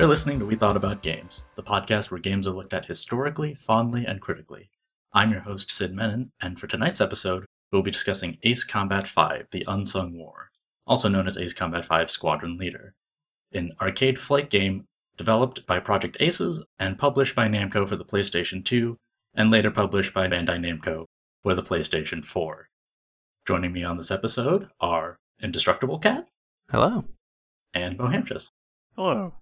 You're listening to We Thought About Games, the podcast where games are looked at historically, fondly, and critically. I'm your host, Sid Menon, and for tonight's episode, we'll be discussing Ace Combat 5 The Unsung War, also known as Ace Combat 5 Squadron Leader, an arcade flight game developed by Project Aces and published by Namco for the PlayStation 2, and later published by Bandai Namco for the PlayStation 4. Joining me on this episode are Indestructible Cat Hello. and Bohamchus. Hello.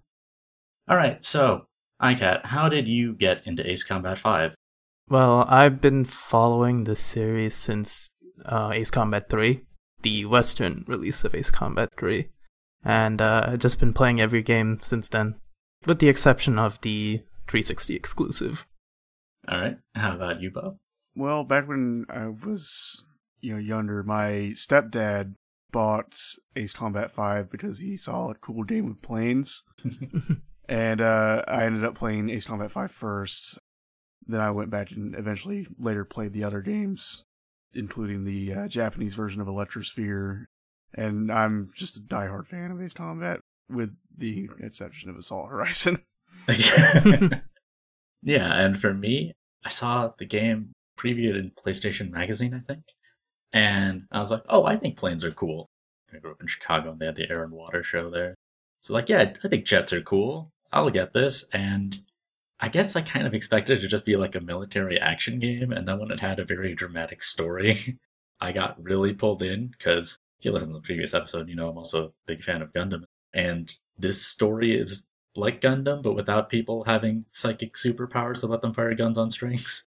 All right, so iCat, how did you get into Ace Combat 5? Well, I've been following the series since uh, Ace Combat 3, the Western release of Ace Combat 3, and uh, I've just been playing every game since then, with the exception of the 360 exclusive. All right, how about you, Bob? Well, back when I was, you know, younger, my stepdad bought Ace Combat 5 because he saw a cool game with planes. and uh, I ended up playing Ace Combat 5 first. Then I went back and eventually later played the other games, including the uh, Japanese version of Electrosphere. And I'm just a diehard fan of Ace Combat, with the exception of Assault Horizon. yeah, and for me, I saw the game previewed in PlayStation Magazine, I think, and I was like, "Oh, I think planes are cool." I grew up in Chicago, and they had the Air and Water show there, so like, yeah, I think jets are cool. I'll get this, and I guess I kind of expected it to just be like a military action game, and then when it had a very dramatic story, I got really pulled in because if you listen to the previous episode, you know I'm also a big fan of Gundam, and this story is like Gundam, but without people having psychic superpowers to let them fire guns on strings.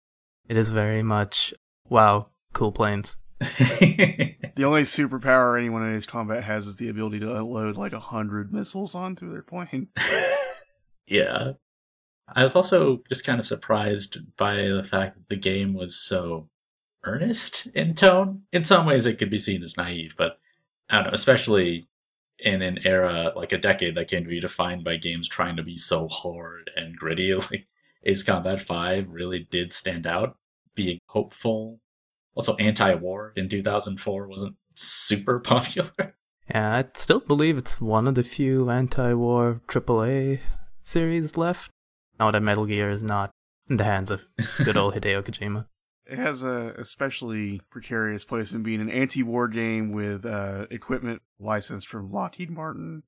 It is very much, wow, cool planes. The only superpower anyone in Ace Combat has is the ability to unload like a hundred missiles onto their plane. yeah. I was also just kind of surprised by the fact that the game was so earnest in tone. In some ways, it could be seen as naive, but I don't know, especially in an era like a decade that to be defined by games trying to be so hard and gritty. Like Ace Combat 5 really did stand out, being hopeful. Also, anti war in 2004 wasn't super popular. Yeah, I still believe it's one of the few anti-war AAA series left. Now that Metal Gear is not in the hands of good old Hideo Kojima. It has a especially precarious place in being an anti-war game with uh, equipment licensed from Lockheed Martin.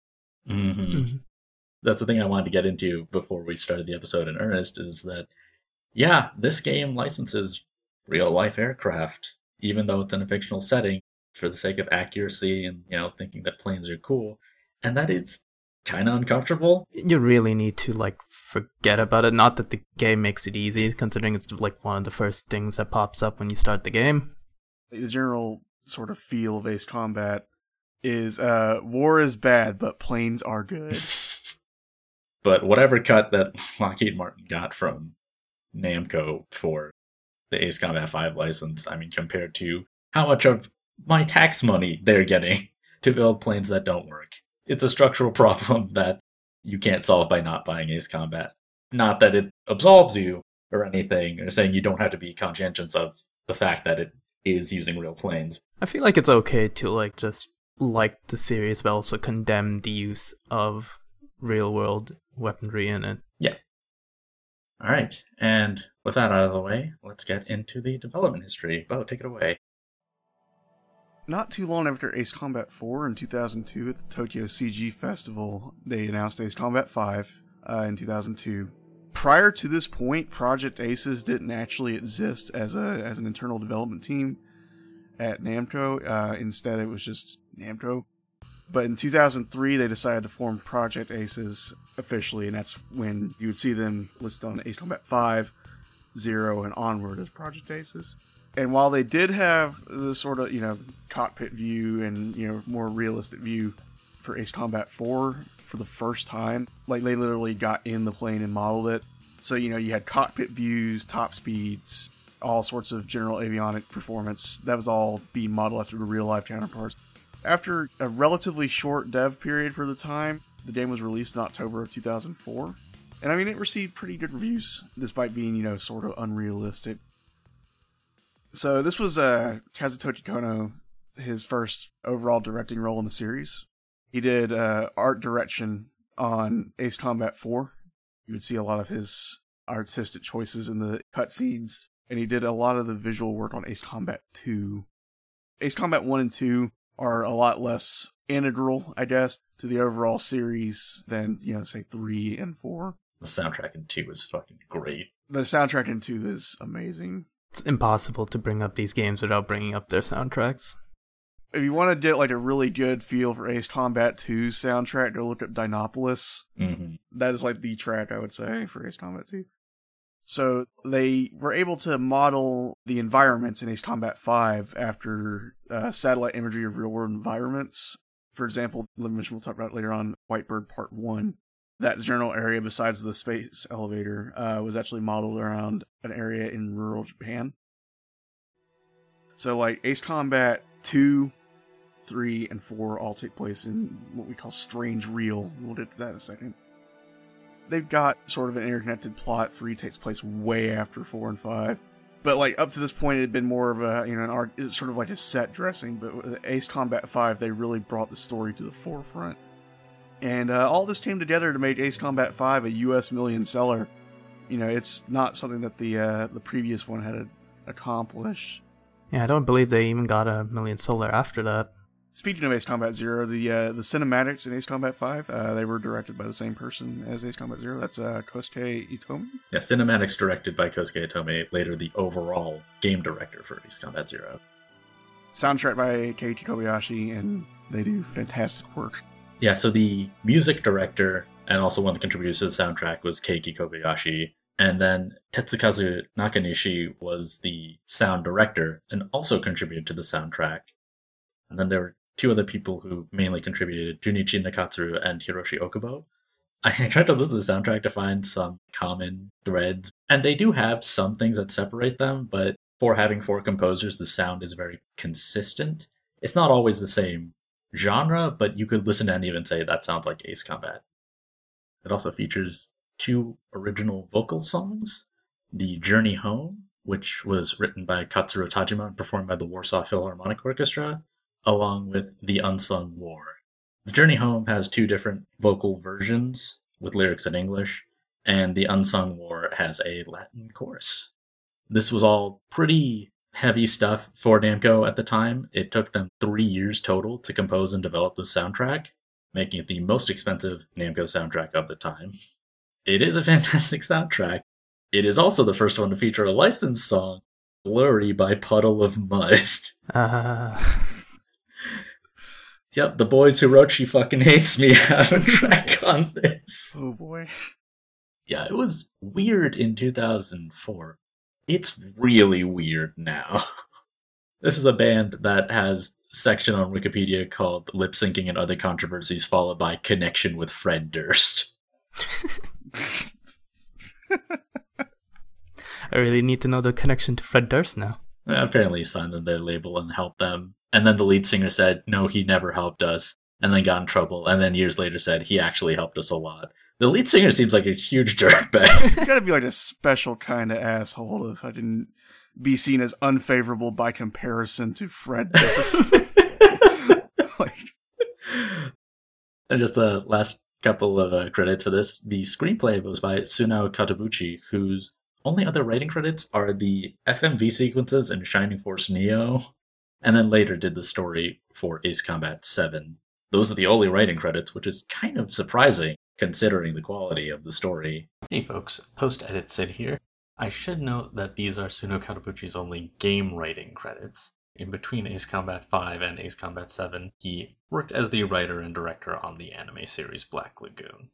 Mm-hmm. Mm-hmm. That's the thing I wanted to get into before we started the episode in earnest is that, yeah, this game licenses real life aircraft, even though it's in a fictional setting, for the sake of accuracy and, you know, thinking that planes are cool. And that is kind of uncomfortable. You really need to like forget about it. Not that the game makes it easy, considering it's like one of the first things that pops up when you start the game. The general sort of feel of Ace Combat is uh, war is bad, but planes are good. But whatever cut that Lockheed Martin got from Namco for the Ace Combat 5 license, I mean, compared to how much of my tax money they're getting to build planes that don't work, it's a structural problem that you can't solve by not buying Ace Combat. Not that it absolves you or anything, or saying you don't have to be conscientious of the fact that it is using real planes. I feel like it's okay to like just like the series, but also condemn the use of real world weaponry in it. Yeah. All right, and with that out of the way, let's get into the development history. Bo, take it away. Not too long after Ace Combat 4 in 2002 at the Tokyo CG Festival, they announced Ace Combat 5 uh, in 2002. Prior to this point, Project Aces didn't actually exist as a as an internal development team at Namco. Uh, instead, it was just Namco. But in 2003, they decided to form Project Aces officially, and that's when you would see them listed on Ace Combat 5, 0, and onward as Project Aces. And while they did have the sort of, you know, cockpit view and, you know, more realistic view for Ace Combat 4 for the first time, like they literally got in the plane and modeled it. So, you know, you had cockpit views, top speeds, all sorts of general avionic performance. That was all being modeled after the real life counterparts. After a relatively short dev period for the time, the game was released in October of 2004. And I mean, it received pretty good reviews, despite being, you know, sort of unrealistic. So this was uh, Kazutoki Kono, his first overall directing role in the series. He did uh, art direction on Ace Combat 4. You would see a lot of his artistic choices in the cutscenes, and he did a lot of the visual work on Ace Combat 2. Ace Combat 1 and 2 are a lot less integral, I guess, to the overall series than, you know, say 3 and 4. The soundtrack in 2 was fucking great. The soundtrack in 2 is amazing. It's impossible to bring up these games without bringing up their soundtracks. If you want to get like a really good feel for Ace Combat 2's soundtrack, go look up Dinopolis. hmm That is like the track I would say for Ace Combat 2. So they were able to model the environments in Ace Combat 5 after uh, satellite imagery of real world environments. For example, the mission we'll talk about later on, Whitebird Part 1. That general area, besides the space elevator, uh, was actually modeled around an area in rural Japan. So, like, Ace Combat 2, 3, and 4 all take place in what we call Strange Real. We'll get to that in a second they've got sort of an interconnected plot. Three takes place way after four and five, but like up to this point, it had been more of a you know an art, sort of like a set dressing. But with Ace Combat Five, they really brought the story to the forefront, and uh, all this came together to make Ace Combat Five a U.S. million seller. You know, it's not something that the uh, the previous one had accomplished. Yeah, I don't believe they even got a million seller after that. Speaking of Ace Combat Zero, the uh, the cinematics in Ace Combat Five, uh, they were directed by the same person as Ace Combat Zero. That's uh, Kosuke Itomi. Yeah, cinematics directed by Kosuke Itomi, later the overall game director for Ace Combat Zero. Soundtrack by Keiki Kobayashi, and they do fantastic work. Yeah, so the music director and also one of the contributors to the soundtrack was Keiki Kobayashi. And then Tetsukazu Nakanishi was the sound director and also contributed to the soundtrack. And then there were two other people who mainly contributed, Junichi Nakatsuru and Hiroshi Okubo. I tried to listen to the soundtrack to find some common threads, and they do have some things that separate them, but for having four composers, the sound is very consistent. It's not always the same genre, but you could listen to any of it and say that sounds like Ace Combat. It also features two original vocal songs The Journey Home, which was written by Katsuro Tajima and performed by the Warsaw Philharmonic Orchestra, along with The Unsung War. The Journey Home has two different vocal versions with lyrics in English, and The Unsung War has a Latin chorus. This was all pretty heavy stuff for Namco at the time. It took them three years total to compose and develop the soundtrack, making it the most expensive Namco soundtrack of the time. It is a fantastic soundtrack. It is also the first one to feature a licensed song, Blurry by Puddle of Mudd. Uh, Yep, the boys who wrote She Fucking Hates Me have a track on this. Oh boy. Yeah, it was weird in 2004. It's really weird now. This is a band that has a section on Wikipedia called Lip Syncing and Other Controversies, followed by Connection with Fred Durst. I really need to know the connection to Fred Durst now. Apparently, he signed on their label and helped them. And then the lead singer said, No, he never helped us. And then got in trouble. And then years later said, He actually helped us a lot. The lead singer seems like a huge dirtbag. you gotta be like a special kind of asshole if I didn't be seen as unfavorable by comparison to Fred like, and just the last couple of uh, credits for this the screenplay was by Sunao Katabuchi, whose only other writing credits are the FMV sequences in Shining Force Neo, and then later did the story for Ace Combat 7. Those are the only writing credits, which is kind of surprising considering the quality of the story. Hey folks, Post Edit Sid here. I should note that these are Sunao Katabuchi's only game writing credits. In between Ace Combat 5 and Ace Combat 7, he worked as the writer and director on the anime series Black Lagoon.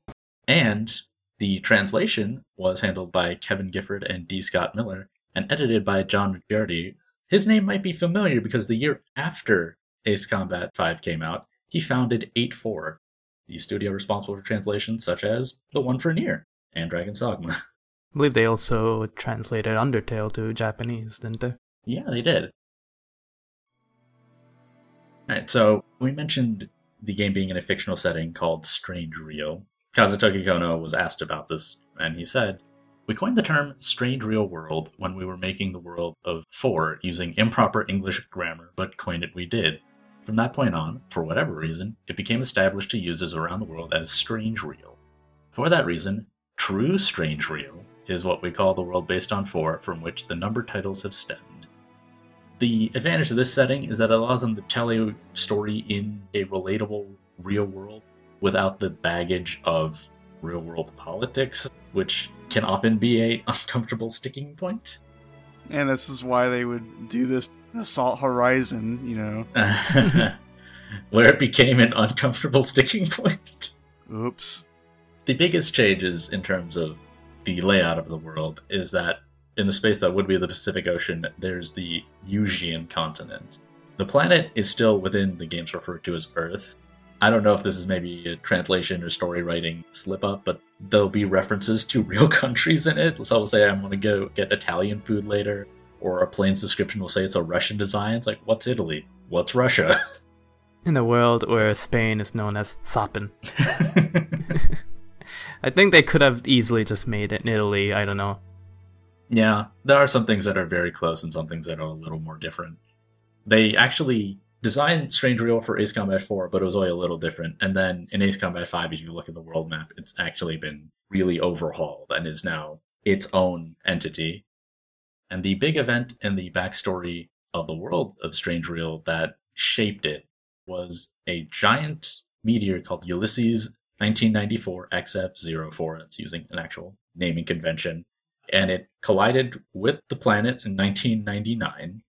And the translation was handled by Kevin Gifford and D. Scott Miller and edited by John Ricciardi. His name might be familiar because the year after Ace Combat 5 came out, he founded 8-4, the studio responsible for translations such as the one for Nier and Dragon's Dogma. I believe they also translated Undertale to Japanese, didn't they? Yeah, they did. Alright, so we mentioned the game being in a fictional setting called Strange Real. Kazutoki Kono was asked about this, and he said, We coined the term Strange Real World when we were making the world of 4 using improper English grammar, but coined it we did. From that point on, for whatever reason, it became established to users around the world as Strange Real. For that reason, true Strange Real is what we call the world based on 4, from which the number titles have stemmed. The advantage of this setting is that it allows them to tell a story in a relatable real world without the baggage of real world politics, which can often be a uncomfortable sticking point. And this is why they would do this Assault Horizon, you know. Where it became an uncomfortable sticking point. Oops. The biggest changes in terms of the layout of the world is that in the space that would be the Pacific Ocean, there's the Usean continent. The planet is still within the games referred to as Earth. I don't know if this is maybe a translation or story writing slip up, but there'll be references to real countries in it. So I'll say I'm going to go get Italian food later, or a plane's description will say it's a Russian design. It's like, what's Italy? What's Russia? In a world where Spain is known as Sapin. I think they could have easily just made it in Italy. I don't know. Yeah, there are some things that are very close and some things that are a little more different. They actually designed Strange Real for Ace Combat 4, but it was only a little different. And then in Ace Combat 5, if you look at the world map, it's actually been really overhauled and is now its own entity. And the big event in the backstory of the world of Strange Real that shaped it was a giant meteor called Ulysses 1994 XF04. It's using an actual naming convention. And it collided with the planet in 1999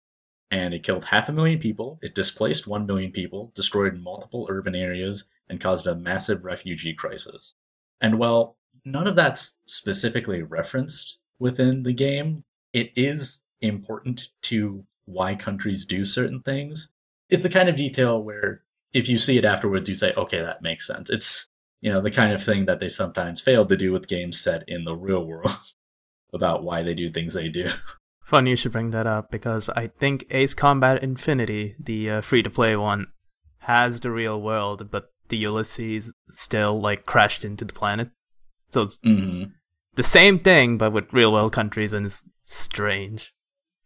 and it killed half a million people. It displaced 1 million people destroyed multiple urban areas and caused a massive refugee crisis. And while none of that's specifically referenced within the game it is important to why countries do certain things it's the kind of detail where if you see it afterwards you say okay that makes sense it's you know the kind of thing that they sometimes fail to do with games set in the real world about why they do things they do. Funny you should bring that up because I think Ace Combat Infinity, the uh, free to play one, has the real world, but the Ulysses still like crashed into the planet. So it's mm-hmm. the same thing, but with real world countries, and it's strange,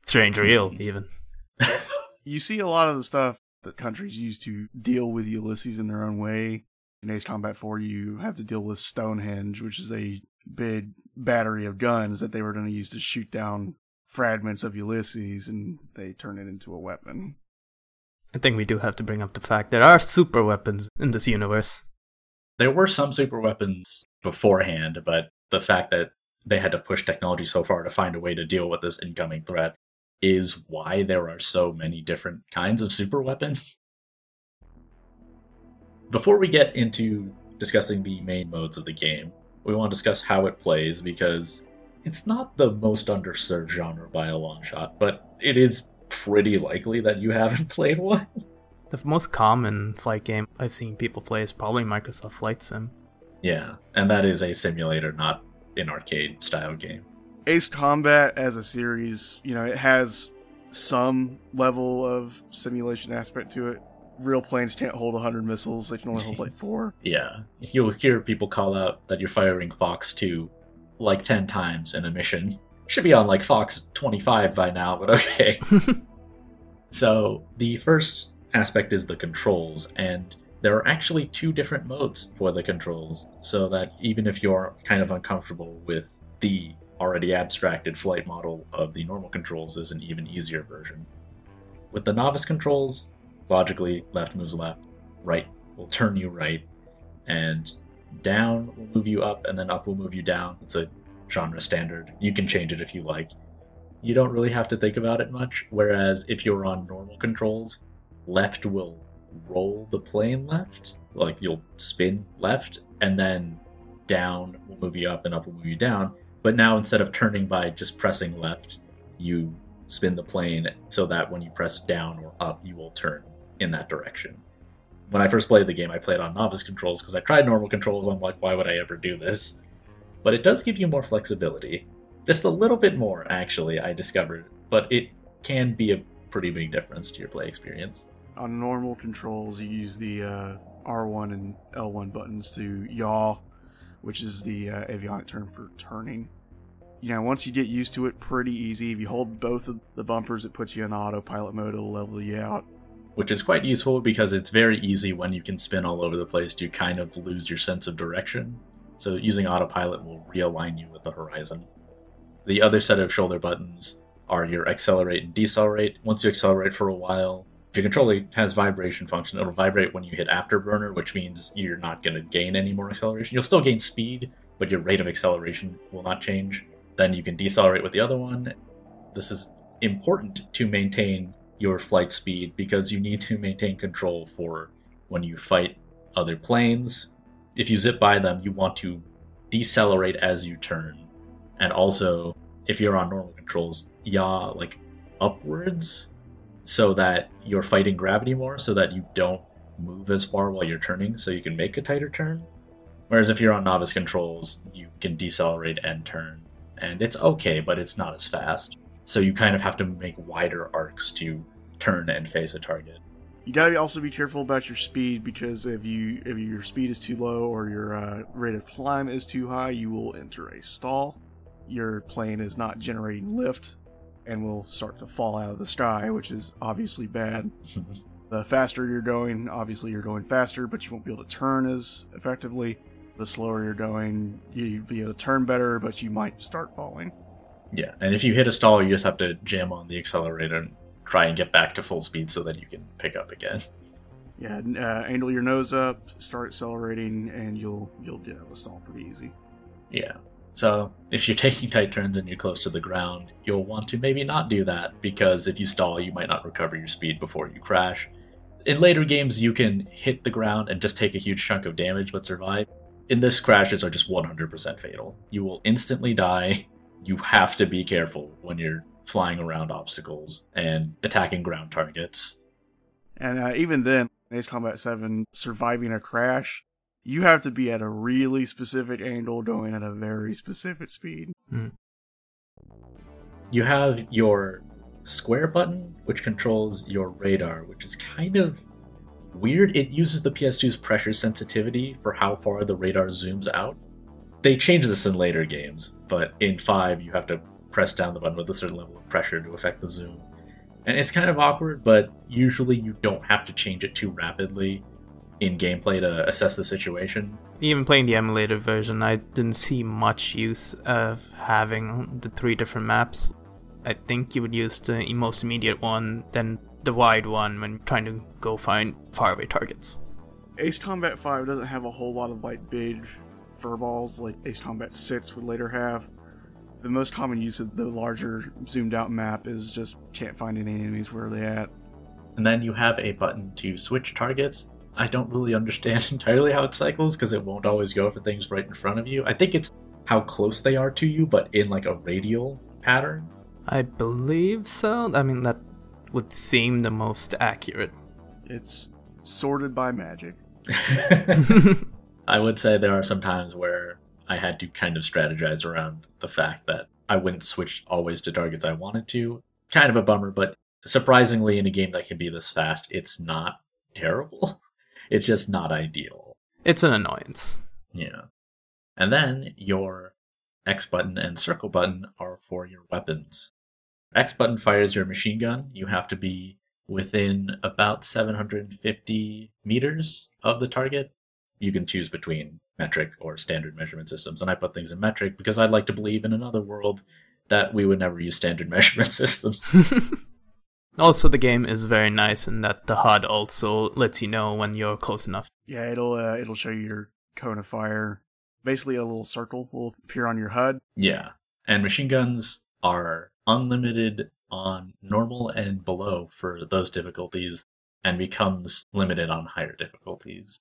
strange real even. You see a lot of the stuff that countries use to deal with Ulysses in their own way. In Ace Combat 4, you have to deal with Stonehenge, which is a big battery of guns that they were going to use to shoot down fragments of Ulysses, and they turn it into a weapon. I think we do have to bring up the fact there are super weapons in this universe. There were some super weapons beforehand, but the fact that they had to push technology so far to find a way to deal with this incoming threat is why there are so many different kinds of super weapons. Before we get into discussing the main modes of the game, we want to discuss how it plays because it's not the most underserved genre by a long shot, but it is pretty likely that you haven't played one. The most common flight game I've seen people play is probably Microsoft Flight Sim. Yeah, and that is a simulator, not an arcade style game. Ace Combat as a series, you know, it has some level of simulation aspect to it. Real planes can't hold 100 missiles, they can only hold like four. Yeah, you'll hear people call out that you're firing Fox 2 like 10 times in a mission. Should be on like Fox 25 by now, but okay. so, the first aspect is the controls, and there are actually two different modes for the controls, so that even if you're kind of uncomfortable with the already abstracted flight model of the normal controls, is an even easier version. With the novice controls, logically, left moves left, right will turn you right, and down will move you up, and then up will move you down. It's a genre standard. You can change it if you like. You don't really have to think about it much, whereas if you're on normal controls, left will roll the plane left, like you'll spin left, and then down will move you up, and up will move you down. But now instead of turning by just pressing left, you spin the plane so that when you press down or up, you will turn in that direction. When I first played the game, I played on novice controls because I tried normal controls. I'm like, why would I ever do this? But it does give you more flexibility. Just a little bit more, actually, I discovered. But it can be a pretty big difference to your play experience. On normal controls, you use the uh, R1 and L1 buttons to yaw, which is the uh, avionic term for turning. You know, once you get used to it, pretty easy. If you hold both of the bumpers, it puts you in autopilot mode. It'll level you out. which is quite useful because it's very easy when you can spin all over the place to kind of lose your sense of direction. So using autopilot will realign you with the horizon. The other set of shoulder buttons are your accelerate and decelerate. Once you accelerate for a while, your controller has vibration function. It'll vibrate when you hit afterburner, which means you're not going to gain any more acceleration. You'll still gain speed, but your rate of acceleration will not change. Then you can decelerate with the other one. This is important to maintain your flight speed because you need to maintain control for when you fight other planes. If you zip by them, you want to decelerate as you turn. And also, if you're on normal controls, yaw like upwards so that you're fighting gravity more so that you don't move as far while you're turning so you can make a tighter turn. Whereas if you're on novice controls, you can decelerate and turn. And it's okay, but it's not as fast. So you kind of have to make wider arcs to turn and face a target. You gotta also be careful about your speed because if you if your speed is too low or your uh, rate of climb is too high, you will enter a stall. Your plane is not generating lift and will start to fall out of the sky, which is obviously bad. the faster you're going, obviously you're going faster, but you won't be able to turn as effectively. The slower you're going, you'll be able to turn better, but you might start falling. Yeah, and if you hit a stall, you just have to jam on the accelerator and try and get back to full speed so that you can pick up again. Yeah, uh, angle your nose up, start accelerating, and you'll you'll get out of the stall pretty easy. Yeah. So if you're taking tight turns and you're close to the ground, you'll want to maybe not do that because if you stall, you might not recover your speed before you crash. In later games, you can hit the ground and just take a huge chunk of damage but survive. In this, crashes are just 100% fatal. You will instantly die. You have to be careful when you're flying around obstacles and attacking ground targets. And uh, even then, Ace Combat 7, surviving a crash, you have to be at a really specific angle going at a very specific speed. Mm. You have your square button, which controls your radar, which is kind of weird. It uses the PS2's pressure sensitivity for how far the radar zooms out. They changed this in later games, but in 5, you have to press down the button with a certain level of pressure to affect the zoom. And it's kind of awkward, but usually you don't have to change it too rapidly in gameplay to assess the situation. Even playing the emulator version, I didn't see much use of having the three different maps. I think you would use the most immediate one, then the wide one when trying to go find faraway targets. Ace Combat 5 doesn't have a whole lot of like big furballs like Ace Combat 6 would later have. The most common use of the larger zoomed out map is just can't find any enemies where they at. And then you have a button to switch targets. I don't really understand entirely how it cycles because it won't always go for things right in front of you. I think it's how close they are to you, but in like a radial pattern. I believe so. I mean, that would seem the most accurate. It's sorted by magic. I would say there are some times where I had to kind of strategize around the fact that I wouldn't switch always to targets I wanted to. Kind of a bummer, but surprisingly, in a game that can be this fast, it's not terrible. It's just not ideal. It's an annoyance. Yeah. And then your X button and circle button are for your weapons. X button fires your machine gun. You have to be within about 750 meters of the target. You can choose between metric or standard measurement systems. And I put things in metric because I'd like to believe in another world that we would never use standard measurement systems. also, the game is very nice in that the HUD also lets you know when you're close enough. Yeah, it'll uh, it'll show you your cone of fire. Basically, a little circle will appear on your HUD. yeah. And machine guns are unlimited on normal and below for those difficulties and becomes limited on higher difficulties.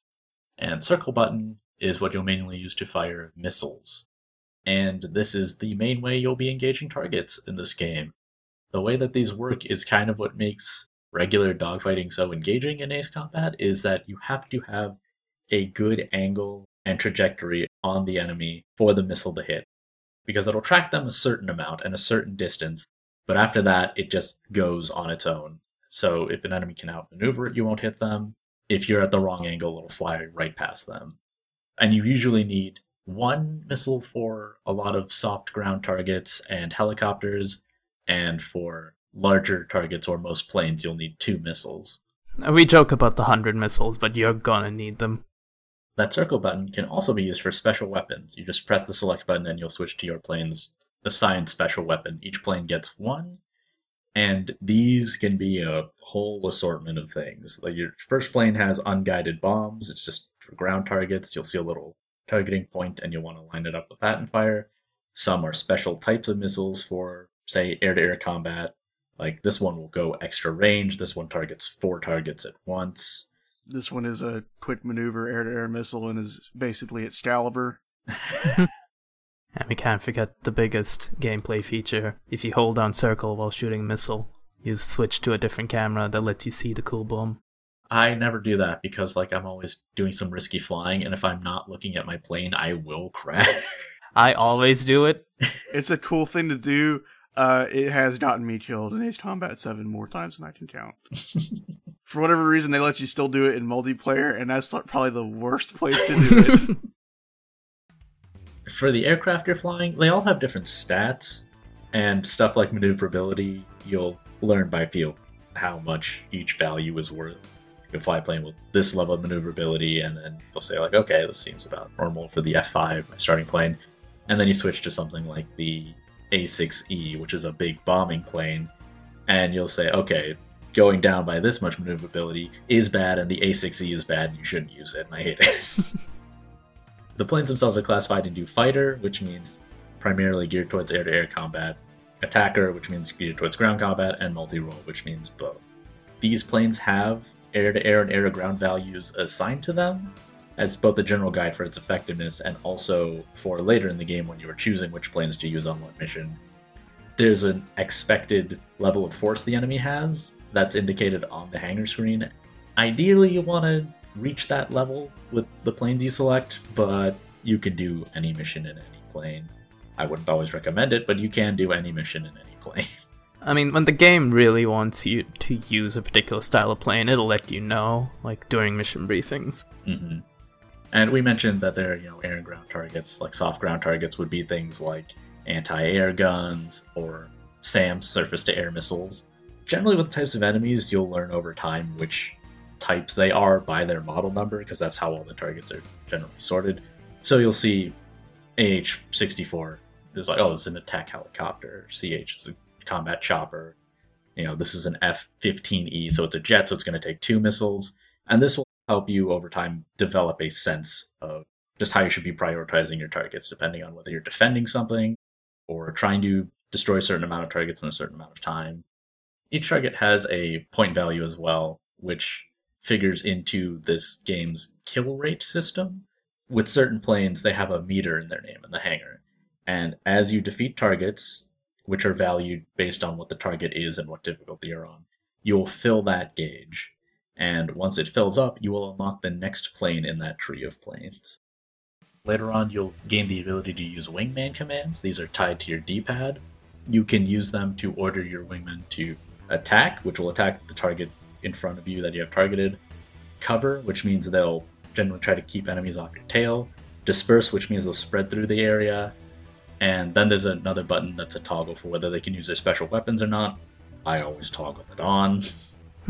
And circle button is what you'll mainly use to fire missiles. And this is the main way you'll be engaging targets in this game. The way that these work is kind of what makes regular dogfighting so engaging in Ace Combat is that you have to have a good angle and trajectory on the enemy for the missile to hit. Because it'll track them a certain amount and a certain distance, but after that, it just goes on its own. So if an enemy can outmaneuver it, you won't hit them. If you're at the wrong angle, it'll fly right past them. And you usually need one missile for a lot of soft ground targets and helicopters, and for larger targets or most planes, you'll need two missiles. We joke about the hundred missiles, but you're gonna need them. that circle button can also be used for special weapons. You just press the select button and you'll switch to your plane's assigned special weapon. Each plane gets one, and these can be a whole assortment of things. Like your first plane has unguided bombs, it's just for ground targets. You'll see a little targeting point and you'll want to line it up with that and fire. Some are special types of missiles for, say, air to air combat. Like this one will go extra range, this one targets four targets at once. This one is a quick maneuver air to air missile and is basically Excalibur. And we can't forget the biggest gameplay feature. If you hold down circle while shooting a missile, you switch to a different camera that lets you see the cool bomb. I never do that because like I'm always doing some risky flying and if I'm not looking at my plane, I will crash. I always do it. It's a cool thing to do. Uh, it has gotten me killed in Ace Combat 7 more times than I can count. For whatever reason, they let you still do it in multiplayer, and that's probably the worst place to do it. For the aircraft you're flying, they all have different stats and stuff like maneuverability. You'll learn by feel how much each value is worth. You can fly a plane with this level of maneuverability, and then you'll say like, okay, this seems about normal for the F5, my starting plane, and then you switch to something like the A6E, which is a big bombing plane, and you'll say, okay, going down by this much maneuverability is bad, and the A6E is bad, and you shouldn't use it, and I hate it. the planes themselves are classified into fighter, which means primarily geared towards air to air combat, attacker, which means geared towards ground combat, and multi role, which means both. These planes have air to air and air to ground values assigned to them as both a general guide for its effectiveness and also for later in the game when you are choosing which planes to use on what mission. There's an expected level of force the enemy has that's indicated on the hangar screen. Ideally, you want to reach that level with the planes you select, but you can do any mission in any plane. I wouldn't always recommend it, but you can do any mission in any plane. I mean, when the game really wants you to use a particular style of plane, it'll let you know, like during mission briefings. hmm And we mentioned that there are, you know, air and ground targets. Like soft ground targets would be things like anti-air guns or SAM surface-to-air missiles. Generally, with types of enemies, you'll learn over time which types they are by their model number, because that's how all the targets are generally sorted. So you'll see AH-64 is like, oh, it's an attack helicopter. CH is a combat chopper. You know, this is an F-15E, so it's a jet, so it's going to take two missiles. And this will help you over time develop a sense of just how you should be prioritizing your targets, depending on whether you're defending something or trying to destroy a certain amount of targets in a certain amount of time. Each target has a point value as well, which figures into this game's kill rate system. With certain planes, they have a meter in their name in the hangar. And as you defeat targets, which are valued based on what the target is and what difficulty you're on, you'll fill that gauge. And once it fills up, you will unlock the next plane in that tree of planes. Later on, you'll gain the ability to use wingman commands. These are tied to your D pad. You can use them to order your wingman to attack, which will attack the target in front of you that you have targeted. Cover, which means they'll generally try to keep enemies off your tail. Disperse, which means they'll spread through the area. And then there's another button that's a toggle for whether they can use their special weapons or not. I always toggle it on.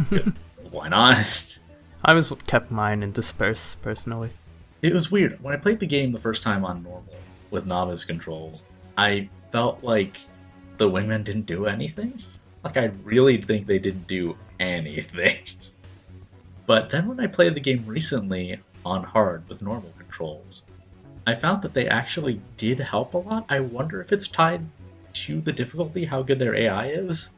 why not? I was kept mine in disperse personally. It was weird. When I played the game the first time on normal with novice controls, I felt like the wingmen didn't do anything. Like, I really think they didn't do anything. But then when I played the game recently on hard with normal controls, I found that they actually did help a lot. I wonder if it's tied to the difficulty, how good their AI is.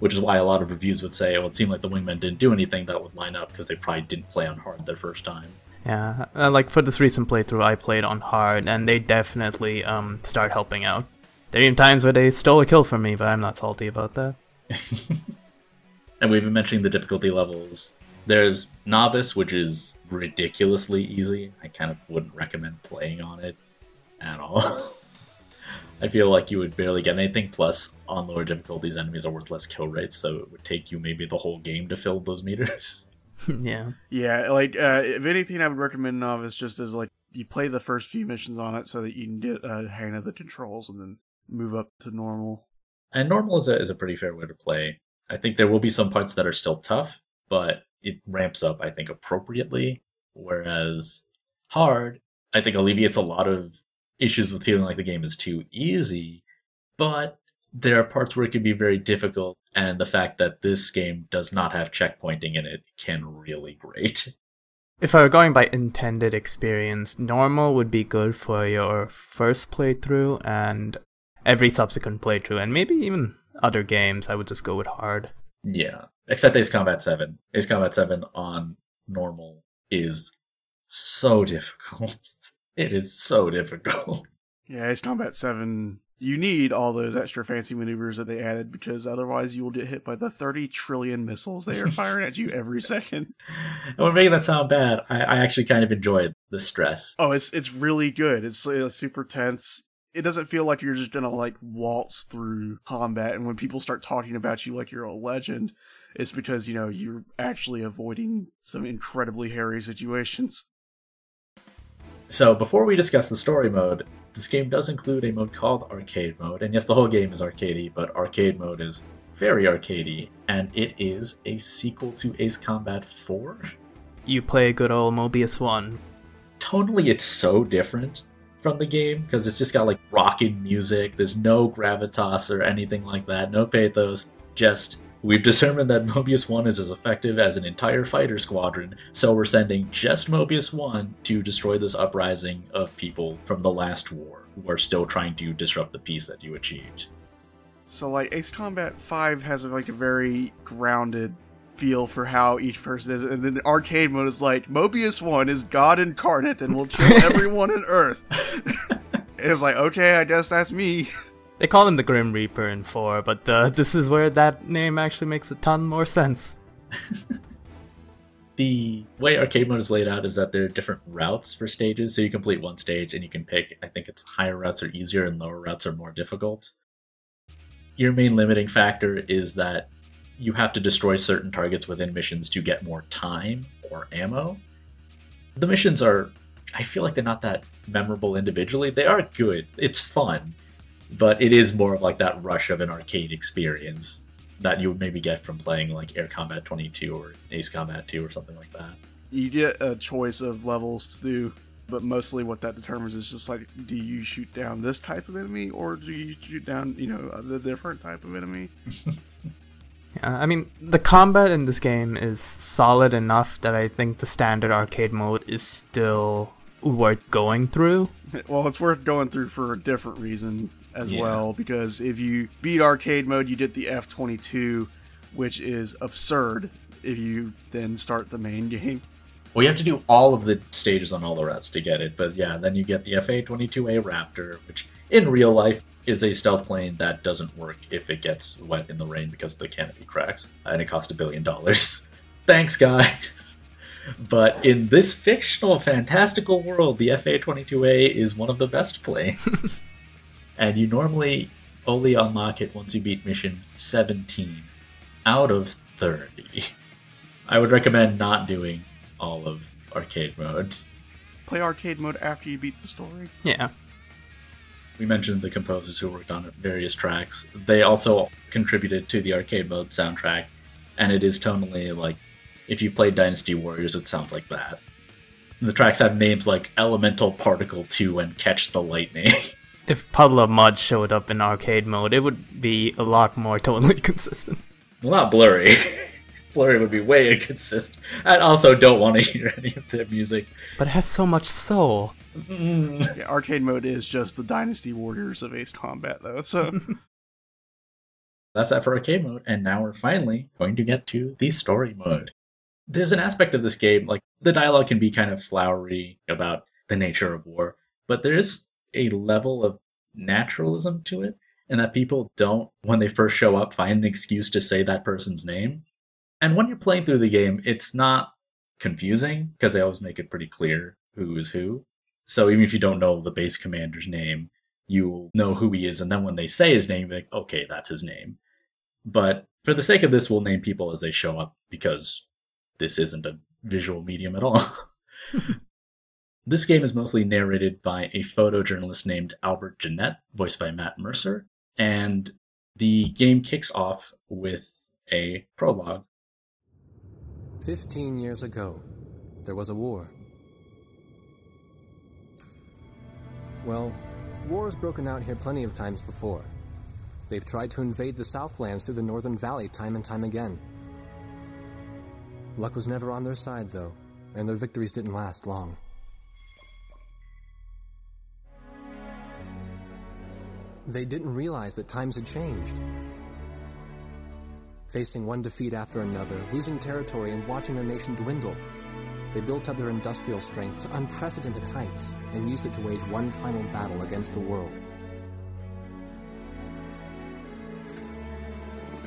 Which is why a lot of reviews would say, oh, it seemed like the wingmen didn't do anything that would line up because they probably didn't play on hard their first time. Yeah, uh, like for this recent playthrough, I played on hard, and they definitely um start helping out. There are even times where they stole a kill from me, but I'm not salty about that. and we've been mentioning the difficulty levels. There's novice, which is ridiculously easy. I kind of wouldn't recommend playing on it at all. I feel like you would barely get anything. Plus, on lower difficulties, enemies are worth less kill rates, so it would take you maybe the whole game to fill those meters. yeah. Yeah, like uh, if anything, I would recommend Novice just as like you play the first few missions on it so that you can get a hang of the controls and then move up to normal. And normal is a, is a pretty fair way to play. I think there will be some parts that are still tough, but it ramps up, I think, appropriately. Whereas hard, I think alleviates a lot of issues with feeling like the game is too easy, but there are parts where it can be very difficult, and the fact that this game does not have checkpointing in it can really grate. If I were going by intended experience, normal would be good for your first playthrough and every subsequent playthrough, and maybe even other games, I would just go with hard. Yeah, except Ace Combat 7. Ace Combat 7 on normal is so difficult. It is so difficult. Yeah, it's Combat 7, you need all those extra fancy maneuvers that they added because otherwise you will get hit by the 30 trillion missiles they are firing at you every second. And we're making that sound bad. I, I actually kind of enjoy the stress. Oh, it's it's really good. It's uh, super tense. It doesn't feel like you're just gonna like waltz through combat, and when people start talking about you like you're a legend, it's because you know you're actually avoiding some incredibly hairy situations. So before we discuss the story mode, this game does include a mode called Arcade Mode, and yes, the whole game is arcadey, but Arcade Mode is very arcadey, and it is a sequel to Ace Combat 4. You play good old Mobius 1. Totally, it's so different from the game because it's just got like rocking music. There's no gravitas or anything like that, no pathos. Just we've determined that Mobius 1 is as effective as an entire fighter squadron, so we're sending just Mobius 1 to destroy this uprising of people from the last war who are still trying to disrupt the peace that you achieved. So like Ace Combat 5 has like a very grounded feel for how each person is and then arcade mode is like Mobius 1 is God incarnate and will kill everyone on earth. it's like okay, I guess that's me. They call him the Grim Reaper in 4, but uh, this is where that name actually makes a ton more sense. the way arcade mode is laid out is that there are different routes for stages. So you complete one stage and you can pick, I think it's higher routes are easier and lower routes are more difficult. Your main limiting factor is that you have to destroy certain targets within missions to get more time or ammo. The missions are, I feel like they're not that memorable individually. They are good, it's fun, but it is more of like that rush of an arcade experience that you would maybe get from playing like Air Combat 22 or Ace Combat 2 or something like that. You get a choice of levels to do, but mostly what that determines is just like, do you shoot down this type of enemy or do you shoot down, you know, the different type of enemy? Yeah, I mean, the combat in this game is solid enough that I think the standard arcade mode is still worth going through. Well, it's worth going through for a different reason as Yeah. well, because if you beat arcade mode, you get the F22, which is absurd if you then start the main game. Well, you have to do all of the stages on all the routes to get it, but yeah, then you get the FA 22A Raptor, which in real life is a stealth plane that doesn't work if it gets wet in the rain because the canopy cracks, and it costs a billion dollars. Thanks, guys. But in this fictional, fantastical world, the FA 22A is one of the best planes. and you normally only unlock it once you beat mission 17 out of 30. I would recommend not doing all of arcade modes. Play arcade mode after you beat the story. Yeah. We mentioned the composers who worked on various tracks. They also contributed to the arcade mode soundtrack, and it is tonally like if you play Dynasty Warriors, it sounds like that. The tracks have names like Elemental Particle 2 and Catch the Lightning. If Puddle of Mudd showed up in arcade mode, it would be a lot more totally consistent. well, not blurry. blurry would be way inconsistent. I also don't want to hear any of their music. But it has so much soul. Mm. Yeah, arcade mode is just the Dynasty Warriors of Ace Combat, though. So That's that for arcade mode, and now we're finally going to get to the story mode. There's an aspect of this game, like the dialogue can be kind of flowery about the nature of war, but there is a level of naturalism to it, and that people don't, when they first show up, find an excuse to say that person's name. And when you're playing through the game, it's not confusing because they always make it pretty clear who is who. So even if you don't know the base commander's name, you'll know who he is, and then when they say his name, like, okay, that's his name. But for the sake of this, we'll name people as they show up because this isn't a visual medium at all. this game is mostly narrated by a photojournalist named Albert Genette, voiced by Matt Mercer, and the game kicks off with a prologue. Fifteen years ago, there was a war. Well, war has broken out here plenty of times before. They've tried to invade the Southlands through the Northern Valley time and time again. Luck was never on their side, though, and their victories didn't last long. They didn't realize that times had changed. Facing one defeat after another, losing territory, and watching their nation dwindle, they built up their industrial strength to unprecedented heights and used it to wage one final battle against the world.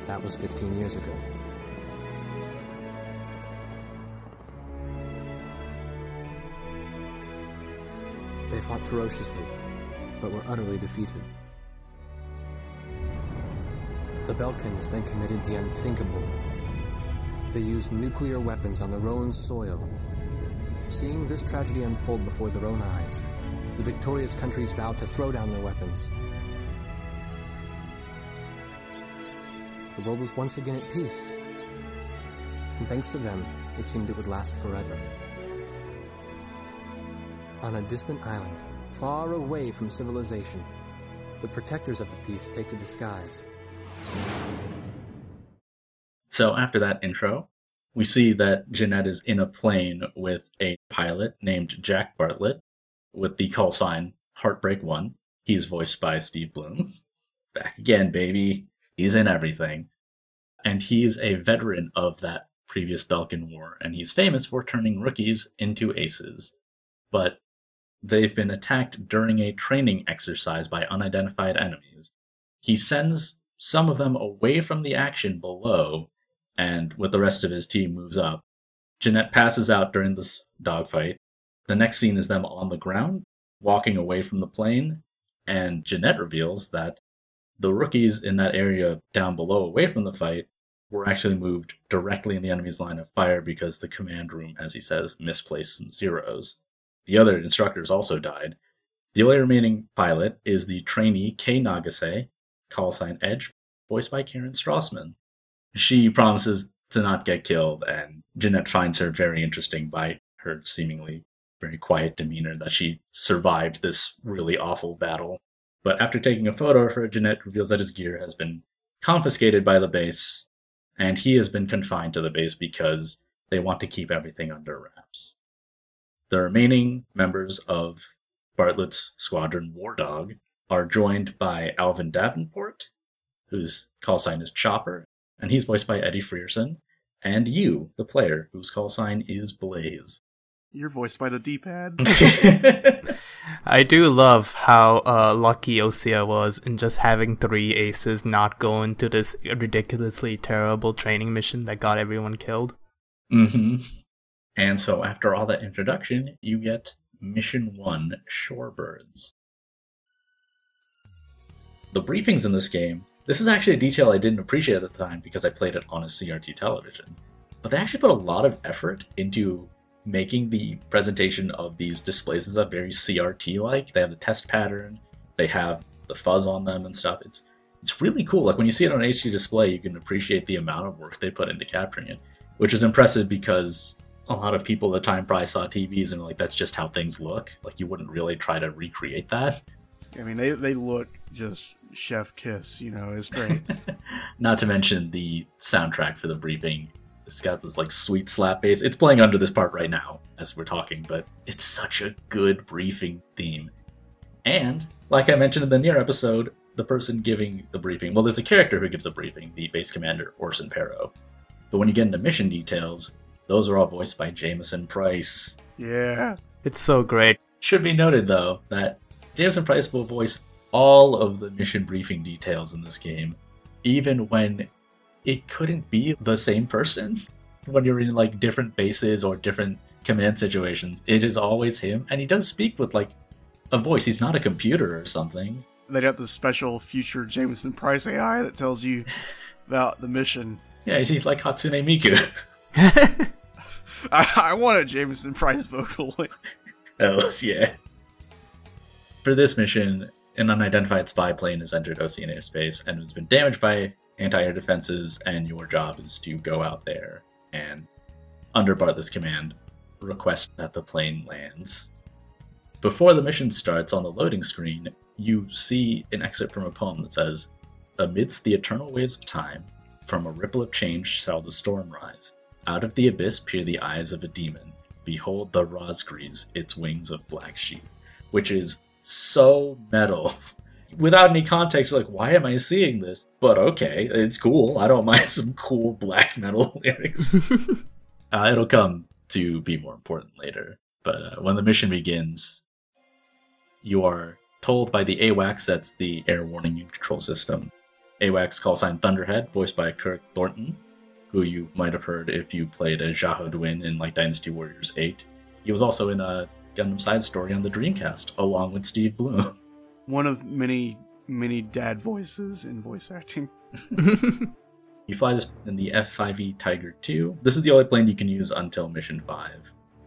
That was 15 years ago. Fought ferociously, but were utterly defeated. The Belkans then committed the unthinkable. They used nuclear weapons on their own soil. Seeing this tragedy unfold before their own eyes, the victorious countries vowed to throw down their weapons. The world was once again at peace. And thanks to them, it seemed it would last forever. On a distant island, far away from civilization, the protectors of the peace take to the skies. So after that intro, we see that Genette is in a plane with a pilot named Jack Bartlett with the call sign Heartbreak One. He's voiced by Steve Blum. Back again, baby. He's in everything. And he's a veteran of that previous Belkan War, and he's famous for turning rookies into aces. But they've been attacked during a training exercise by unidentified enemies. He sends some of them away from the action below, and with the rest of his team moves up. Genette passes out during this dogfight. The next scene is them on the ground, walking away from the plane, and Genette reveals that the rookies in that area down below, away from the fight, were actually moved directly in the enemy's line of fire because the command room, as he says, misplaced some zeros. The other instructors also died. The only remaining pilot is the trainee Kei Nagase, call sign Edge, voiced by Karen Strassman. She promises to not get killed, and Genette finds her very interesting by her seemingly very quiet demeanor that she survived this really awful battle. But after taking a photo of her, Genette reveals that his gear has been confiscated by the base, and he has been confined to the base because they want to keep everything under wraps. The remaining members of Bartlett's squadron, War Dog, are joined by Alvin Davenport, whose call sign is Chopper, and he's voiced by Eddie Frierson, and you, the player, whose call sign is Blaze. You're voiced by the D-pad. I do love how uh, lucky Osea was in just having three aces not go into this ridiculously terrible training mission that got everyone killed. hmm And so after all that introduction, you get Mission 1 Shorebirds. The briefings in this game, this is actually a detail I didn't appreciate at the time because I played it on a CRT television. But they actually put a lot of effort into making the presentation of these displays and stuff very CRT like. They have the test pattern, they have the fuzz on them and stuff. It's it's really cool. Like when you see it on an HD display, you can appreciate the amount of work they put into capturing it, which is impressive because a lot of people at the time probably saw TVs and were like that's just how things look. Like you wouldn't really try to recreate that. I mean, they they look just chef kiss. You know, it's great. Not to mention the soundtrack for the briefing. It's got this like sweet slap bass. It's playing under this part right now as we're talking, but it's such a good briefing theme. And like I mentioned in the near episode, the person giving the briefing, well, there's a character who gives a briefing, the base commander Orson Perrault. But when you get into mission details, those are all voiced by Jameson Price. yeah. It's so great. Should be noted though that Jameson Price will voice all of the mission briefing details in this game, even when it couldn't be the same person. When you're in like different bases or different command situations, it is always him, and he does speak with like a voice. He's not a computer or something. They got the special future Jameson Price AI that tells you about the mission. Yeah, he's, he's like Hatsune Miku. I, I want a Jameson Price vocal. Oh, yeah. For this mission, an unidentified spy plane has entered Osean airspace and has been damaged by anti-air defenses, and your job is to go out there and, under Bartlett's command, request that the plane lands. Before the mission starts on the loading screen, you see an excerpt from a poem that says, Amidst the eternal waves of time, from a ripple of change shall the storm rise. Out of the abyss peer the eyes of a demon. Behold the Razgriz, its wings of black sheep. Which is so metal. Without any context, like, why am I seeing this? But okay, it's cool. I don't mind some cool black metal lyrics. uh, it'll come to be more important later. But uh, when the mission begins, you are told by the AWACS, that's the Air Warning Unit Control System. AWACS call sign Thunderhead, voiced by Kirk Thornton, who you might have heard if you played as Xiahou Dun in like Dynasty Warriors 8. He was also in a Gundam Side Story on the Dreamcast, along with Steve Blum. One of many, many dad voices in voice acting. You fly this in the F5E Tiger II. This is the only plane you can use until Mission 5.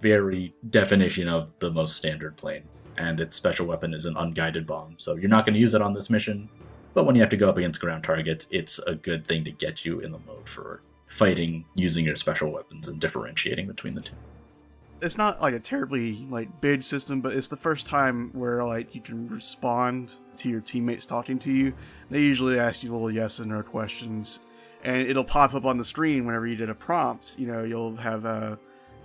Very definition of the most standard plane. And its special weapon is an unguided bomb, so you're not going to use it on this mission. But when you have to go up against ground targets, it's a good thing to get you in the mode for fighting using your special weapons and differentiating between the two. It's not like a terribly like big system, but it's the first time where like you can respond to your teammates talking to you. They usually ask you little yes and no questions, and it'll pop up on the screen whenever you did a prompt. You know, you'll have a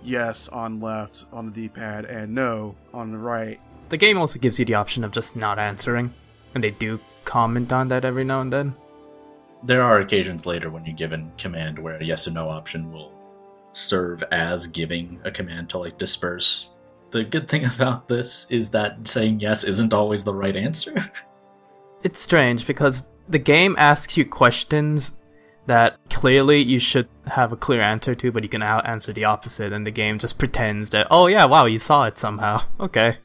yes on left on the D-pad and no on the right. the game also gives you the option of just not answering, and they do comment on that every now and then. There are occasions later when you're given command where a yes or no option will serve as giving a command to like disperse. The good thing about this is that saying yes isn't always the right answer. It's strange because the game asks you questions that clearly you should have a clear answer to, but you can out- answer the opposite, and the game just pretends that, oh yeah, wow, you saw it somehow. Okay.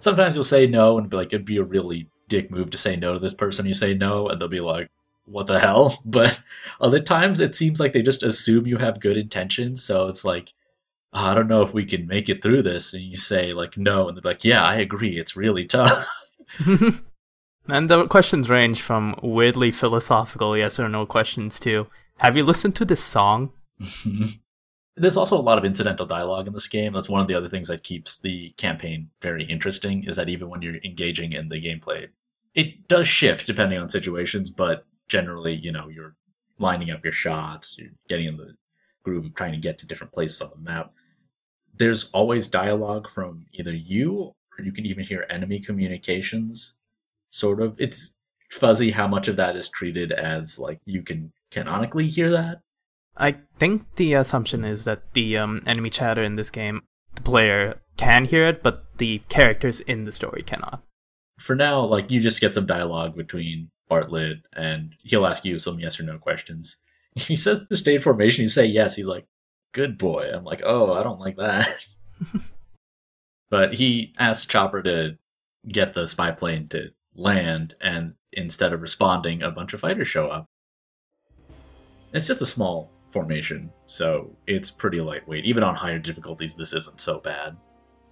Sometimes you'll say no and be like, it'd be a really dick move to say no to this person. You say no, and they'll be like, what the hell? But other times it seems like they just assume you have good intentions. So it's like, "Ah, I don't know if we can make it through this. And you say like no, and they're like, yeah, I agree. It's really tough. and the questions range from weirdly philosophical yes or no questions to, have you listened to this song? There's also a lot of incidental dialogue in this game. That's one of the other things that keeps the campaign very interesting. Is that even when you're engaging in the gameplay, it does shift depending on situations, but generally, you know, you're lining up your shots, you're getting in the groove of trying to get to different places on the map. There's always dialogue from either you or you can even hear enemy communications. Sort of. It's fuzzy how much of that is treated as like you can canonically hear that. I think the assumption is that the um, enemy chatter in this game, the player can hear it, but the characters in the story cannot. For now, like you just get some dialogue between Bartlett and he'll ask you some yes or no questions. He says to stay in formation, you say yes. He's like, good boy. I'm like, oh, I don't like that. but he asks Chopper to get the spy plane to land, and instead of responding, a bunch of fighters show up. It's just a small formation, so it's pretty lightweight. Even on higher difficulties, this isn't so bad.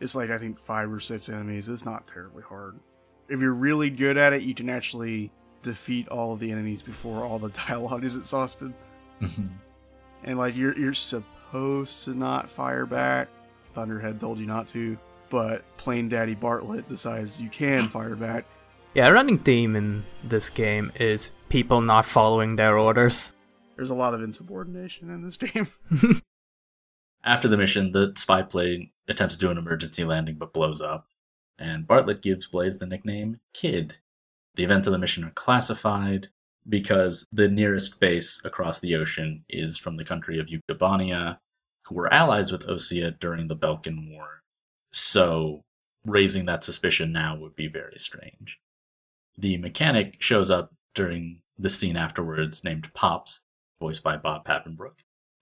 It's like I think five or six enemies. It's not terribly hard. If you're really good at it, you can actually defeat all of the enemies before all the dialogue is exhausted. Mm-hmm. And like you're you're supposed to not fire back. Thunderhead told you not to, but plain Daddy Bartlett decides you can fire back. Yeah, a running theme in this game is people not following their orders. There's a lot of insubordination in this game. After the mission, the spy plane attempts to do an emergency landing but blows up, and Bartlett gives Blaze the nickname Kid. The events of the mission are classified because the nearest base across the ocean is from the country of Yuktobania, who were allies with Osea during the Belkan War. So, raising that suspicion now would be very strange. The mechanic shows up during the scene afterwards, named Pops, voiced by Bob Papenbrook,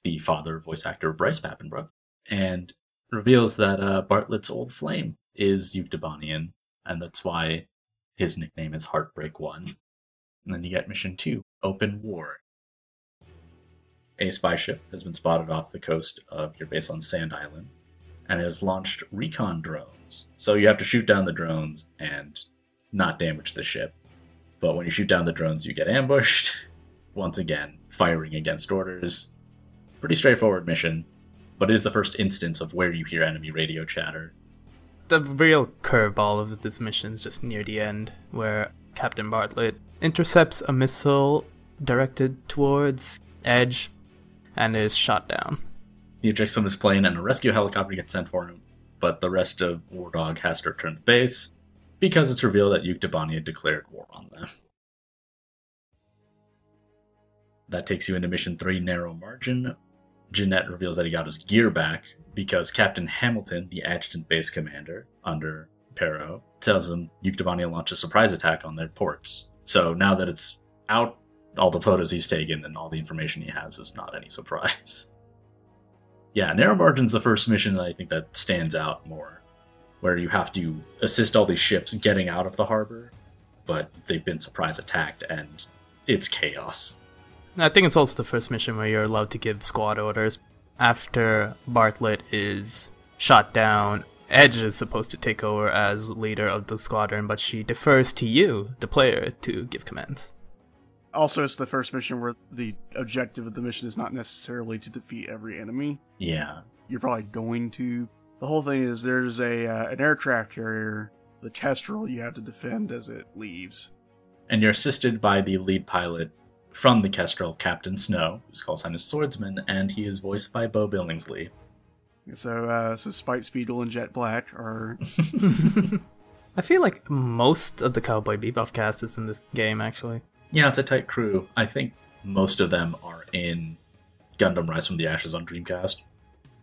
the father voice actor Bryce Papenbrook, and reveals that uh, Bartlett's old flame is Yuktobanian, and that's why his nickname is Heartbreak One. And then you get mission two, Open War. A spy ship has been spotted off the coast of your base on Sand Island and has launched recon drones. So you have to shoot down the drones and not damage the ship. But when you shoot down the drones, you get ambushed. Once again, firing against orders. Pretty straightforward mission, but it is the first instance of where you hear enemy radio chatter. The real curveball of this mission is just near the end, where Captain Bartlett intercepts a missile directed towards Edge and is shot down. He ejects from his plane, and a rescue helicopter gets sent for him, but the rest of War Dog has to return to base because it's revealed that Yuktabani had declared war on them. That takes you into Mission 3 Narrow Margin. Genette reveals that he got his gear back because Captain Hamilton, the adjutant base commander under Perrault, tells him Yuktabani will launch a surprise attack on their ports. So now that it's out, all the photos he's taken and all the information he has is not any surprise. yeah, Narrow Margin's the first mission that I think that stands out more, where you have to assist all these ships getting out of the harbor, but they've been surprise attacked and it's chaos. I think it's also the first mission where you're allowed to give squad orders. After Bartlett is shot down, Edge is supposed to take over as leader of the squadron, but she defers to you, the player, to give commands. Also, it's the first mission where the objective of the mission is not necessarily to defeat every enemy. Yeah. You're probably going to. The whole thing is there's a uh, an aircraft carrier, the Kestrel, you have to defend as it leaves. And you're assisted by the lead pilot from the Kestrel, Captain Snow, whose call sign is Swordsman, and he is voiced by Beau Billingslea. So, uh, so Spike Spiegel and Jet Black are. I feel like most of the Cowboy Bebop cast is in this game, actually. Yeah, it's a tight crew. I think most of them are in Gundam Rise from the Ashes on Dreamcast.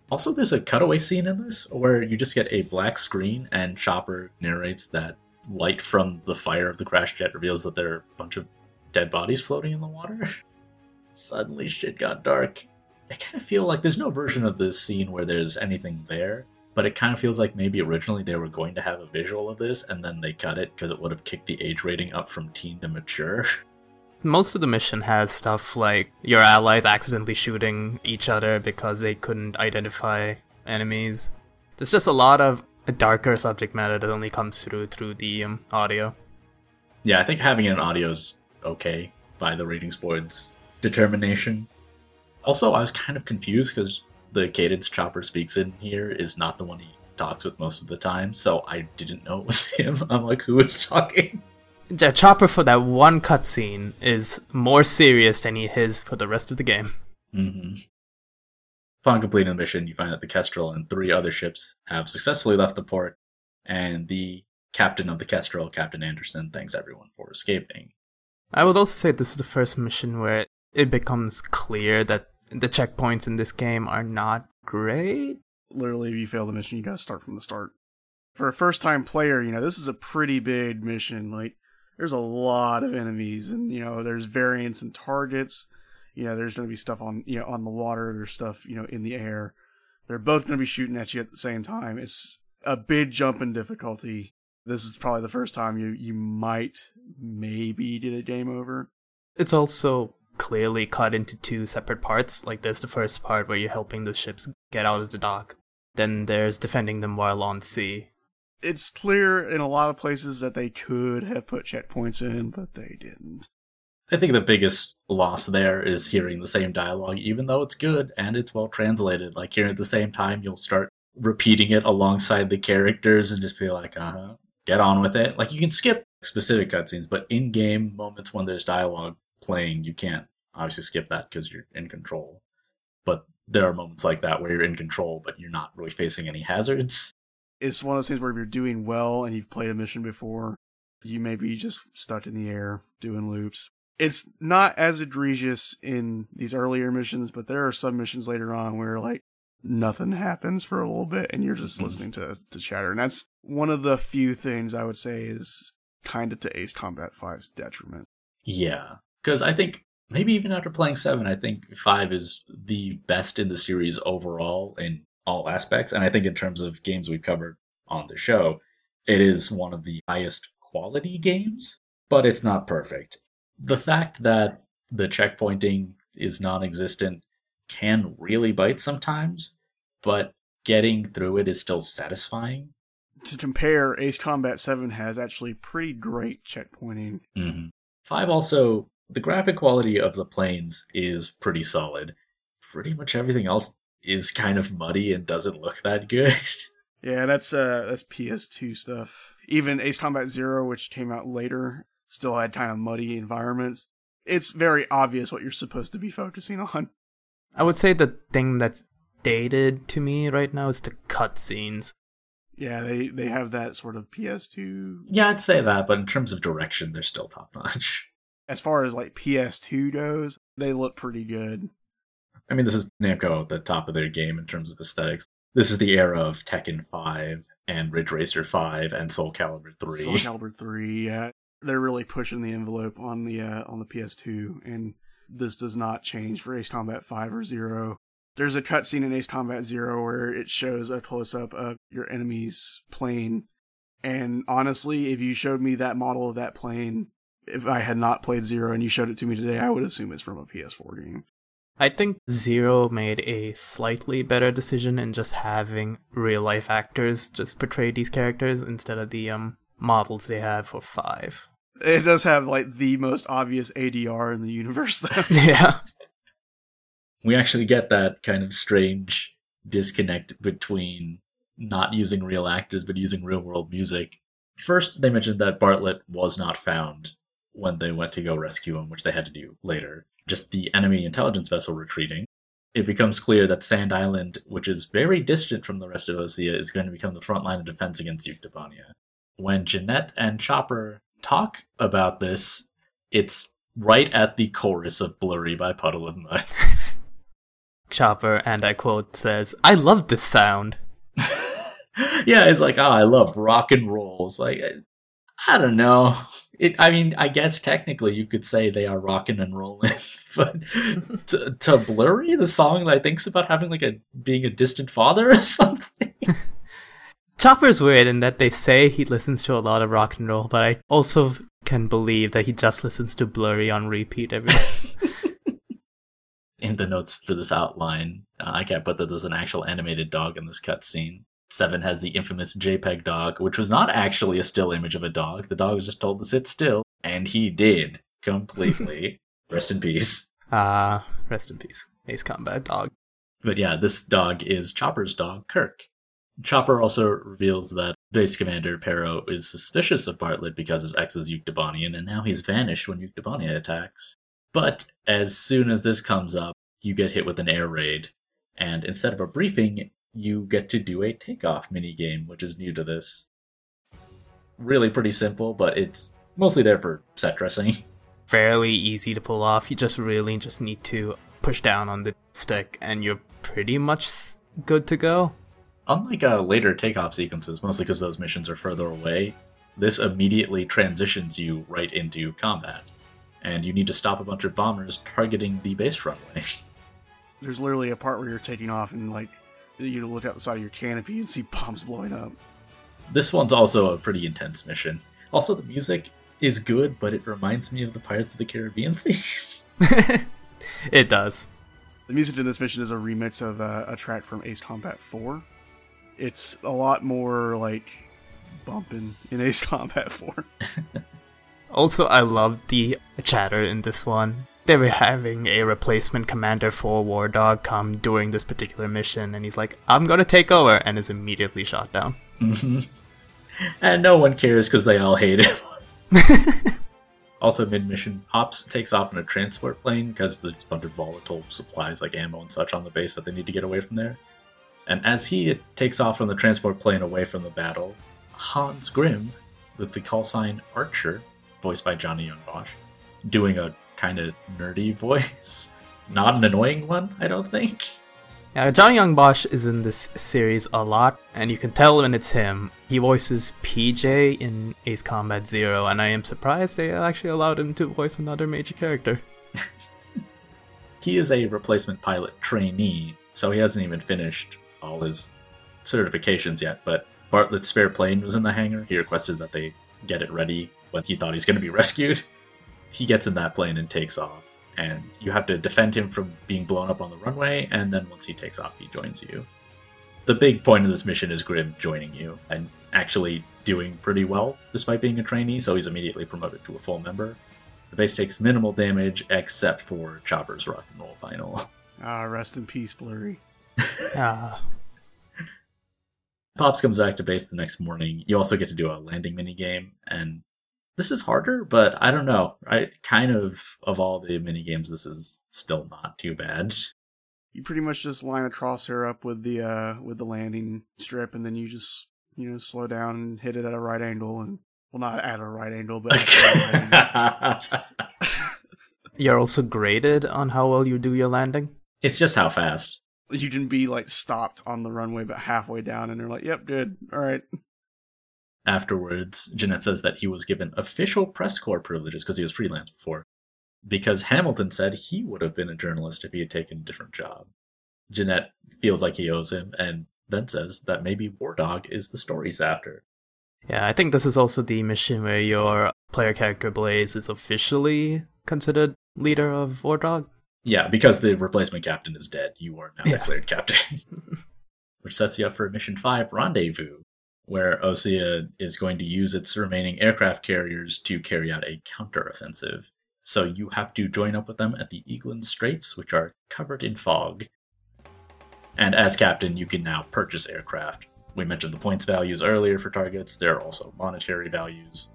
Also, there's a cutaway scene in this where you just get a black screen and Chopper narrates that light from the fire of the crash jet reveals that there are a bunch of dead bodies floating in the water. Suddenly, shit got dark. I kind of feel like there's no version of this scene where there's anything there, but it kind of feels like maybe originally they were going to have a visual of this and then they cut it because it would have kicked the age rating up from teen to mature. Most of the mission has stuff like your allies accidentally shooting each other because they couldn't identify enemies. There's just a lot of darker subject matter that only comes through through the um, audio. Yeah, I think having it in audio is okay by the ratings board's determination. Also, I was kind of confused because the cadence Chopper speaks in here is not the one he talks with most of the time, so I didn't know it was him. I'm like, who is talking? Yeah, Chopper for that one cutscene is more serious than he is for the rest of the game. Mm-hmm. Upon completing the mission, you find that the Kestrel and three other ships have successfully left the port, and the captain of the Kestrel, Captain Anderson, thanks everyone for escaping. I would also say this is the first mission where it becomes clear that the checkpoints in this game are not great. Literally, if you fail the mission, you gotta start from the start. For a first time player, you know, this is a pretty big mission. Like, there's a lot of enemies, and, you know, there's variants and targets. You know, there's gonna be stuff on, you know, on the water, there's stuff, you know, in the air. They're both gonna be shooting at you at the same time. It's a big jump in difficulty. This is probably the first time you, you might maybe get a game over. It's also clearly cut into two separate parts. Like there's the first part where you're helping the ships get out of the dock. Then there's defending them while on sea. It's clear in a lot of places that they could have put checkpoints in, but they didn't. I think the biggest loss there is hearing the same dialogue, even though it's good and it's well translated. Like here at the same time, you'll start repeating it alongside the characters and just be like, uh huh, get on with it. Like you can skip specific cutscenes, but in game moments when there's dialogue playing, you can't obviously skip that because you're in control. But there are moments like that where you're in control, but you're not really facing any hazards. It's one of those things where if you're doing well and you've played a mission before, you may be just stuck in the air doing loops. It's not as egregious in these earlier missions, but there are some missions later on where like nothing happens for a little bit and you're just mm-hmm. listening to, to chatter. And that's one of the few things I would say is kind of to Ace Combat 5's detriment. Yeah. Because I think maybe even after playing 7, I think 5 is the best in the series overall in all aspects. And I think in terms of games we've covered on the show, it is one of the highest quality games, but it's not perfect. The fact that the checkpointing is non existent can really bite sometimes, but getting through it is still satisfying. To compare, Ace Combat 7 has actually pretty great checkpointing. Mm-hmm. 5 also, the graphic quality of the planes is pretty solid. Pretty much everything else is kind of muddy and doesn't look that good. Yeah, that's uh that's PS2 stuff. Even Ace Combat Zero, which came out later, still had kind of muddy environments. It's very obvious what you're supposed to be focusing on. I would say the thing that's dated to me right now is the cutscenes. Yeah, they they have that sort of PS2. Yeah, I'd say that, but in terms of direction, they're still top notch. As far as like PS2 goes, they look pretty good. I mean, this is Namco at the top of their game in terms of aesthetics. This is the era of Tekken 5 and Ridge Racer 5 and Soul Calibur 3. Soul Calibur 3, yeah. They're really pushing the envelope on the uh, on the PS2 and this does not change for Ace Combat 5 or 0. There's a cutscene in Ace Combat 0 where it shows a close up of your enemy's plane. And honestly, if you showed me that model of that plane, if I had not played Zero and you showed it to me today, I would assume it's from a PS4 game. I think Zero made a slightly better decision in just having real life actors just portray these characters instead of the um models they have for five. It does have like the most obvious ADR in the universe though. yeah. We actually get that kind of strange disconnect between not using real actors but using real world music. First, they mentioned that Bartlett was not found when they went to go rescue him, which they had to do later. Just the enemy intelligence vessel retreating. It becomes clear that Sand Island, which is very distant from the rest of Osea, is going to become the front line of defense against Yuktobania. When Genette and Chopper talk about this, it's right at the chorus of Blurry by Puddle of Mudd. Chopper, and I quote, says, I love this sound. yeah, it's like, oh, I love rock and rolls. Like, I don't know. It, I mean, I guess technically you could say they are rocking and rolling, but to, to Blurry, the song that I think's about having like a being a distant father or something. Chopper's weird in that they say he listens to a lot of rock and roll, but I also can believe that he just listens to Blurry on repeat every day. In the notes for this outline, uh, I can't put that there's an actual animated dog in this cutscene. Seven has the infamous JPEG dog, which was not actually a still image of a dog. The dog was just told to sit still, and he did completely. rest in peace. Ah, uh, rest in peace. Ace Combat dog. But yeah, this dog is Chopper's dog, Kirk. Chopper also reveals that Base Commander Perrault is suspicious of Bartlett because his ex is Yuktobanian, and now he's vanished when Yuktobania attacks. But as soon as this comes up, you get hit with an air raid, and instead of a briefing, you get to do a takeoff mini game, which is new to this. Really pretty simple, but it's mostly there for set dressing. Fairly easy to pull off. You just really just need to push down on the stick, and you're pretty much good to go. Unlike uh, later takeoff sequences, mostly because those missions are further away, this immediately transitions you right into combat. And you need to stop a bunch of bombers targeting the base runway. There's literally a part where you're taking off and like you look out the side of your canopy and see bombs blowing up. This one's also a pretty intense mission. Also, the music is good, but it reminds me of the Pirates of the Caribbean theme. it does. The music in this mission is a remix of uh, a track from Ace Combat 4. It's a lot more like bumping in Ace Combat 4. Also, I love the chatter in this one they were having a replacement commander for War Dog come during this particular mission, and he's like, "I'm gonna take over," and is immediately shot down. Mm-hmm. And no one cares because they all hate him. also, mid-mission, Pops takes off in a transport plane because there's a bunch of volatile supplies like ammo and such on the base that they need to get away from there. And as he takes off from the transport plane away from the battle, Hans Grimm, with the call sign Archer, voiced by Johnny Yong Bosch, doing a kind of nerdy voice. Not an annoying one, I don't think. Yeah, Johnny Yong Bosch is in this series a lot, and you can tell when it's him. He voices PJ in Ace Combat Zero, and I am surprised they actually allowed him to voice another major character. he is a replacement pilot trainee, so he hasn't even finished all his certifications yet, but Bartlett's spare plane was in the hangar. He requested that they get it ready when he thought he's going to be rescued he gets in that plane and takes off. And you have to defend him from being blown up on the runway, and then once he takes off, he joins you. The big point of this mission is Grimm joining you and actually doing pretty well despite being a trainee, so he's immediately promoted to a full member. The base takes minimal damage except for Chopper's rock and roll final. Ah, rest in peace, Blurry. ah. Pops comes back to base the next morning. You also get to do a landing mini game, and this is harder, but I don't know. I kind of of all the mini games, this is still not too bad. You pretty much just line a crosshair up with the uh with the landing strip, and then you just you know slow down and hit it at a right angle, and well, not at a right angle, but at the right angle. You're also graded on how well you do your landing. it's just how fast. you can be like stopped on the runway, but halfway down, and they're like, "Yep, good, all right." Afterwards, Genette says that he was given official press corps privileges because he was freelance before. Because Hamilton said he would have been a journalist if he had taken a different job. Genette feels like he owes him, and then says that maybe War Dog is the story's after. Yeah, I think this is also the mission where your player character Blaze is officially considered leader of War Dog. Yeah, because the replacement captain is dead, you are now Yeah. declared captain. Which sets you up for a Mission 5 Rendezvous, where Osea is going to use its remaining aircraft carriers to carry out a counteroffensive. So you have to join up with them at the Eaglin Straits, which are covered in fog. And as captain, you can now purchase aircraft. We mentioned the points values earlier for targets, there are also monetary values.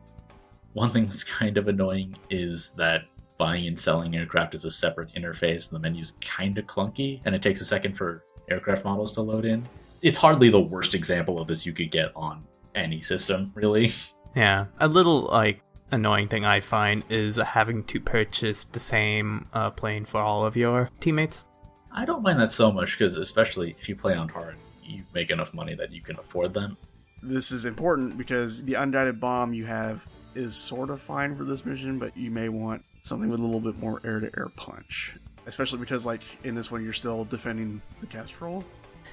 One thing that's kind of annoying is that buying and selling aircraft is a separate interface. The menu's kind of clunky, and it takes a second for aircraft models to load in. It's hardly the worst example of this you could get on any system, really. Yeah, a little like annoying thing I find is having to purchase the same uh, plane for all of your teammates. I don't mind that so much because, especially if you play on hard, you make enough money that you can afford them. This is important because the unguided bomb you have is sort of fine for this mission, but you may want something with a little bit more air-to-air punch, especially because like in this one you're still defending the Kestrel.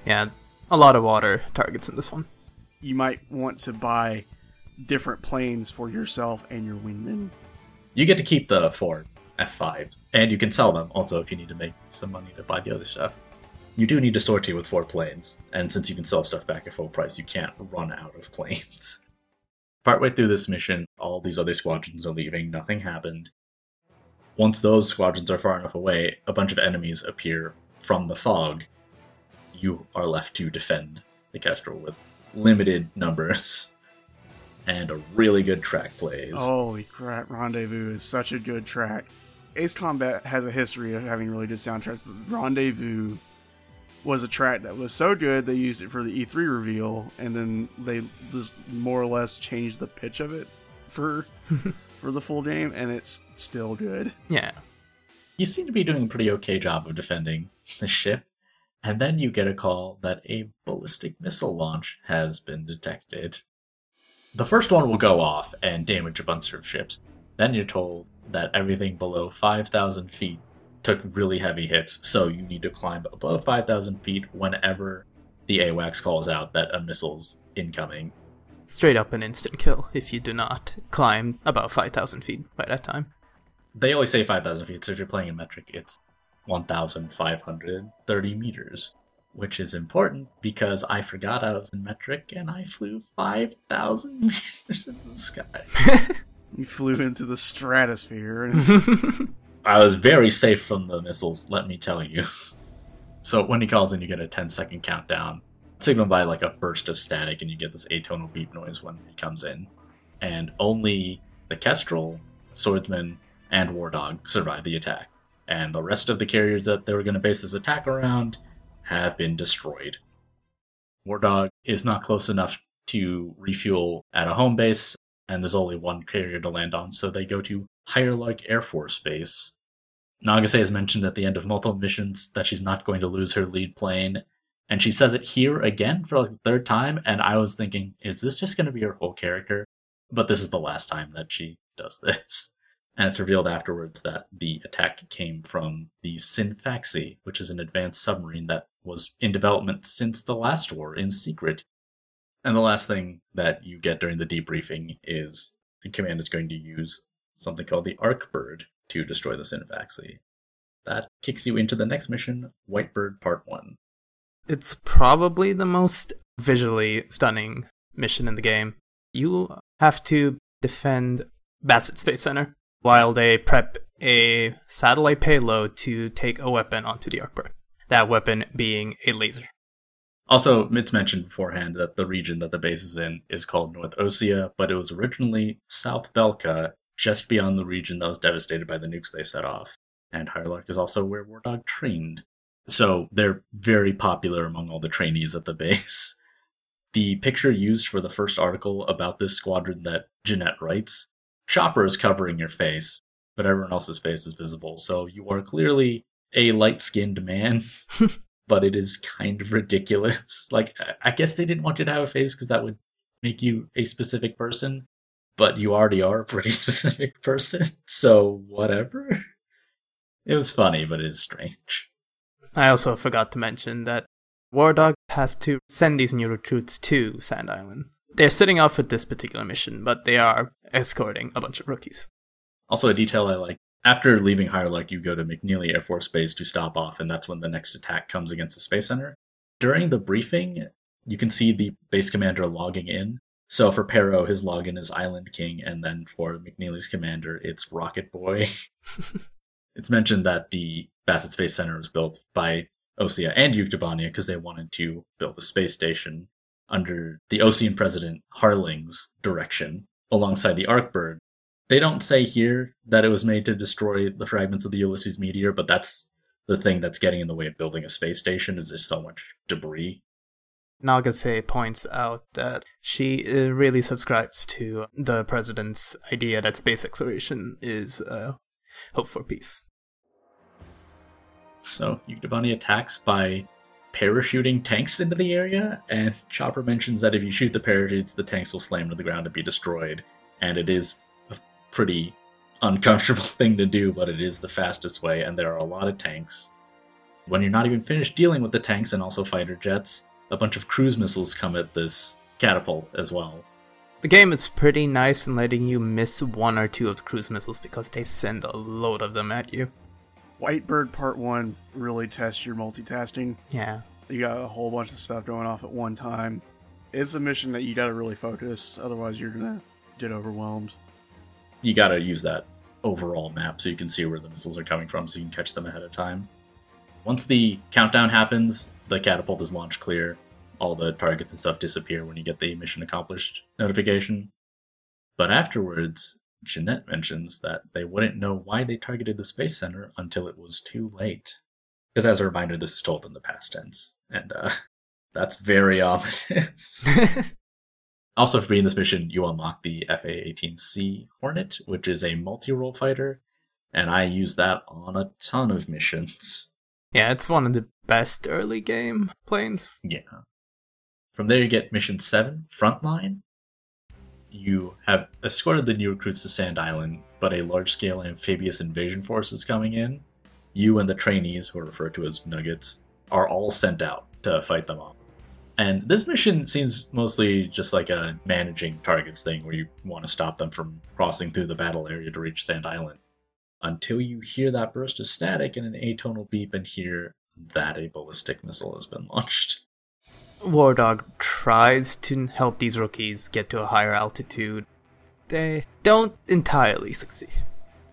Yeah, a lot of water targets in this one. You might want to buy different planes for yourself and your wingman. You get to keep the four F5s, and you can sell them also if you need to make some money to buy the other stuff. You do need a sortie with four planes, and since you can sell stuff back at full price, you can't run out of planes. Partway through this mission, all these other squadrons are leaving, nothing happened. Once those squadrons are far enough away, a bunch of enemies appear from the fog. You are left to defend the Kestrel with limited numbers. And a really good track plays. Holy crap, Rendezvous is such a good track. Ace Combat has a history of having really good soundtracks, but Rendezvous was a track that was so good they used it for the E3 reveal, and then they just more or less changed the pitch of it for for the full game, and it's still good. Yeah, You seem to be doing a pretty okay job of defending the ship, and then you get a call that a ballistic missile launch has been detected. The first one will go off and damage a bunch of ships. Then you're told that everything below 5,000 feet took really heavy hits, so you need to climb above 5,000 feet whenever the AWACS calls out that a missile's incoming. straight up an instant kill if you do not climb about 5,000 feet by that time. They always say 5,000 feet, so if you're playing in metric, it's 1,530 meters, which is important because I forgot I was in metric and I flew 5,000 meters into the sky. You flew into the stratosphere, I was very safe from the missiles, let me tell you. So when he calls in, you get a 10 second countdown, signaled by like a burst of static, and you get this atonal beep noise when he comes in. And only the Kestrel, Swordsman, and War Dog survive the attack. And the rest of the carriers that they were going to base this attack around have been destroyed. War Dog is not close enough to refuel at a home base, and there's only one carrier to land on, so they go to Heierlark Air Force Base. Nagase has mentioned at the end of multiple missions that she's not going to lose her lead plane, and she says it here again for like the third time, and I was thinking, is this just going to be her whole character? But this is the last time that she does this. And it's revealed afterwards that the attack came from the Scinfaxi, which is an advanced submarine that was in development since the last war in secret. And the last thing that you get during the debriefing is the command is going to use something called the Arkbird to destroy the Scinfaxi. That kicks you into the next mission, Whitebird Part 1. It's probably the most visually stunning mission in the game. You have to defend Basset Space Center while they prep a satellite payload to take a weapon onto the Arkbird. That weapon being a laser. Also, it's mentioned beforehand that the region that the base is in is called North Osea, but it was originally South Belka, just beyond the region that was devastated by the nukes they set off. And Heierlark is also where Wardog trained. So they're very popular among all the trainees at the base. The picture used for the first article about this squadron that Genette writes, Chopper is covering your face, but everyone else's face is visible. So you are clearly a light skinned man, but it is kind of ridiculous. Like, I guess they didn't want you to have a face because that would make you a specific person, but you already are a pretty specific person. So, whatever. It was funny, but it is strange. I also forgot to mention that Wardog has to send these new recruits to Sand Island. They're setting off with this particular mission, but they are escorting a bunch of rookies. Also, a detail I like after leaving Heierlark, you go to McNeely Air Force Base to stop off, and that's when the next attack comes against the Space Center. During the briefing, you can see the base commander logging in. So for Perrault, his login is Island King, and then for McNeely's commander, it's Rocket Boy. it's mentioned that the Basset Space Center was built by Osea and Yuktobania because they wanted to build a space station under the Osean president Harling's direction alongside the Arkbird. They don't say here that it was made to destroy the fragments of the Ulysses meteor, but that's the thing that's getting in the way of building a space station is there's so much debris. Nagase points out that she uh, really subscribes to the president's idea that space exploration is a hope for peace. So Yuktobania attacks by parachuting tanks into the area, and Chopper mentions that if you shoot the parachutes, the tanks will slam to the ground and be destroyed. And it is a pretty uncomfortable thing to do, but it is the fastest way, and there are a lot of tanks. When you're not even finished dealing with the tanks and also fighter jets, a bunch of cruise missiles come at this catapult as well. The game is pretty nice in letting you miss one or two of the cruise missiles because they send a load of them at you. Whitebird Part 1 really tests your multitasking. Yeah. You got a whole bunch of stuff going off at one time. It's a mission that you gotta really focus, otherwise, you're gonna get overwhelmed. You gotta use that overall map so you can see where the missiles are coming from so you can catch them ahead of time. Once the countdown happens, the catapult is launched clear. All the targets and stuff disappear when you get the mission accomplished notification. But afterwards, Genette mentions that they wouldn't know why they targeted the Space Center until it was too late. Because as a reminder, this is told in the past tense, and uh, that's very ominous. also, for being this mission, you unlock the FA-18C Hornet, which is a multi-role fighter, and I use that on a ton of missions. Yeah, it's one of the best early game planes. Yeah. From there, you get mission 7, Frontline, you have escorted the new recruits to Sand Island, but a large scale amphibious invasion force is coming in. You and the trainees, who are referred to as Nuggets, are all sent out to fight them off. And this mission seems mostly just like a managing targets thing where you want to stop them from crossing through the battle area to reach Sand Island. Until you hear that burst of static and an atonal beep and hear that a ballistic missile has been launched. Wardog tries to help these rookies get to a higher altitude. They don't entirely succeed.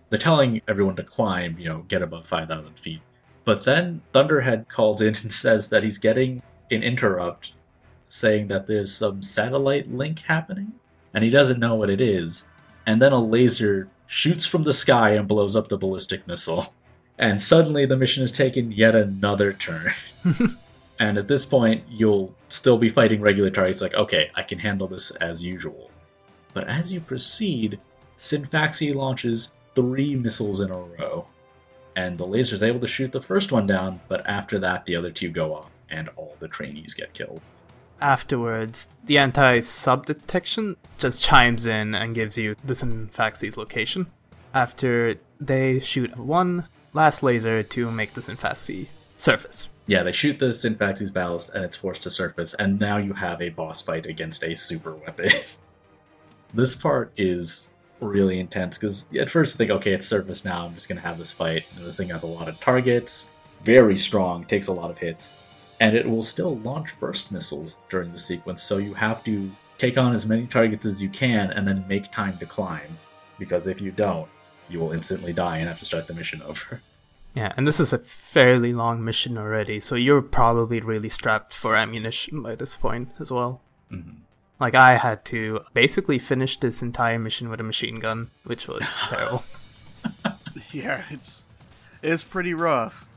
They're telling everyone to climb, you know, get above 5,000 feet. But then Thunderhead calls in and says that he's getting an interrupt saying that there's some satellite link happening, and he doesn't know what it is. And then a laser shoots from the sky and blows up the ballistic missile. And suddenly the mission is taken yet another turn. And at this point, you'll still be fighting regular targets like, okay, I can handle this as usual. But as you proceed, Scinfaxi launches three missiles in a row. And the laser is able to shoot the first one down, but after that, the other two go off, and all the trainees get killed. Afterwards, the anti sub detection just chimes in and gives you the Scinfaxi's location. After they shoot one last laser to make the Scinfaxi surface. Yeah, they shoot the Scinfaxi's ballast and it's forced to surface, and now you have a boss fight against a super weapon. this part is really intense because at first you think, okay, it's surface now, I'm just gonna have this fight. And this thing has a lot of targets, very strong, takes a lot of hits, and it will still launch burst missiles during the sequence, so you have to take on as many targets as you can and then make time to climb. Because if you don't, you will instantly die and have to start the mission over. Yeah, and this is a fairly long mission already, so you're probably really strapped for ammunition by this point as well. Mhm. Like I had to basically finish this entire mission with a machine gun, which was terrible. Yeah, it's it's pretty rough.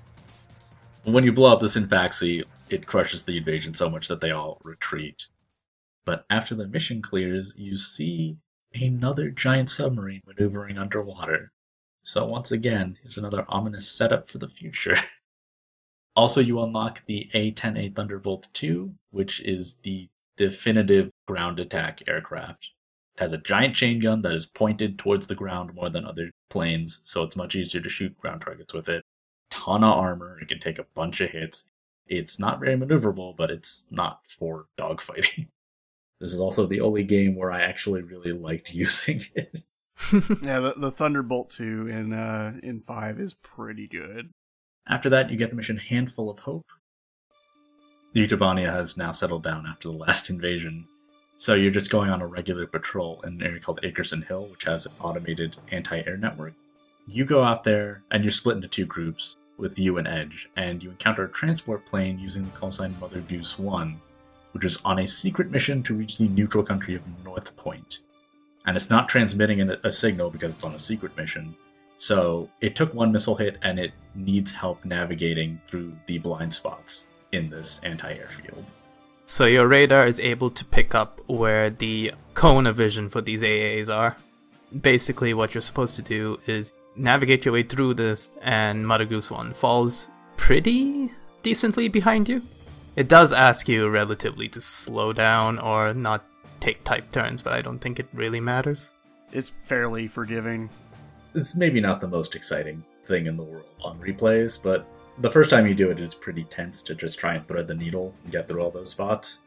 When you blow up this Scinfaxi, it crushes the invasion so much that they all retreat. But after the mission clears, you see another giant submarine maneuvering underwater. So once again, here's another ominous setup for the future. also, you unlock the A-10A Thunderbolt II, which is the definitive ground attack aircraft. It has a giant chain gun that is pointed towards the ground more than other planes, so it's much easier to shoot ground targets with it. Ton of armor, it can take a bunch of hits. It's not very maneuverable, but it's not for dogfighting. This is also the only game where I actually really liked using it. Yeah, the, the Thunderbolt two in uh in five is pretty good. After that, you get the mission Handful of Hope. Yuktobania has now settled down after the last invasion, so you're just going on a regular patrol in an area called Akerson Hill, which has an automated anti air network. You go out there and you're split into two groups with you and Edge, and you encounter a transport plane using the call sign Mother Goose 1, which is on a secret mission to reach the neutral country of North Point. And it's not transmitting a, signal because it's on a secret mission, so it took one missile hit and it needs help navigating through the blind spots in this anti airfield. so your radar is able to pick up where the cone of vision for these AAs are. Basically, what you're supposed to do is navigate your way through this, and Mother Goose 1 falls pretty decently behind you. It does ask you relatively to slow down or not take type turns, but I don't think it really matters. It's fairly forgiving. It's maybe not the most exciting thing in the world on replays, but the first time you do it, it's pretty tense to just try and thread the needle and get through all those spots.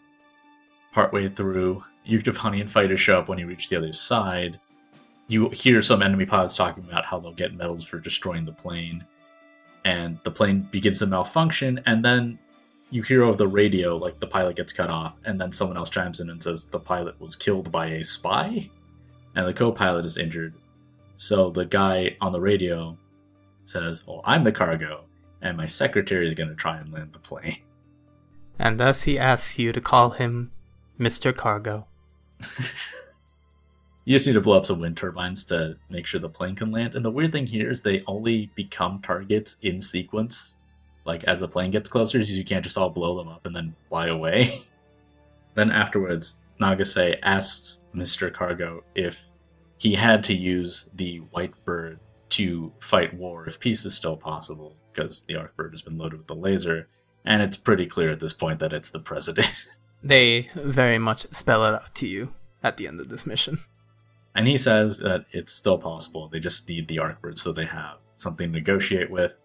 Partway through, Yuktobanian fighters show up when you reach the other side. You hear some enemy pilots talking about how they'll get medals for destroying the plane, and the plane begins to malfunction, and then you hear over the radio like the pilot gets cut off, and then someone else chimes in and says the pilot was killed by a spy, and the co-pilot is injured. So the guy on the radio says, "Well, I'm the cargo, and my secretary is going to try and land the plane." And thus he asks you to call him Mr. Cargo. You just need to blow up some wind turbines to make sure the plane can land. And the weird thing here is they only become targets in sequence. Like as the plane gets closer, you can't just all blow them up and then fly away. then afterwards, Nagase asks Mr. Cargo if he had to use the White Bird to fight war if peace is still possible, because the Arkbird has been loaded with the laser, and it's pretty clear at this point that it's the president. They very much spell it out to you at the end of this mission. And he says that it's still possible. They just need the Arkbird so they have something to negotiate with.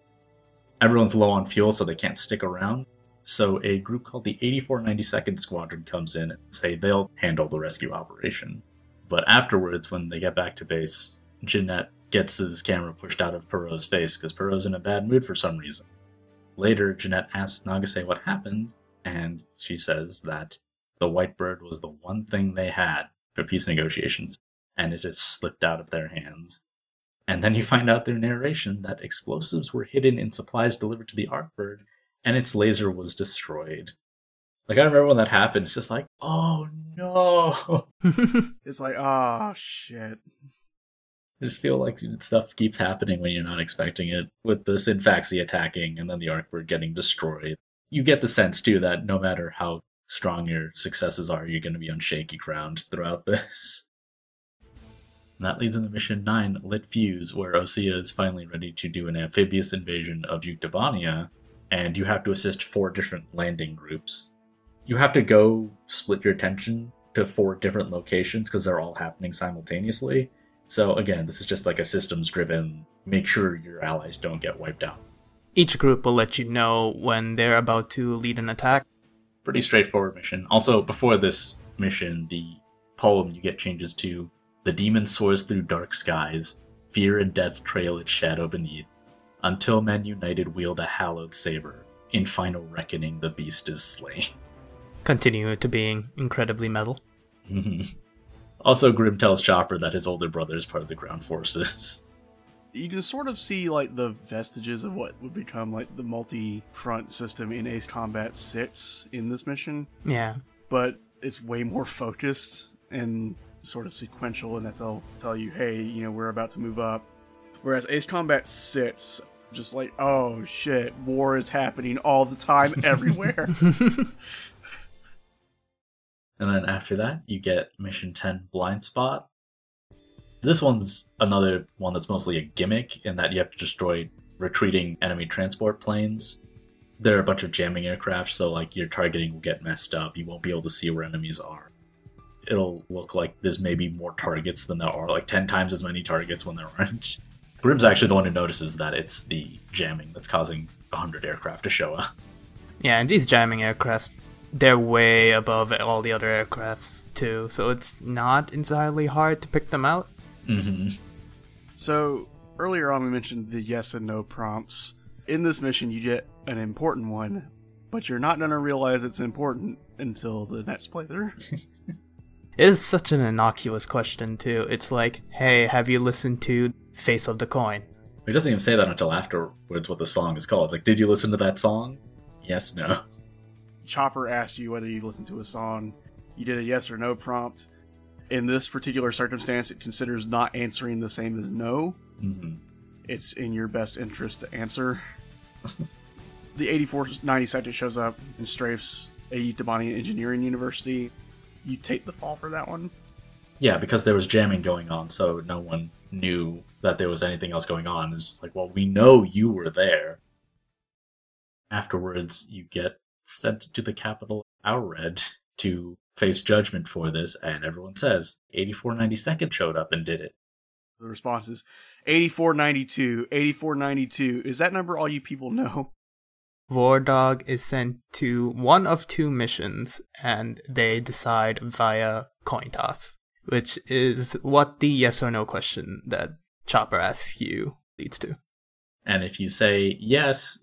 Everyone's low on fuel, so they can't stick around. So a group called the 8492nd Squadron comes in and say they'll handle the rescue operation. But afterwards, when they get back to base, Genette gets his camera pushed out of Perrault's face because Perrault's in a bad mood for some reason. Later, Genette asks Nagase what happened, and she says that the White Bird was the one thing they had for peace negotiations, and it has slipped out of their hands. And then you find out through narration that explosives were hidden in supplies delivered to the Arkbird, and its laser was destroyed. Like I remember when that happened, it's just like, oh no! It's like, oh shit. I just feel like stuff keeps happening when you're not expecting it. With the Scinfaxi attacking and then the Arkbird getting destroyed. You get the sense too that no matter how strong your successes are, you're going to be on shaky ground throughout this. And that leads into mission 9, Lit Fuse, where Osea is finally ready to do an amphibious invasion of Yuktobania, and you have to assist four different landing groups. You have to go split your attention to four different locations because they're all happening simultaneously. So again, this is just like a systems driven make sure your allies don't get wiped out. Each group will let you know when they're about to lead an attack. Pretty straightforward mission. Also, before this mission, the poem you get changes to The demon soars through dark skies, fear and death trail its shadow beneath, until men united wield a hallowed saber. In final reckoning, the beast is slain. Continue to being incredibly metal. also, Grimm tells Chopper that his older brother is part of the ground forces. You can sort of see like the vestiges of what would become like the multi-front system in Ace Combat 6 in this mission, Yeah. but it's way more focused and sort of sequential and that they'll tell you, hey, you know, we're about to move up. Whereas Ace Combat 6, just like, oh shit, war is happening all the time everywhere. And then after that, you get Mission 10 Blind Spot. This one's another one that's mostly a gimmick in that you have to destroy retreating enemy transport planes. There are a bunch of jamming aircraft, so like your targeting will get messed up. You won't be able to see where enemies are. It'll look like there's maybe more targets than there are, like 10 times as many targets when there aren't. Grimm's actually the one who notices that it's the jamming that's causing 100 aircraft to show up. Yeah, and these jamming aircraft, they're way above all the other aircrafts too, so it's not entirely hard to pick them out. hmm So earlier on, we mentioned the yes and no prompts. In this mission, you get an important one, but you're not going to realize it's important until the next playthrough. It is such an innocuous question too. It's like, hey, have you listened to Face of the Coin? He doesn't even say that until afterwards what the song is called. It's like, did you listen to that song? Yes, no. Chopper asked you whether you listened to a song. You did a yes or no prompt. In this particular circumstance, it considers not answering the same as no. hmm It's in your best interest to answer. the 8490 sector shows up and strafes a Tabani Engineering University. You take the fall for that one. Yeah, because there was jamming going on, so no one knew that there was anything else going on. It's just like, well, we know you were there. Afterwards, you get sent to the capital, Oured, to face judgment for this, and everyone says 8492nd showed up and did it. The response is 8492, 8492. Is that number all you people know? War Dog is sent to one of two missions, and they decide via coin toss, which is what the yes or no question that Chopper asks you leads to. And if you say yes,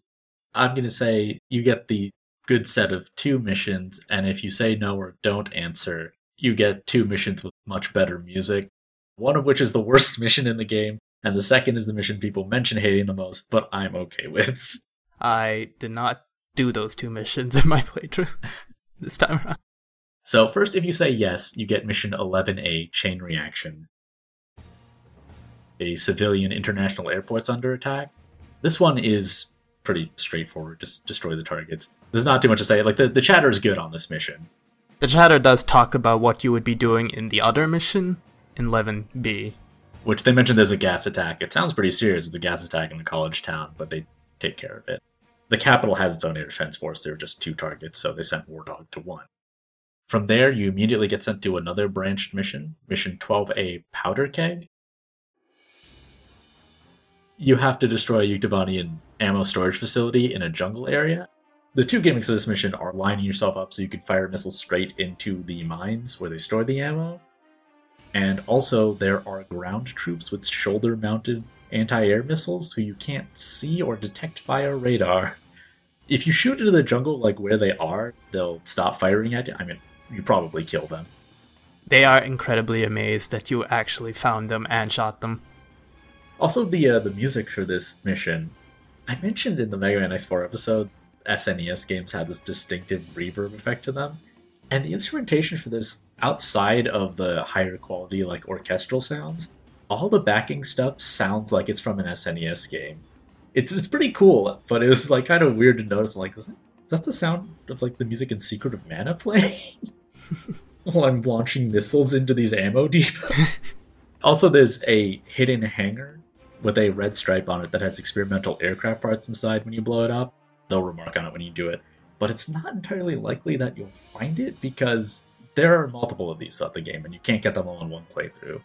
I'm going to say you get the good set of two missions. And if you say no or don't answer, you get two missions with much better music. One of which is the worst mission in the game, and the second is the mission people mention hating the most, but I'm okay with. I did not do those two missions in my playthrough this time around. So, first, if you say yes, you get mission 11A Chain Reaction. A civilian international airport's under attack. This one is pretty straightforward. Just destroy the targets. There's not too much to say. Like, the, the chatter is good on this mission. The chatter does talk about what you would be doing in the other mission, in 11B. Which they mentioned there's a gas attack. It sounds pretty serious. It's a gas attack in a college town, but they take care of it. The capital has its own air defense force. There are just two targets, so they sent War Dog to one. From there, you immediately get sent to another branched mission, Mission 12A Powder Keg. You have to destroy a Yuktobanian ammo storage facility in a jungle area. The two gimmicks of this mission are lining yourself up so you can fire missiles straight into the mines where they store the ammo. And also, there are ground troops with shoulder mounted anti air missiles who you can't see or detect via radar. If you shoot into the jungle, like where they are, they'll stop firing at you. I mean, you probably kill them. They are incredibly amazed that you actually found them and shot them. Also, the uh, the music for this mission, I mentioned in the Mega Man X4 episode, SNES games had this distinctive reverb effect to them, and the instrumentation for this, outside of the higher quality like orchestral sounds, all the backing stuff sounds like it's from an SNES game. It's it's pretty cool, but it was like kind of weird to notice. Like, is that, is that the sound of like the music in Secret of Mana playing? While I'm launching missiles into these ammo depots. also, there's a hidden hangar with a red stripe on it that has experimental aircraft parts inside when you blow it up. They'll remark on it when you do it. But it's not entirely likely that you'll find it because there are multiple of these throughout the game and you can't get them all in one playthrough.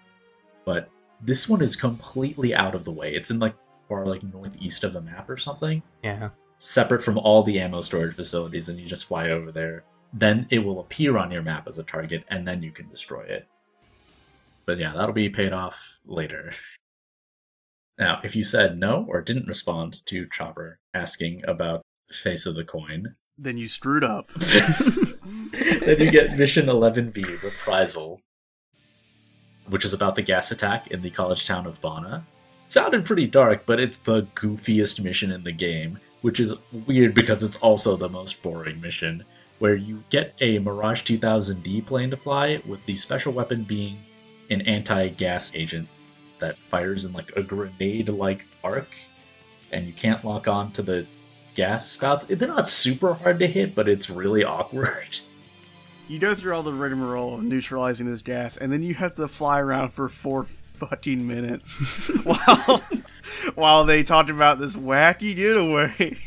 But this one is completely out of the way. It's in like far like northeast of the map or something, Yeah. separate from all the ammo storage facilities, and you just fly over there. Then it will appear on your map as a target, and then you can destroy it. But yeah, that'll be paid off later. Now, if you said no or didn't respond to Chopper asking about face of the coin, Then you screwed up. then you get Mission 11B Reprisal, which is about the gas attack in the college town of Bana. sounded pretty dark, but it's the goofiest mission in the game, which is weird because it's also the most boring mission, where you get a Mirage 2000D plane to fly, with the special weapon being an anti gas agent that fires in like a grenade like arc, and you can't lock on to the gas spouts. They're not super hard to hit, but it's really awkward. You go through all the rigmarole of neutralizing this gas, and then you have to fly around for four fucking minutes while while they talked about this wacky getaway.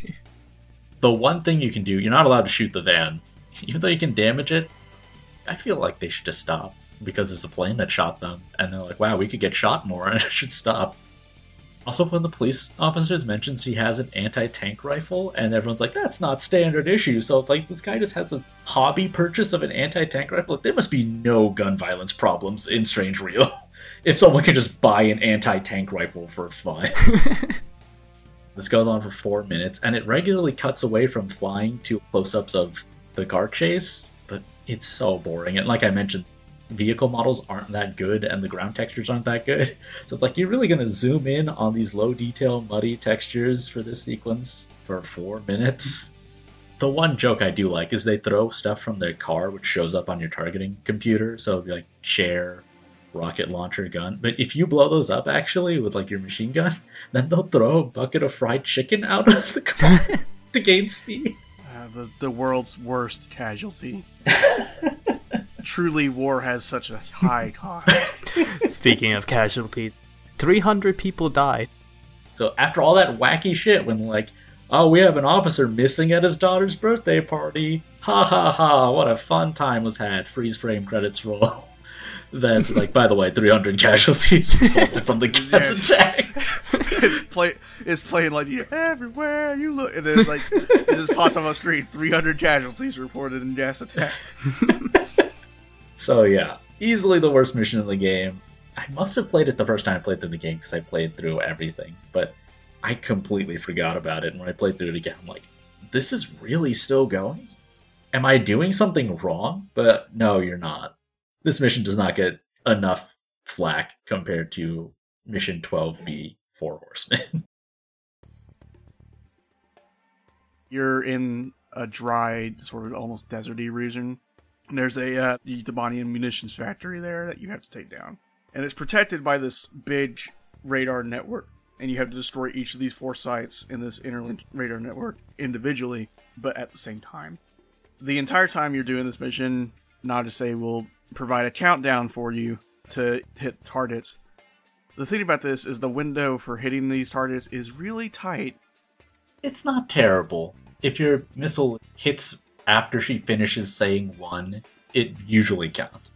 The one thing you can do, you're not allowed to shoot the van. Even though you can damage it, I feel like they should just stop because there's a plane that shot them, and they're like, wow, we could get shot more, and it should stop. Also, when the police officers mentions he has an anti-tank rifle, and everyone's like, "That's not standard issue." So it's like this guy just has a hobby purchase of an anti-tank rifle. Like, there must be no gun violence problems in Strangereal if someone can just buy an anti-tank rifle for fun. this goes on for four minutes, and it regularly cuts away from flying to close-ups of the car chase, but it's so boring. And like I mentioned, vehicle models aren't that good and the ground textures aren't that good. So it's like you're really gonna zoom in on these low detail, muddy textures for this sequence for four minutes. The one joke I do like is they throw stuff from their car which shows up on your targeting computer. So it'd be like chair, rocket launcher, gun. But if you blow those up actually with like your machine gun, then they'll throw a bucket of fried chicken out of the car to gain speed. Uh, the the world's worst casualty. Truly, war has such a high cost. Speaking of casualties, 300 people died. So after all that wacky shit, when like, oh, we have an officer missing at his daughter's birthday party, ha ha ha, what a fun time was had. Freeze frame credits roll. That's like, by the way, 300 casualties resulted from the gas Yes. attack. it's play it's playing like you everywhere you look, and then it's like it just pops on the screen. Three hundred casualties reported in gas attack. So yeah, easily the worst mission in the game. I must have played it the first time I played through the game because I played through everything, but I completely forgot about it. And when I played through it again, I'm like, this is really still going? Am I doing something wrong? But no, you're not. This mission does not get enough flack compared to Mission 12B Four Horsemen. You're in a dry, sort of almost deserty region. And there's a uh, Yuktobanian munitions factory there that you have to take down, and it's protected by this big radar network. And you have to destroy each of these four sites in this interlinked radar network individually, but at the same time. The entire time you're doing this mission, Nagase will provide a countdown for you to hit targets. The thing about this is the window for hitting these targets is really tight. it's not terrible. If your missile hits after she finishes saying one, it usually counts.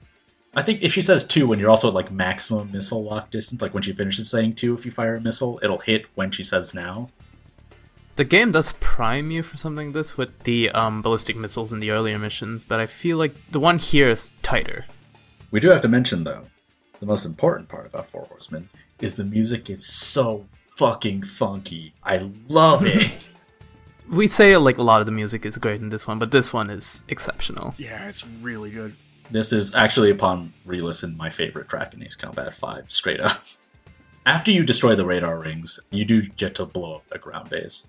I think if she says two when you're also at like maximum missile lock distance, like when she finishes saying two, if you fire a missile, it'll hit when she says now. The game does prime you for something like this with the um, ballistic missiles in the earlier missions, but I feel like the one here is tighter. We do have to mention though, the most important part about Four Horsemen is the music is so fucking funky. I love it. We say like a lot of the music is great in this one, but this one is exceptional. Yeah, it's really good. This is actually, upon re listen, my favorite track in Ace Combat 5, straight up. After you destroy the radar rings, you do get to blow up a ground base.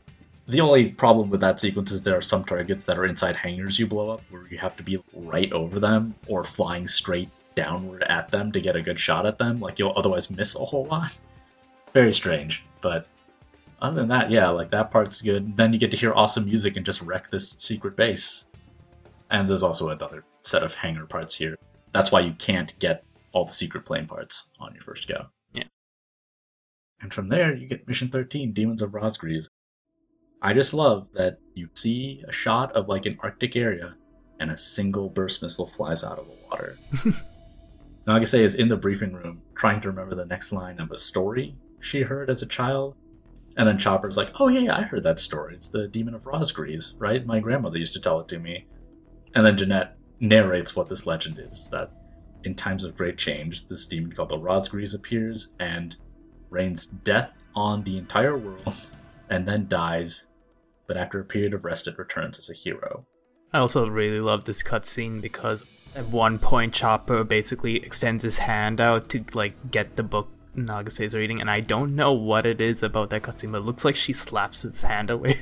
The only problem with that sequence is there are some targets that are inside hangars you blow up where you have to be right over them or flying straight downward at them to get a good shot at them. Like you'll otherwise miss a whole lot. Very strange, but other than that, yeah, like that part's good. Then you get to hear awesome music and just wreck this secret base. And there's also another set of hangar parts here. That's why you can't get all the secret plane parts on your first go. Yeah. And from there, you get Mission 13, Demons of Razgriz. I just love that you see a shot of like an Arctic area and a single burst missile flies out of the water. Nagase is in the briefing room trying to remember the next line of a story she heard as a child. And then Chopper's like, oh yeah, yeah, I heard that story. It's the Demon of Razgriz, right? My grandmother used to tell it to me. And then Genette narrates what this legend is that in times of great change, this demon called the Razgriz appears and rains death on the entire world and then dies. But after a period of rest, it returns as a hero. I also really love this cutscene because at one point Chopper basically extends his hand out to like get the book Nagase is reading, and I don't know what it is about that cutscene, but it looks like she slaps his hand away.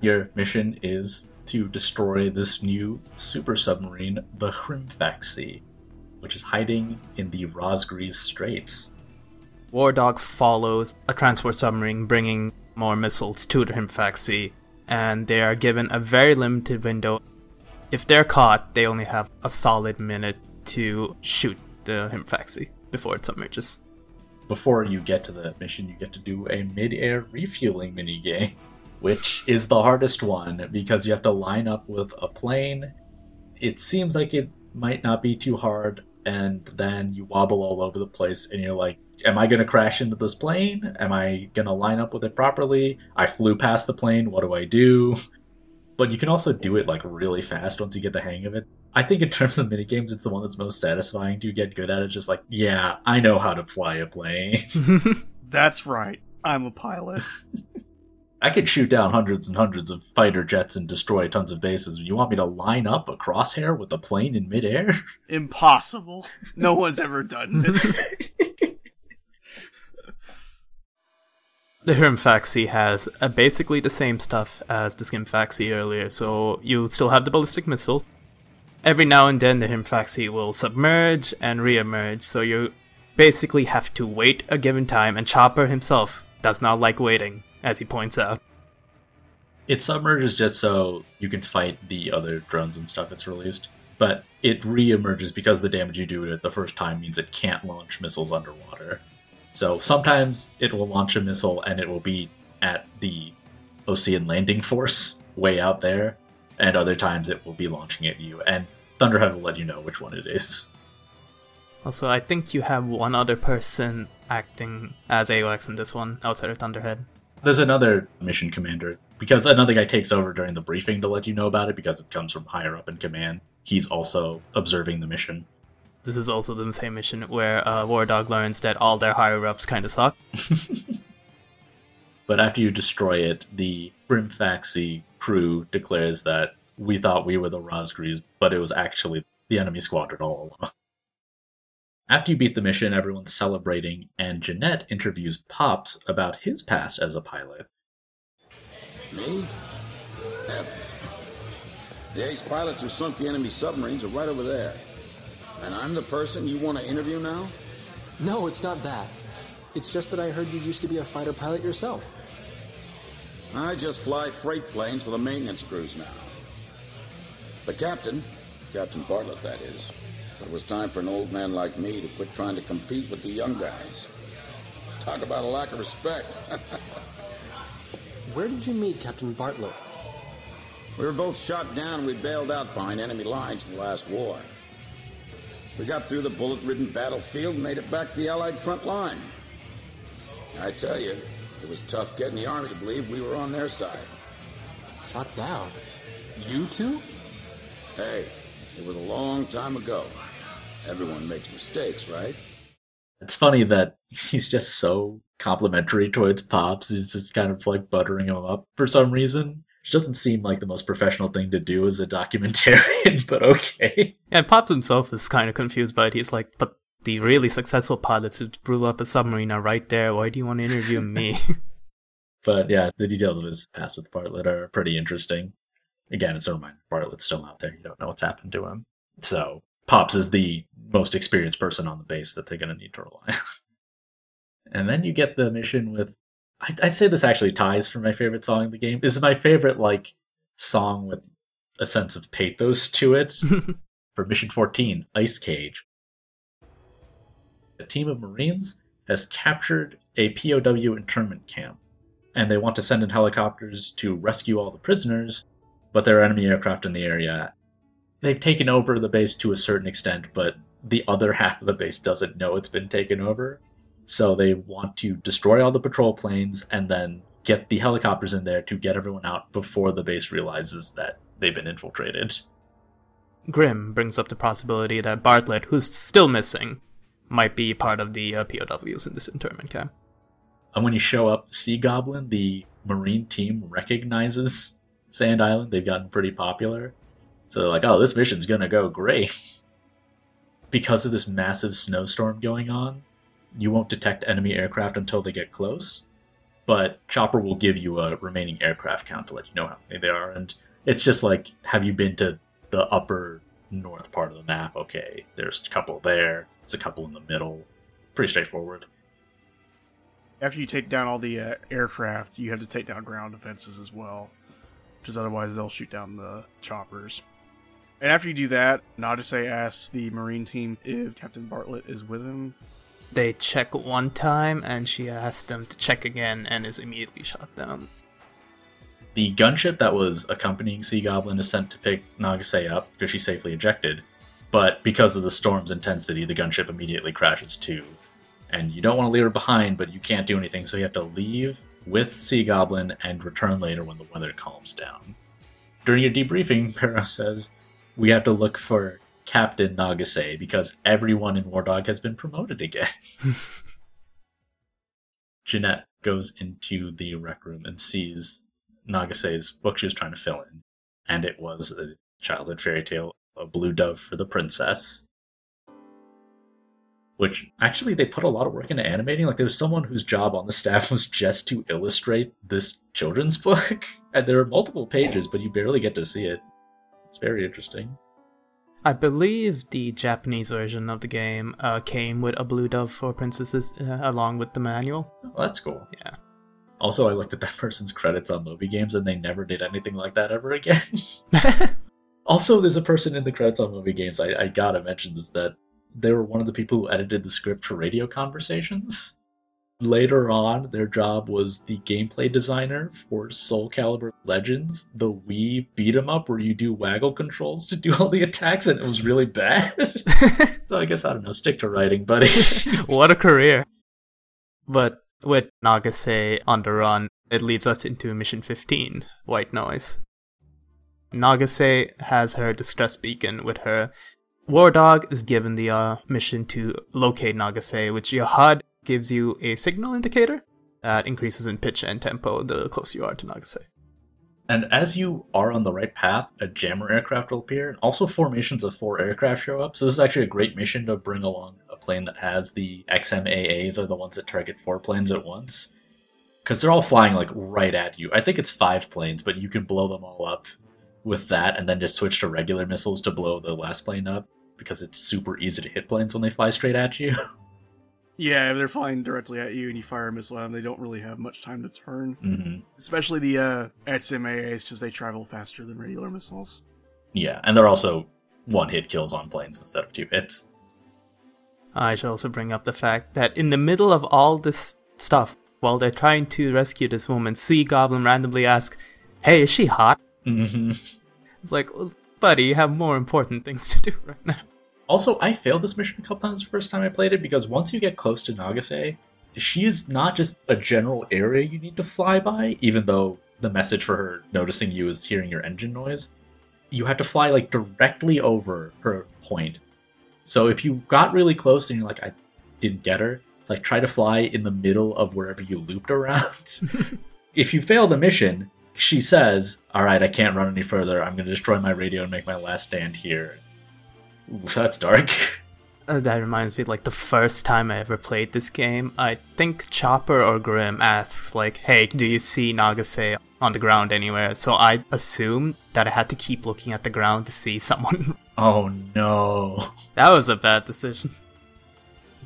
Your mission is to destroy this new super submarine, the Hrimfaxi, which is hiding in the Razgriz Straits. War Dog follows a transport submarine bringing more missiles to the Hrimfaxi, and they are given a very limited window. If they're caught, they only have a solid minute to shoot the Hrimfaxi before it submerges. Before you get to the mission, you get to do a mid-air refueling minigame, which is the hardest one because you have to line up with a plane. It seems like it might not be too hard, and then you wobble all over the place, and you're like, am I going to crash into this plane? Am I going to line up with it properly? I flew past the plane. What do I do? But you can also do it like really fast once you get the hang of it. I think in terms of minigames, it's the one that's most satisfying to get good at it. Just like, yeah, I know how to fly a plane. That's right. I'm a pilot. I could shoot down hundreds and hundreds of fighter jets and destroy tons of bases. You want me to line up a crosshair with a plane in midair? Impossible. No one's ever done this. The Hrimfaxi has uh, basically the same stuff as the Scinfaxi earlier, so you still have the ballistic missiles. Every now and then, the Hrimfaxi will submerge and re-emerge, so you basically have to wait a given time, and Chopper himself does not like waiting, as he points out. It submerges just so you can fight the other drones and stuff it's released, but it re-emerges because the damage you do to it the first time means it can't launch missiles underwater. So sometimes it will launch a missile and it will be at the Osean landing force way out there, and other times it will be launching at you. And Thunderhead will let you know which one it is. Also, I think you have one other person acting as AOX in this one outside of Thunderhead. There's another mission commander because another guy takes over during the briefing to let you know about it because it comes from higher up in command. He's also observing the mission. This is also the same mission where uh, War Dog learns that all their higher ups kind of suck. But after you destroy it, the Hrimfaxi crew declares that we thought we were the Razgriz, but it was actually the enemy squadron all along. After you beat the mission, everyone's celebrating, and Genette interviews Pops about his past as a pilot. Me? Heavens. The ace pilots who sunk the enemy submarines are right over there. And I'm the person you want to interview now? No, it's not that. It's just that I heard you used to be a fighter pilot yourself. I just fly freight planes for the maintenance crews now. The captain, Captain Bartlett that is, it was time for an old man like me to quit trying to compete with the young guys. Talk about a lack of respect. Where did you meet Captain Bartlett? we were both shot down and we bailed out behind enemy lines in the last war. We got through the bullet-ridden battlefield and made it back to the Allied front line. I tell you, it was tough getting the Army to believe we were on their side. Shot down. You two? Hey, it was a long time ago. Everyone makes mistakes, right? It's funny that he's just so complimentary towards Pops. He's just kind of like buttering him up for some reason. Which doesn't seem like the most professional thing to do as a documentarian, but okay. And Pops himself is kind of confused by it. He's like, but the really successful pilots who blew up a submarine are right there. Why do you want to interview me? But yeah, the details of his past with Bartlett are pretty interesting. Again, it's a reminder Bartlett's still out there. You don't know what's happened to him. So Pops is the most experienced person on the base that they're going to need to rely on. And then you get the mission with. I'd, I'd say this actually ties for my favorite song in the game. This is my favorite like song with a sense of pathos to it. for mission 14, Ice Cage. A team of Marines has captured a POW internment camp, and they want to send in helicopters to rescue all the prisoners, but there are enemy aircraft in the area. They've taken over the base to a certain extent, but the other half of the base doesn't know it's been taken over. So they want to destroy all the patrol planes and then get the helicopters in there to get everyone out before the base realizes that they've been infiltrated. Grim brings up the possibility that Bartlett, who's still missing, might be part of the uh, POWs in this internment camp. And when you show up, Sea Goblin, the Marine team recognizes Sand Island. They've gotten pretty popular. So they're like, oh, this mission's gonna go great. because of this massive snowstorm going on, you won't detect enemy aircraft until they get close, but Chopper will give you a remaining aircraft count to let you know how many there are. And it's just like, have you been to the upper north part of the map? Okay, there's a couple there, there's a couple in the middle. Pretty straightforward. After you take down all the uh, aircraft, you have to take down ground defenses as well, because otherwise they'll shoot down the choppers. And after you do that, Nagase asks the Marine team if Captain Bartlett is with him. They check one time, and she asks them to check again, and is immediately shot down. The gunship that was accompanying Sea Goblin is sent to pick Nagase up because she's safely ejected. But because of the storm's intensity, the gunship immediately crashes too. And you don't want to leave her behind, but you can't do anything, so you have to leave with Sea Goblin and return later when the weather calms down. During your debriefing, Perrault says, We have to look for Captain Nagase because everyone in War Dog has been promoted again. Genette goes into the rec room and sees Nagase's book she was trying to fill in, and it was a childhood fairy tale, A Blue Dove for the Princess. Which actually they put a lot of work into animating. Like there was someone whose job on the staff was just to illustrate this children's book, and there are multiple pages, but you barely get to see it. It's very interesting. I believe the Japanese version of the game uh, came with a blue dove for princesses uh, along with the manual. Oh, that's cool. Yeah. Also, I looked at that person's credits on Moby Games, and they never did anything like that ever again. Also, there's a person in the credits on Moby Games. I, I gotta mention this that they were one of the people who edited the script for Radio Conversations. Later on, their job was the gameplay designer for Soul Calibur Legends, the Wii beat 'em up where you do waggle controls to do all the attacks, and it was really bad. so I guess I don't know. Stick to writing, buddy. what a career. But with Nagase on the run, it leads us into Mission 15, White Noise. Nagase has her distress beacon with her. War Dog is given the uh, mission to locate Nagase, which HUD gives you a signal indicator that increases in pitch and tempo the closer you are to Nagase. And as you are on the right path, a jammer aircraft will appear, and also formations of four aircraft show up. So this is actually a great mission to bring along a plane that has the XMAAs, are the ones that target four planes at once, because they're all flying like right at you. I think it's five planes, but you can blow them all up with that, and then just switch to regular missiles to blow the last plane up, because it's super easy to hit planes when they fly straight at you. Yeah, if they're flying directly at you and you fire a missile at them, they don't really have much time to turn. hmm Especially the uh, XMAAs, because they travel faster than regular missiles. Yeah, and they're also one hit kills on planes instead of two hits. I should also bring up the fact that in the middle of all this stuff, while they're trying to rescue this woman, Sea Goblin randomly asks, Hey, is she hot? Hmm It's like, well, buddy, you have more important things to do right now. Also, I failed this mission a couple times the first time I played it because once you get close to Nagase, she is not just a general area you need to fly by, even though the message for her noticing you is hearing your engine noise. You have to fly like directly over her point. So if you got really close and you're like, I didn't get her, like try to fly in the middle of wherever you looped around. if you fail the mission, she says, Alright, I can't run any further. I'm going to destroy my radio and make my last stand here. Ooh, that's dark. Uh, that reminds me, like the first time I ever played this game, I think Chopper or Grim asks, like, "Hey, do you see Nagase on the ground anywhere?" So I assumed that I had to keep looking at the ground to see someone. Oh no. that was a bad decision.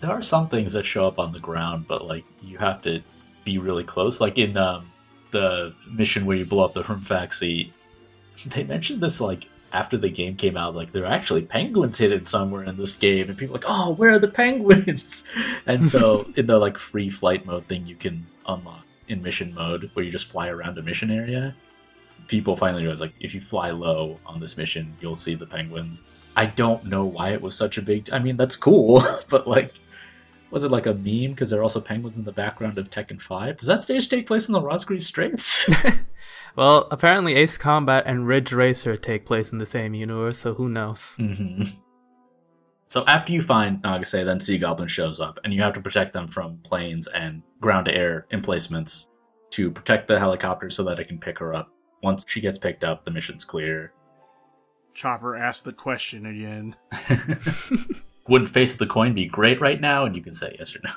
There are some things that show up on the ground, but like you have to be really close. Like in um, the mission where you blow up the Hrimfaxi, they mentioned this like after the game came out, like there are actually penguins hidden somewhere in this game, and people like, oh, where are the penguins? And so in the like free flight mode thing, you can unlock in mission mode where you just fly around a mission area. People finally realize like if you fly low on this mission, you'll see the penguins. I don't know why it was such a big. I mean, that's cool, but like, was it like a meme? Because there are also penguins in the background of Tekken Five. Does that stage take place in the Razgriz Straits? Well, apparently Ace Combat and Ridge Racer take place in the same universe, so who knows? hmm So after you find Nagase, then Sea Goblin shows up, and you have to protect them from planes and ground-to-air emplacements to protect the helicopter so that it can pick her up. Once she gets picked up, the mission's clear. Chopper asks the question again. Wouldn't face of the coin be great right now? And you can say yes or no.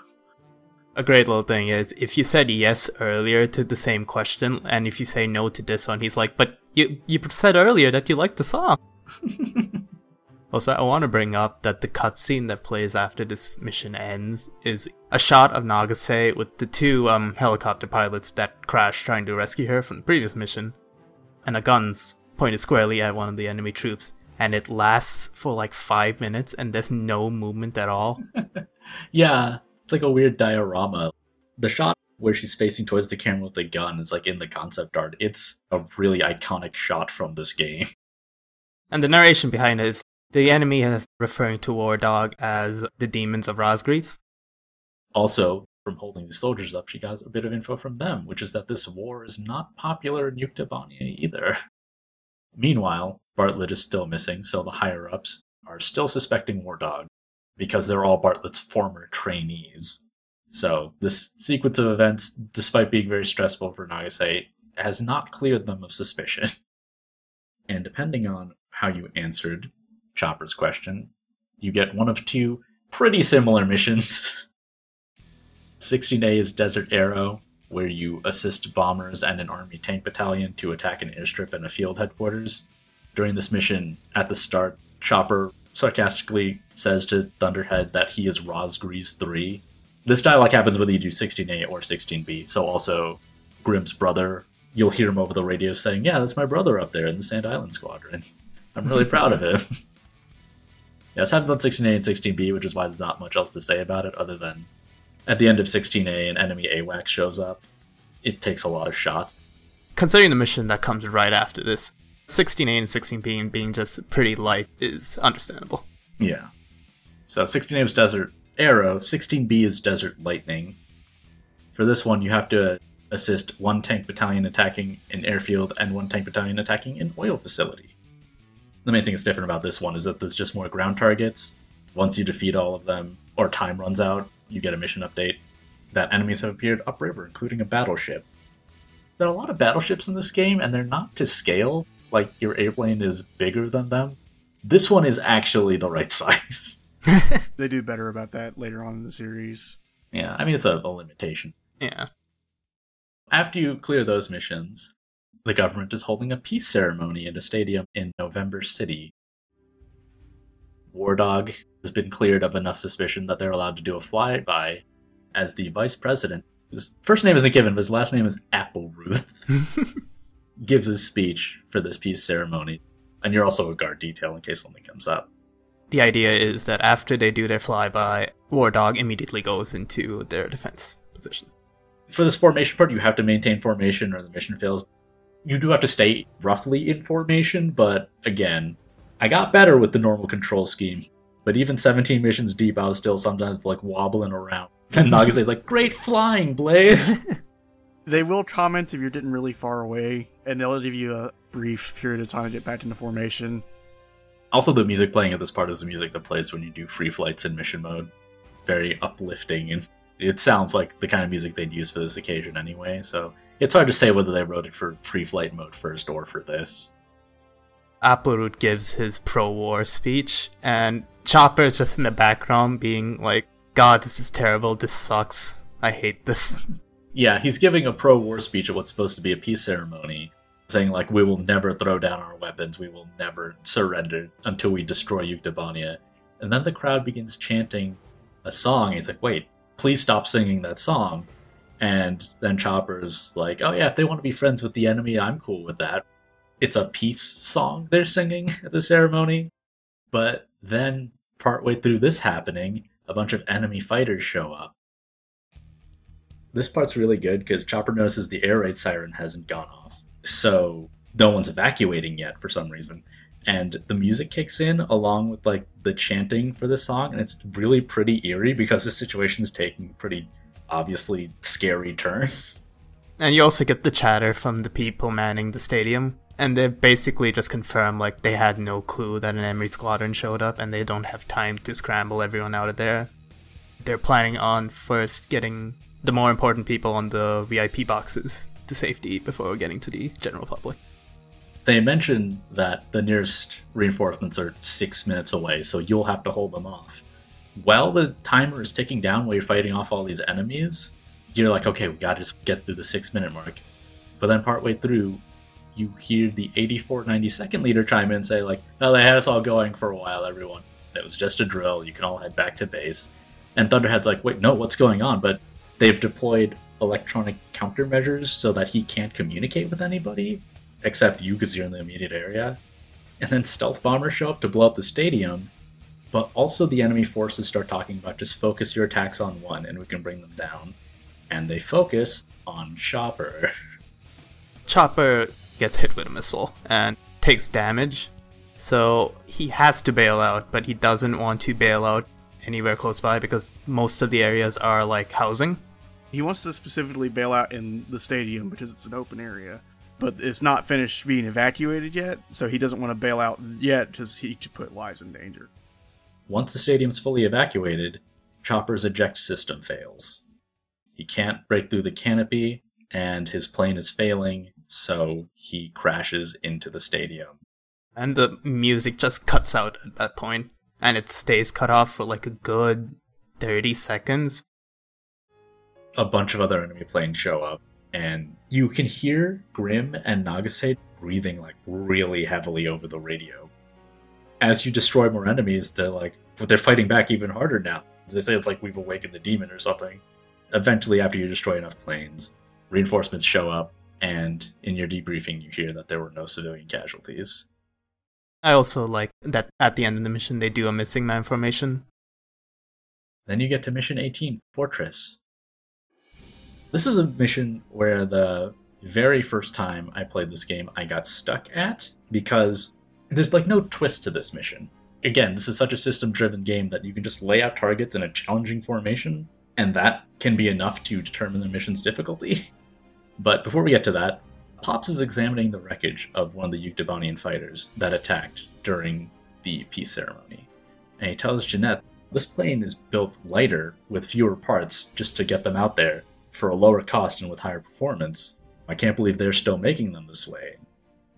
A great little thing is if you said yes earlier to the same question, and if you say no to this one, he's like, "But you you said earlier that you liked the song." also, I want to bring up that the cutscene that plays after this mission ends is a shot of Nagase with the two um, helicopter pilots that crashed trying to rescue her from the previous mission, and a gun's pointed squarely at one of the enemy troops, and it lasts for like five minutes, and there's no movement at all. Yeah, it's like a weird diorama. The shot where she's facing towards the camera with the gun is like in the concept art. It's a really iconic shot from this game. And the narration behind it is the enemy is referring to War Dog as the demons of Razgriz. Also, from holding the soldiers up, she got a bit of info from them, which is that this war is not popular in Yuktobania either. Meanwhile, Bartlett is still missing, so the higher ups are still suspecting War Dog because they're all Bartlett's former trainees. So, this sequence of events, despite being very stressful for Nagase, has not cleared them of suspicion. And depending on how you answered Chopper's question, you get one of two pretty similar missions. 16A is Desert Arrow, where you assist bombers and an army tank battalion to attack an airstrip and a field headquarters. During this mission, at the start, Chopper sarcastically says to Thunderhead that he is Razgriz 3. This dialogue happens whether you do 16A or 16B, so also Grimm's brother, you'll hear him over the radio saying, Yeah, that's my brother up there in the Sand Island Squadron. I'm really proud of him. yeah, this happens on 16A and 16B, which is why there's not much else to say about it other than at the end of 16A, an enemy AWAC shows up. It takes a lot of shots. Considering the mission that comes right after this, 16A and 16B being just pretty light is understandable. Yeah. So 16A is Desert Arrow, 16B is Desert Lightning. For this one, you have to assist one tank battalion attacking an airfield and one tank battalion attacking an oil facility. The main thing that's different about this one is that there's just more ground targets. Once you defeat all of them, or time runs out, you get a mission update that enemies have appeared upriver, including a battleship. There are a lot of battleships in this game, and they're not to scale. Like, your airplane is bigger than them. This one is actually the right size. They do better about that later on in the series. yeah, I mean, it's a, a limitation. Yeah. After you clear those missions, the government is holding a peace ceremony in a stadium in November City. War Dog has been cleared of enough suspicion that they're allowed to do a flyby as the vice president, whose first name isn't given, but his last name is Appelrouth, gives his speech for this peace ceremony. And you're also a guard detail in case something comes up. The idea is that after they do their flyby, War Dog immediately goes into their defense position. For this formation part, you have to maintain formation or the mission fails. You do have to stay roughly in formation, but again, I got better with the normal control scheme. But even 17 missions deep, I was still sometimes like wobbling around. And Nagase's like, "Great flying, Blaze!" They will comment if you're getting really far away, and they'll give you a brief period of time to get back into formation. also, the music playing at this part is the music that plays when you do free flights in mission mode. Very uplifting, and it sounds like the kind of music they'd use for this occasion anyway. So it's hard to say whether they wrote it for free flight mode first or for this. Appelrouth gives his pro-war speech, and Chopper is just in the background being like, God, this is terrible, this sucks, I hate this. Yeah, he's giving a pro-war speech at what's supposed to be a peace ceremony, saying like, "We will never throw down our weapons. We will never surrender until we destroy Yuktobania." And then the crowd begins chanting a song. He's like, "Wait, please stop singing that song." And then Chopper's like, "Oh yeah, if they want to be friends with the enemy, I'm cool with that." It's a peace song they're singing at the ceremony. But then, partway through this happening, a bunch of enemy fighters show up. This part's really good because Chopper notices the air raid siren hasn't gone off. So no one's evacuating yet for some reason. And the music kicks in along with like the chanting for this song, and it's really pretty eerie because the situation's taking a pretty obviously scary turn. And you also get the chatter from the people manning the stadium, and they basically just confirm like they had no clue that an enemy squadron showed up, and they don't have time to scramble everyone out of there. They're planning on first getting the more important people on the VIP boxes to safety before getting to the general public. They mention that the nearest reinforcements are six minutes away, so you'll have to hold them off. while the timer is ticking down while you're fighting off all these enemies, you're like, okay, we gotta just get through the six minute mark. But then partway through, you hear the 84 92nd leader chime in and say, like, oh, they had us all going for a while, everyone. It was just a drill. You can all head back to base. And Thunderhead's like, wait, no, what's going on? But they've deployed electronic countermeasures so that he can't communicate with anybody except you because you're in the immediate area. And then stealth bombers show up to blow up the stadium, but also the enemy forces start talking about just focus your attacks on one and we can bring them down. And they focus on Chopper. Chopper gets hit with a missile and takes damage. So he has to bail out, but he doesn't want to bail out anywhere close by because most of the areas are like housing. He wants to specifically bail out in the stadium because it's an open area, but it's not finished being evacuated yet, so he doesn't want to bail out yet because he could put lives in danger. Once the stadium's fully evacuated, Chopper's eject system fails. He can't break through the canopy, and his plane is failing, so he crashes into the stadium. And the music just cuts out at that point, and it stays cut off for like a good 30 seconds. A bunch of other enemy planes show up, and you can hear Grimm and Nagase breathing like really heavily over the radio. As you destroy more enemies, they're like, but they're fighting back even harder now. They say it's like we've awakened the demon or something. Eventually, after you destroy enough planes, reinforcements show up, and in your debriefing, you hear that there were no civilian casualties. I also like that at the end of the mission they do a missing man formation. Then you get to mission 18, Fortress. This is a mission where the very first time I played this game, I got stuck at because there's like no twist to this mission. Again, this is such a system driven game that you can just lay out targets in a challenging formation, and that can be enough to determine the mission's difficulty. But before we get to that, Pops is examining the wreckage of one of the Yuktobanian fighters that attacked during the peace ceremony. And he tells Genette this plane is built lighter with fewer parts just to get them out there for a lower cost and with higher performance. I can't believe they're still making them this way.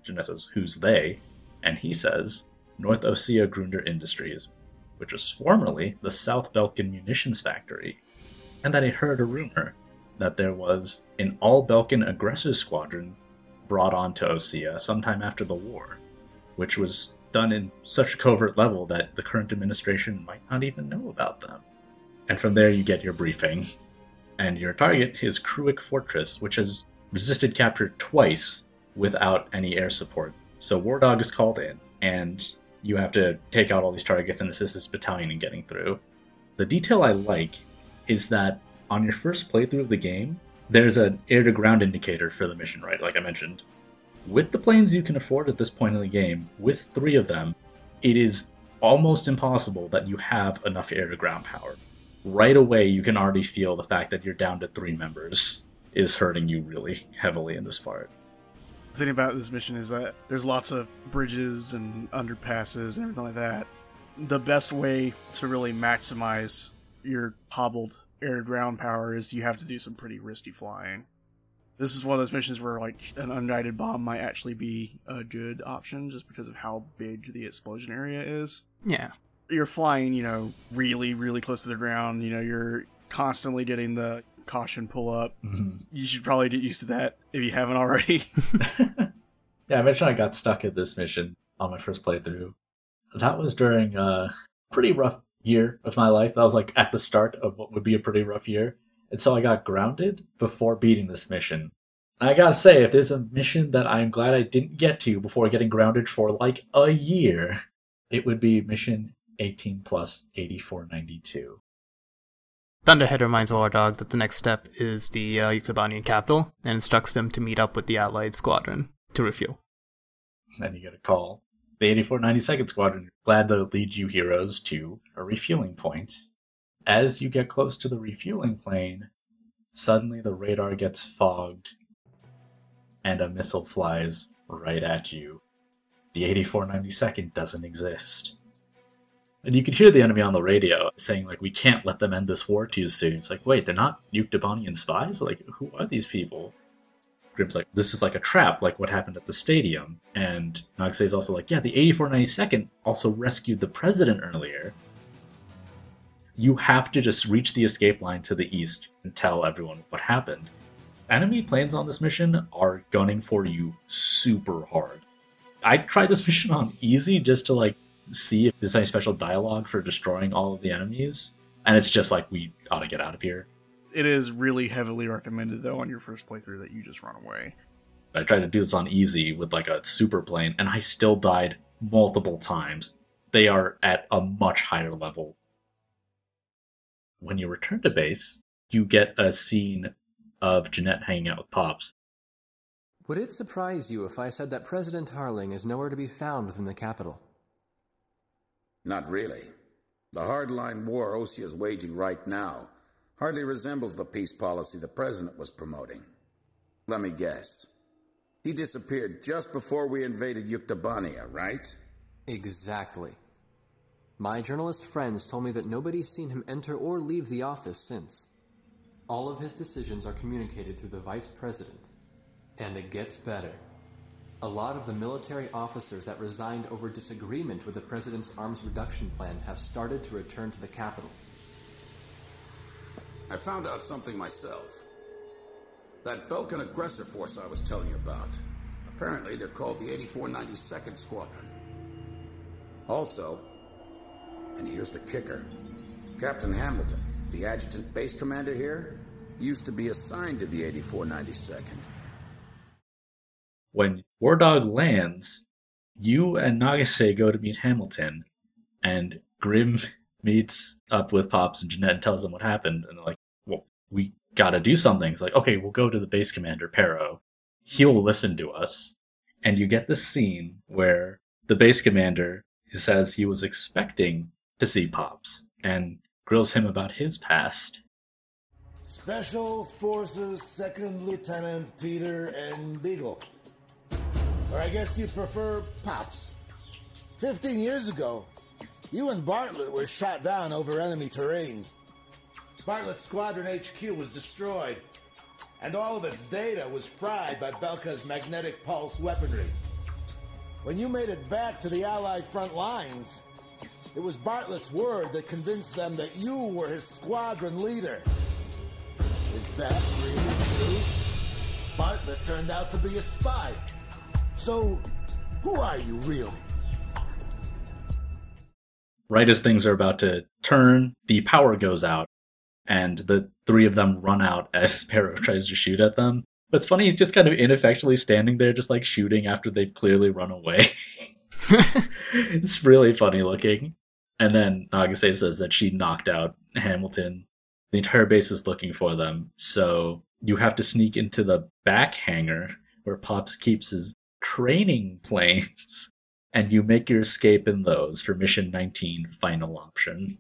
Genette says, Who's they? And he says, North Osea Grunder Industries, which was formerly the South Belkan Munitions Factory. And that he heard a rumor that there was an all Belkan aggressive squadron brought onto Osea sometime after the war, which was done in such a covert level that the current administration might not even know about them. And from there, you get your briefing. And your target is Kruik Fortress, which has resisted capture twice without any air support. So War Dog is called in, and you have to take out all these targets and assist this battalion in getting through. The detail I like is that on your first playthrough of the game, there's an air to ground indicator for the mission, right? Like I mentioned. With the planes you can afford at this point in the game, with three of them, it is almost impossible that you have enough air to ground power. Right away, you can already feel the fact that you're down to three members is hurting you really heavily in this part. The thing about this mission is that there's lots of bridges and underpasses and everything like that. The best way to really maximize your hobbled air to ground power is you have to do some pretty risky flying. This is one of those missions where like an unguided bomb might actually be a good option just because of how big the explosion area is. Yeah. You're flying, you know, really, really close to the ground. You know, you're constantly getting the caution pull up. Mm-hmm. You should probably get used to that if you haven't already. yeah, I mentioned I got stuck at this mission on my first playthrough. That was during a pretty rough year of my life. That was like at the start of what would be a pretty rough year. And so I got grounded before beating this mission. And I gotta say, if there's a mission that I'm glad I didn't get to before getting grounded for like a year, it would be mission 18 plus 8492. Thunderhead reminds War Dog that the next step is the uh, capital and instructs them to meet up with the Allied squadron to refuel. Then you get a call. The 8492nd Squadron glad to lead you heroes to a refueling point. As you get close to the refueling plane, suddenly the radar gets fogged and a missile flies right at you. The 8492nd doesn't exist. And you can hear the enemy on the radio saying, like, we can't let them end this war too soon. It's like, wait, they're not Yuktobanian spies? Like, who are these people? Grimm's like, this is like a trap, like what happened at the stadium. And Nagase is also like, yeah, the 8492nd also rescued the president earlier. You have to just reach the escape line to the east and tell everyone what happened. Enemy planes on this mission are gunning for you super hard. I tried this mission on easy just to like see if there's any special dialogue for destroying all of the enemies, and it's just like we ought to get out of here. It is really heavily recommended though on your first playthrough that you just run away. I tried to do this on easy with like a super plane, and I still died multiple times. They are at a much higher level. When you return to base, you get a scene of Genette hanging out with Pops. Would it surprise you if I said that President Harling is nowhere to be found within the capital? Not really. The hardline war Osea is waging right now hardly resembles the peace policy the president was promoting. Let me guess. He disappeared just before we invaded Yuktobania, right? Exactly. My journalist friends told me that nobody's seen him enter or leave the office since. All of his decisions are communicated through the vice president. And it gets better. A lot of the military officers that resigned over disagreement with the president's arms reduction plan have started to return to the capital. I found out something myself. That Belkan aggressor force I was telling you about. Apparently, they're called the 8492nd Squadron. Also, and here's the kicker Captain Hamilton, the adjutant base commander here, used to be assigned to the 8492nd. When War Dog lands, you and Nagase go to meet Hamilton, and Grim meets up with Pops and Genette and tells them what happened, and they're like, "Well, we gotta do something." It's like, "Okay, we'll go to the base commander, Perrault. He'll listen to us." And you get this scene where the base commander says he was expecting to see Pops and grills him about his past. Special Forces Second Lieutenant Peter N. Beagle. Or I guess you prefer Pops. Fifteen years ago, you and Bartlett were shot down over enemy terrain. Bartlett's Squadron HQ was destroyed, and all of its data was fried by Belka's magnetic pulse weaponry. When you made it back to the Allied front lines, it was Bartlett's word that convinced them that you were his squadron leader. Is that really true? Bartlett turned out to be a spy. So, who are you really? Right as things are about to turn, the power goes out, and the three of them run out as Perrault tries to shoot at them. But it's funny, he's just kind of ineffectually standing there, just like shooting after they've clearly run away. it's really funny looking. And then Nagase says that she knocked out Hamilton. The entire base is looking for them, so you have to sneak into the back hangar where Pops keeps his training planes, and you make your escape in those for Mission 19 Final Option.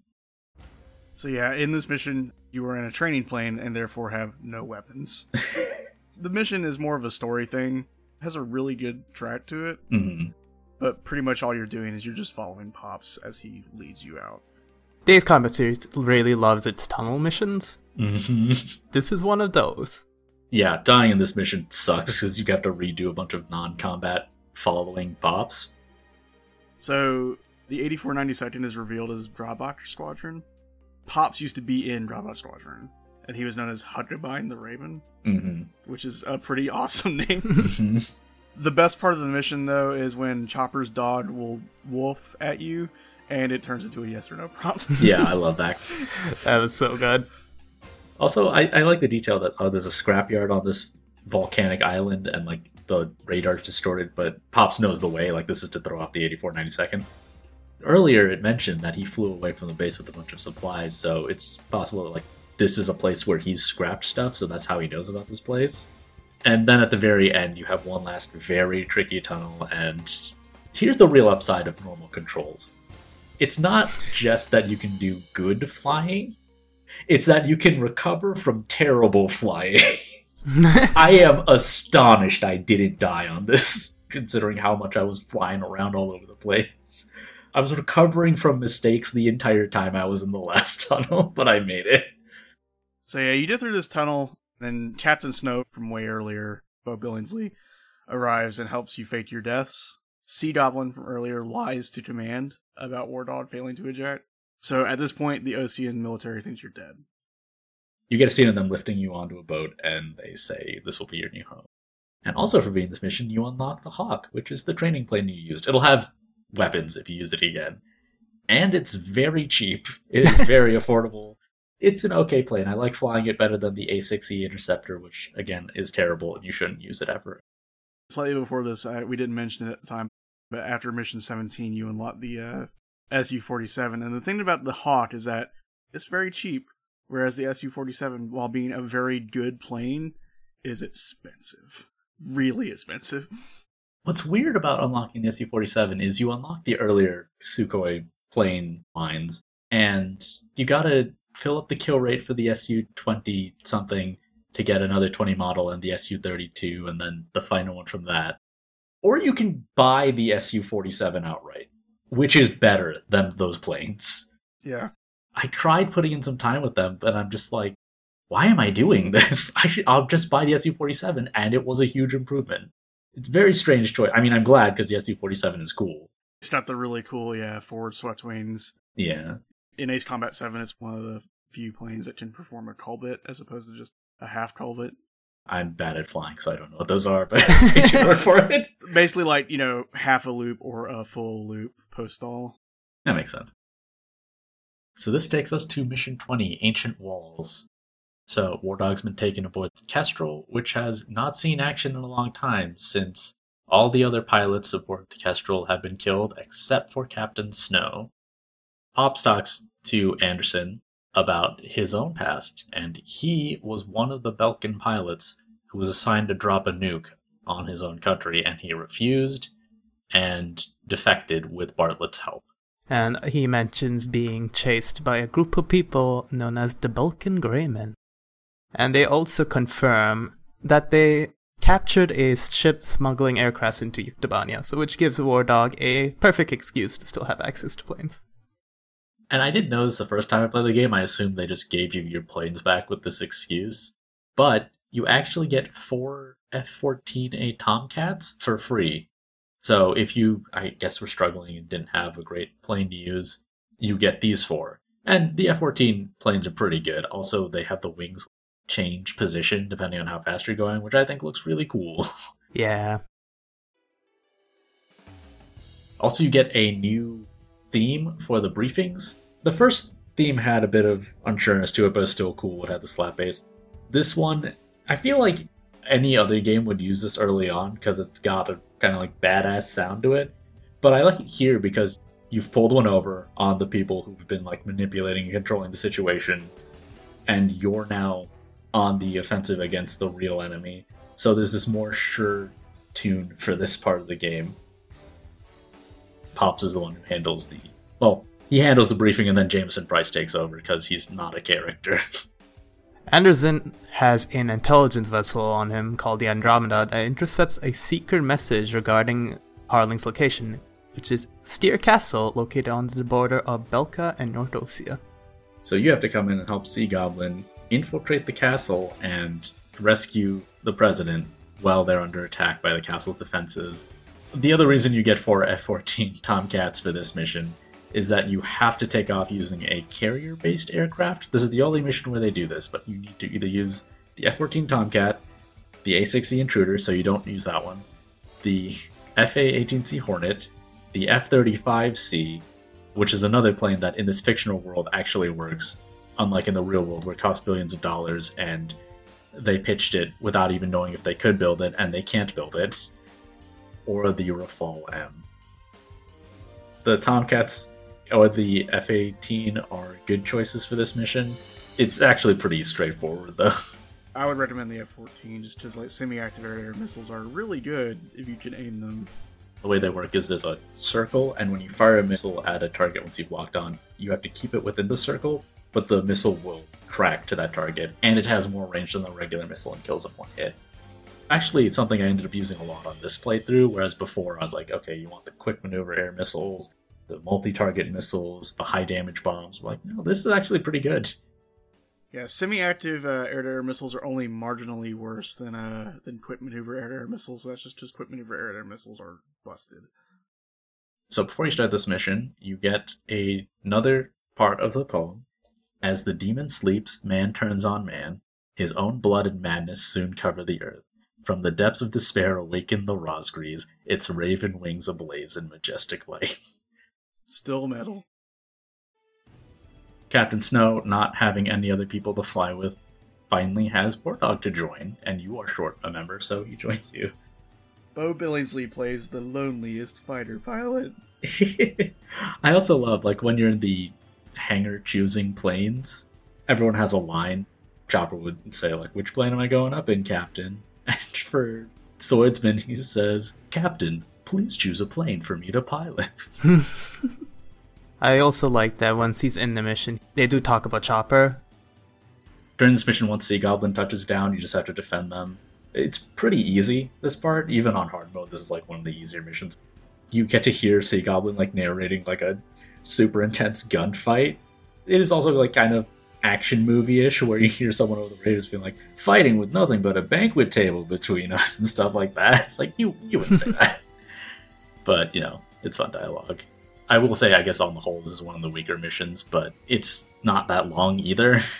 So yeah, in this mission, you are in a training plane and therefore have no weapons. the mission is more of a story thing. It has a really good track to it, hmm but pretty much all you're doing is you're just following Pops as he leads you out. Ace Combat series really loves its tunnel missions. hmm This is one of those. Yeah, dying in this mission sucks because you have to redo a bunch of non-combat following Pops. So the 8492nd is revealed as Grabacr Squadron. Pops used to be in Grabacr Squadron, and he was known as Huckebein the Raven, hmm which is a pretty awesome name. the best part of the mission, though, is when Chopper's dog will wolf at you, and it turns into a yes or no prompt. yeah, I love that. that is so good. Also, I, I like the detail that oh, there's a scrapyard on this volcanic island, and like the radar's distorted, but Pops knows the way. Like this is to throw off the 8492nd. Earlier, it mentioned that he flew away from the base with a bunch of supplies, so it's possible that like this is a place where he's scrapped stuff, so that's how he knows about this place. And then at the very end, you have one last very tricky tunnel, and here's the real upside of normal controls. It's not just that you can do good flying, it's that you can recover from terrible flying. I am astonished I didn't die on this, considering how much I was flying around all over the place. I was recovering from mistakes the entire time I was in the last tunnel, but I made it. So yeah, you get through this tunnel, and Captain Snow from way earlier, Beau Billingslea, arrives and helps you fake your deaths. Sea Goblin from earlier lies to command about War Dog failing to eject. So at this point, the Osean military thinks you're dead. You get a scene of them lifting you onto a boat, and they say this will be your new home. And also for being this mission, you unlock the Hawk, which is the training plane you used. It'll have weapons if you use it again. And it's very cheap. It is very affordable. It's an okay plane. I like flying it better than the A6E Interceptor, which again is terrible and you shouldn't use it ever. Slightly before this, I, we didn't mention it at the time, but after mission 17, you unlock the uh, Su 47. And the thing about the Hawk is that it's very cheap, whereas the Su 47, while being a very good plane, is expensive. Really expensive. What's weird about unlocking the Su 47 is you unlock the earlier Sukhoi plane lines, and you gotta fill up the kill rate for the Su 20 something to get another 20 model and the Su 32, and then the final one from that. Or you can buy the Su 47 outright, which is better than those planes. Yeah. I tried putting in some time with them, but I'm just like, why am I doing this? I should, I'll just buy the Su 47, and it was a huge improvement. It's a very strange choice. I mean, I'm glad because the Su 47 is cool. It's not the really cool, yeah, forward swept wings. Yeah. In Ace Combat 7, it's one of the few planes that can perform a kulbit as opposed to just a half kulbit. I'm bad at flying, so I don't know what those are, but take your word for it. Basically, like, you know, half a loop or a full loop post stall. That makes sense. So this takes us to Mission 20, Ancient Walls. So War Dog's been taken aboard the Kestrel, which has not seen action in a long time since all the other pilots aboard the Kestrel have been killed except for Captain Snow. Pop talks to Anderson about his own past, and he was one of the Belkan pilots who was assigned to drop a nuke on his own country, and he refused and defected with Bartlett's help. And he mentions being chased by a group of people known as the Belkan Greymen. And they also confirm that they captured a ship smuggling aircrafts into Yuktobania, so which gives War Dog a perfect excuse to still have access to planes. And I did notice the first time I played the game, I assumed they just gave you your planes back with this excuse. But you actually get four F 14A Tomcats for free. So if you, I guess, were struggling and didn't have a great plane to use, you get these four. And the F 14 planes are pretty good. Also, they have the wings change position depending on how fast you're going, which I think looks really cool. Yeah. Also, you get a new theme for the briefings. The first theme had a bit of unsureness to it, but it's still cool. It had the slap bass. This one, I feel like any other game would use this early on because it's got a kind of like badass sound to it. But I like it here because you've pulled one over on the people who've been like manipulating and controlling the situation, and you're now on the offensive against the real enemy. So there's this more sure tune for this part of the game. Pops is the one who handles the well, he handles the briefing and then Jameson Price takes over because he's not a character. Anderson has an intelligence vessel on him called the Andromeda that intercepts a secret message regarding Harling's location, which is Stier Castle, located on the border of Belka and Nordosia. So you have to come in and help Sea Goblin infiltrate the castle and rescue the president while they're under attack by the castle's defenses. The other reason you get four F 14 Tomcats for this mission is that you have to take off using a carrier based aircraft. This is the only mission where they do this, but you need to either use the F 14 Tomcat, the A 6E Intruder, so you don't use that one, the FA 18C Hornet, the F 35C, which is another plane that in this fictional world actually works, unlike in the real world where it costs billions of dollars and they pitched it without even knowing if they could build it and they can't build it, or the Rafale M. The Tomcats Oh, or the F 18 are good choices for this mission. It's actually pretty straightforward though. I would recommend the F 14 just because, like, semi active air to air missiles are really good if you can aim them. The way they work is there's a circle, and when you fire a missile at a target once you've locked on, you have to keep it within the circle, but the missile will track to that target, and it has more range than the regular missile and kills in one hit. Actually, it's something I ended up using a lot on this playthrough, whereas before I was like, okay, you want the quick maneuver air missiles, the multi target missiles, the high damage bombs. I'm like, no, this is actually pretty good. Yeah, semi-active uh, air-to-air missiles are only marginally worse than uh than quick maneuver air-to-air missiles. That's just because quick maneuver air-to-air missiles are busted. So before you start this mission, you get a, another part of the poem. As the demon sleeps, man turns on man. His own blood and madness soon cover the earth. From the depths of despair awaken the Razgriz, its raven wings ablaze in majestic light. Still metal. Captain Snow, not having any other people to fly with, finally has Wardog to join, and you are short a member, so he joins you. Beau Billingslea plays the loneliest fighter pilot. I also love like when you're in the hangar choosing planes, everyone has a line. Chopper would say like, "Which plane am I going up in, Captain?" And for Swordsman, he says, "Captain, please choose a plane for me to pilot." I also like that once he's in the mission, they do talk about Chopper. During this mission, once Sea Goblin touches down, you just have to defend them. It's pretty easy, this part. Even on hard mode, this is like one of the easier missions. You get to hear Sea Goblin like narrating like a super intense gunfight. It is also like kind of action movie-ish where you hear someone over the radio just being like fighting with nothing but a banquet table between us and stuff like that. It's like you you wouldn't say that. But, you know, it's fun dialogue. I will say I guess on the whole this is one of the weaker missions, but it's not that long either.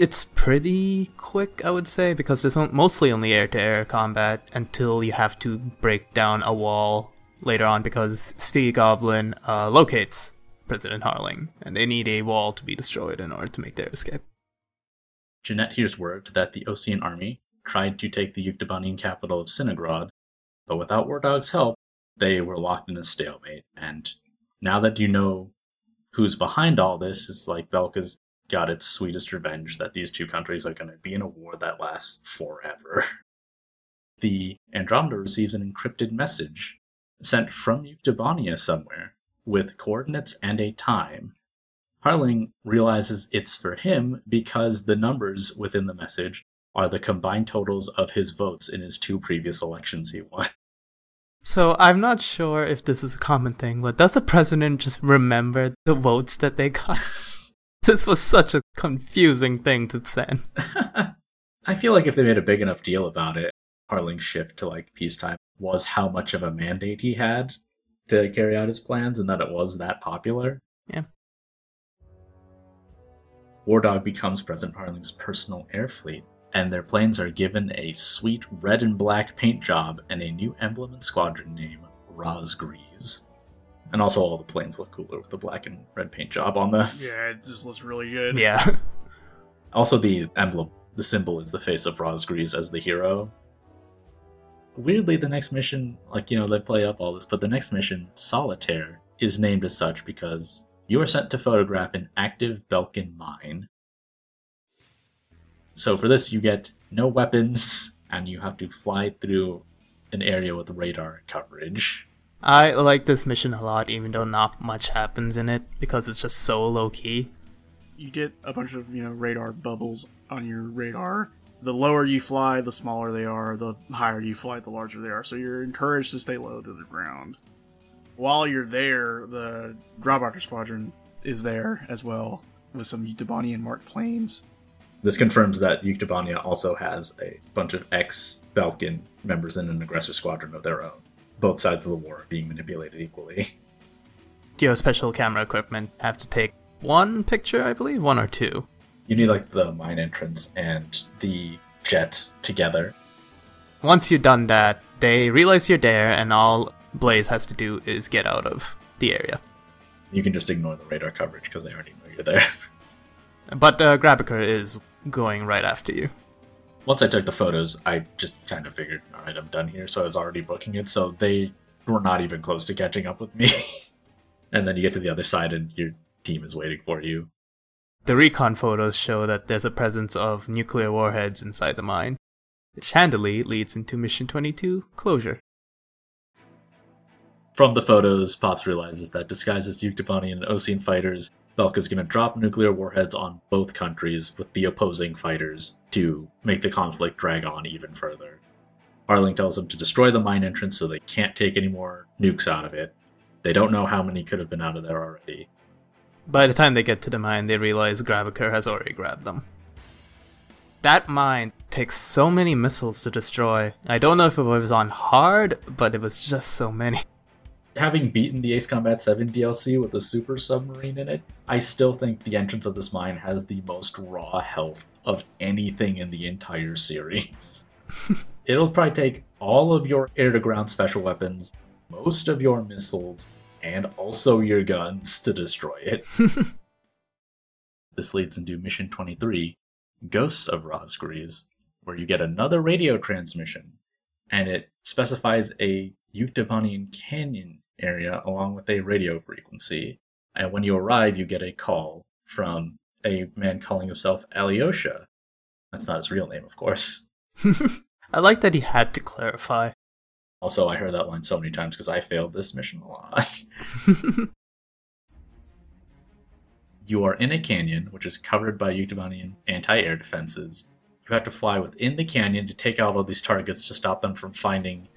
It's pretty quick, I would say, because it's mostly only air to air combat until you have to break down a wall later on because Sea Goblin uh, locates President Harling, and they need a wall to be destroyed in order to make their escape. Genette hears word that the Osean army tried to take the Yuktobanian capital of Cinigrad, but without Wardog's help, they were locked in a stalemate. And now that you know who's behind all this, it's like Belka's got its sweetest revenge that these two countries are going to be in a war that lasts forever. The Andromeda receives an encrypted message sent from Yuktobania somewhere with coordinates and a time Harling realizes it's for him because the numbers within the message are the combined totals of his votes in his two previous elections he won. So I'm not sure if this is a common thing, but does the president just remember the votes that they got? this was such a confusing thing to send. I feel like if they made a big enough deal about it, Harling's shift to like peacetime was how much of a mandate he had to carry out his plans and that it was that popular. Yeah. Wardog becomes President Harling's personal air fleet, and their planes are given a sweet red and black paint job and a new emblem and squadron name, Razgriz. And also, all the planes look cooler with the black and red paint job on them. Yeah, it just looks really good. Yeah. Also, the emblem, the symbol is the face of Razgriz as the hero. Weirdly, the next mission, like, you know, they play up all this, but the next mission, Solitaire, is named as such because you are sent to photograph an active Belkan mine. So for this, you get no weapons, and you have to fly through an area with radar coverage. I like this mission a lot, even though not much happens in it, because it's just so low key. You get a bunch of, you know, radar bubbles on your radar. The lower you fly, the smaller they are. The higher you fly, the larger they are. So you're encouraged to stay low to the ground. While you're there, the Grabacr Squadron is there as well, with some Yuktobanian marked planes. This confirms that Yuktobania also has a bunch of ex Belkan members in an aggressor squadron of their own. Both sides of the war are being manipulated equally. Your special camera equipment have to take one picture, I believe, one or two. You need like the mine entrance and the jet together. Once you've done that, they realize you're there, and all Blaze has to do is get out of the area. You can just ignore the radar coverage because they already know you're there. But uh, Grabacr is going right after you. Once I took the photos, I just kind of figured, all right, I'm done here. So I was already booking it. So they were not even close to catching up with me. and then you get to the other side and your team is waiting for you. The recon photos show that there's a presence of nuclear warheads inside the mine, which handily leads into Mission 22 closure. From the photos, Pops realizes that disguised as Yuktobani and Osean fighters, Belka's going to drop nuclear warheads on both countries with the opposing fighters to make the conflict drag on even further. Harling tells them to destroy the mine entrance so they can't take any more nukes out of it. They don't know how many could have been out of there already. By the time they get to the mine, they realize Grabacr has already grabbed them. That mine takes so many missiles to destroy. I don't know if it was on hard, but it was just so many. Having beaten the Ace Combat 7 DLC with the super submarine in it, I still think the entrance of this mine has the most raw health of anything in the entire series. It'll probably take all of your air to ground special weapons, most of your missiles, and also your guns to destroy it. this leads into Mission 23 Ghosts of Razgriz, where you get another radio transmission, and it specifies a Yuktobanian Canyon area along with a radio frequency. And when you arrive, you get a call from a man calling himself Alyosha. That's not his real name, of course. I like that he had to clarify. Also, I heard that line so many times because I failed this mission a lot. you are in a canyon, which is covered by Yuktobanian anti air defenses. You have to fly within the canyon to take out all these targets to stop them from finding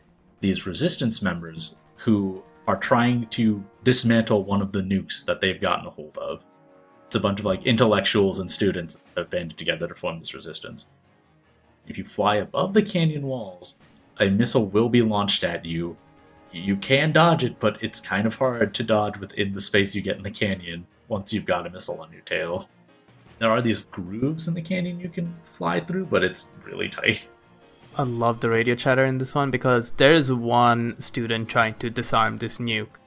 these resistance members who are trying to dismantle one of the nukes that they've gotten a hold of. It's a bunch of like intellectuals and students that have banded together to form this resistance. If you fly above the canyon walls, a missile will be launched at you. You can dodge it, but it's kind of hard to dodge within the space you get in the canyon once you've got a missile on your tail. There are these grooves in the canyon you can fly through, but it's really tight. I love the radio chatter in this one because there's one student trying to disarm this nuke.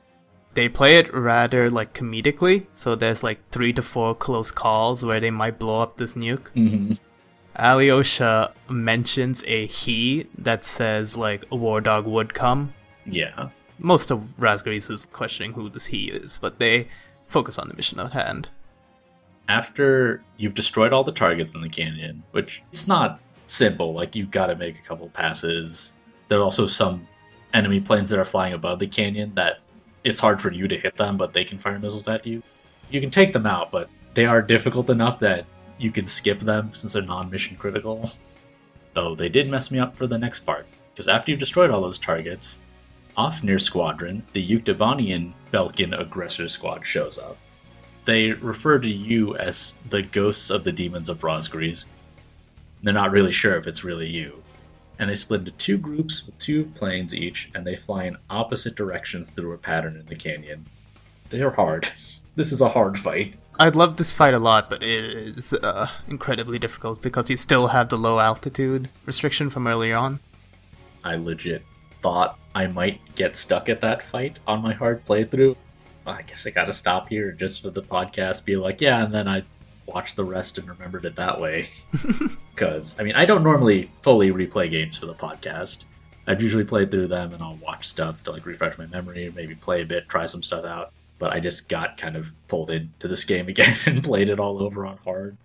They play it rather like comedically, so there's like three to four close calls where they might blow up this nuke. Mm-hmm. Alyosha mentions a he that says like a war dog would come. Yeah. Most of Razgriz is questioning who this he is, but they focus on the mission at hand. After you've destroyed all the targets in the canyon, which it's not simple. Like you've got to make a couple passes. There are also some enemy planes that are flying above the canyon that it's hard for you to hit them, but they can fire missiles at you. You can take them out, but they are difficult enough that you can skip them since they're non-mission critical. Though they did mess me up for the next part, because after you've destroyed all those targets, Ofnir Squadron, the Yuktobanian Belkan Aggressor Squad shows up. They refer to you as the ghosts of the demons of Razgriz, they're not really sure if it's really you. And they split into two groups with two planes each, and they fly in opposite directions through a pattern in the canyon. They're hard. This is a hard fight. I love this fight a lot, but it is uh, incredibly difficult because you still have the low altitude restriction from earlier on. I legit thought I might get stuck at that fight on my hard playthrough. I guess I gotta stop here just for the podcast, be like, yeah, and then I watched the rest and remembered it that way. Because, I mean, I don't normally fully replay games for the podcast. I've usually played through them and I'll watch stuff to like refresh my memory, maybe play a bit, try some stuff out. But I just got kind of pulled into this game again and played it all over on hard.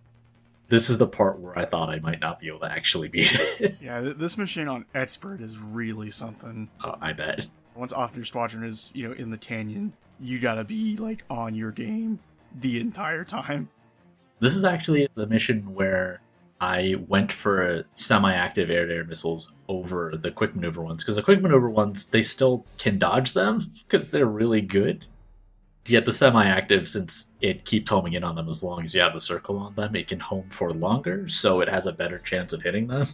This is the part where I thought I might not be able to actually beat it. yeah, this machine on expert is really something. Oh, I bet. Once Ofnir squadron is, you know, in the canyon, you gotta be like on your game the entire time. This is actually the mission where I went for semi-active air-to-air missiles over the quick maneuver ones because the quick maneuver ones they still can dodge them because they're really good. Yet the semi-active, since it keeps homing in on them as long as you have the circle on them, it can home for longer, so it has a better chance of hitting them.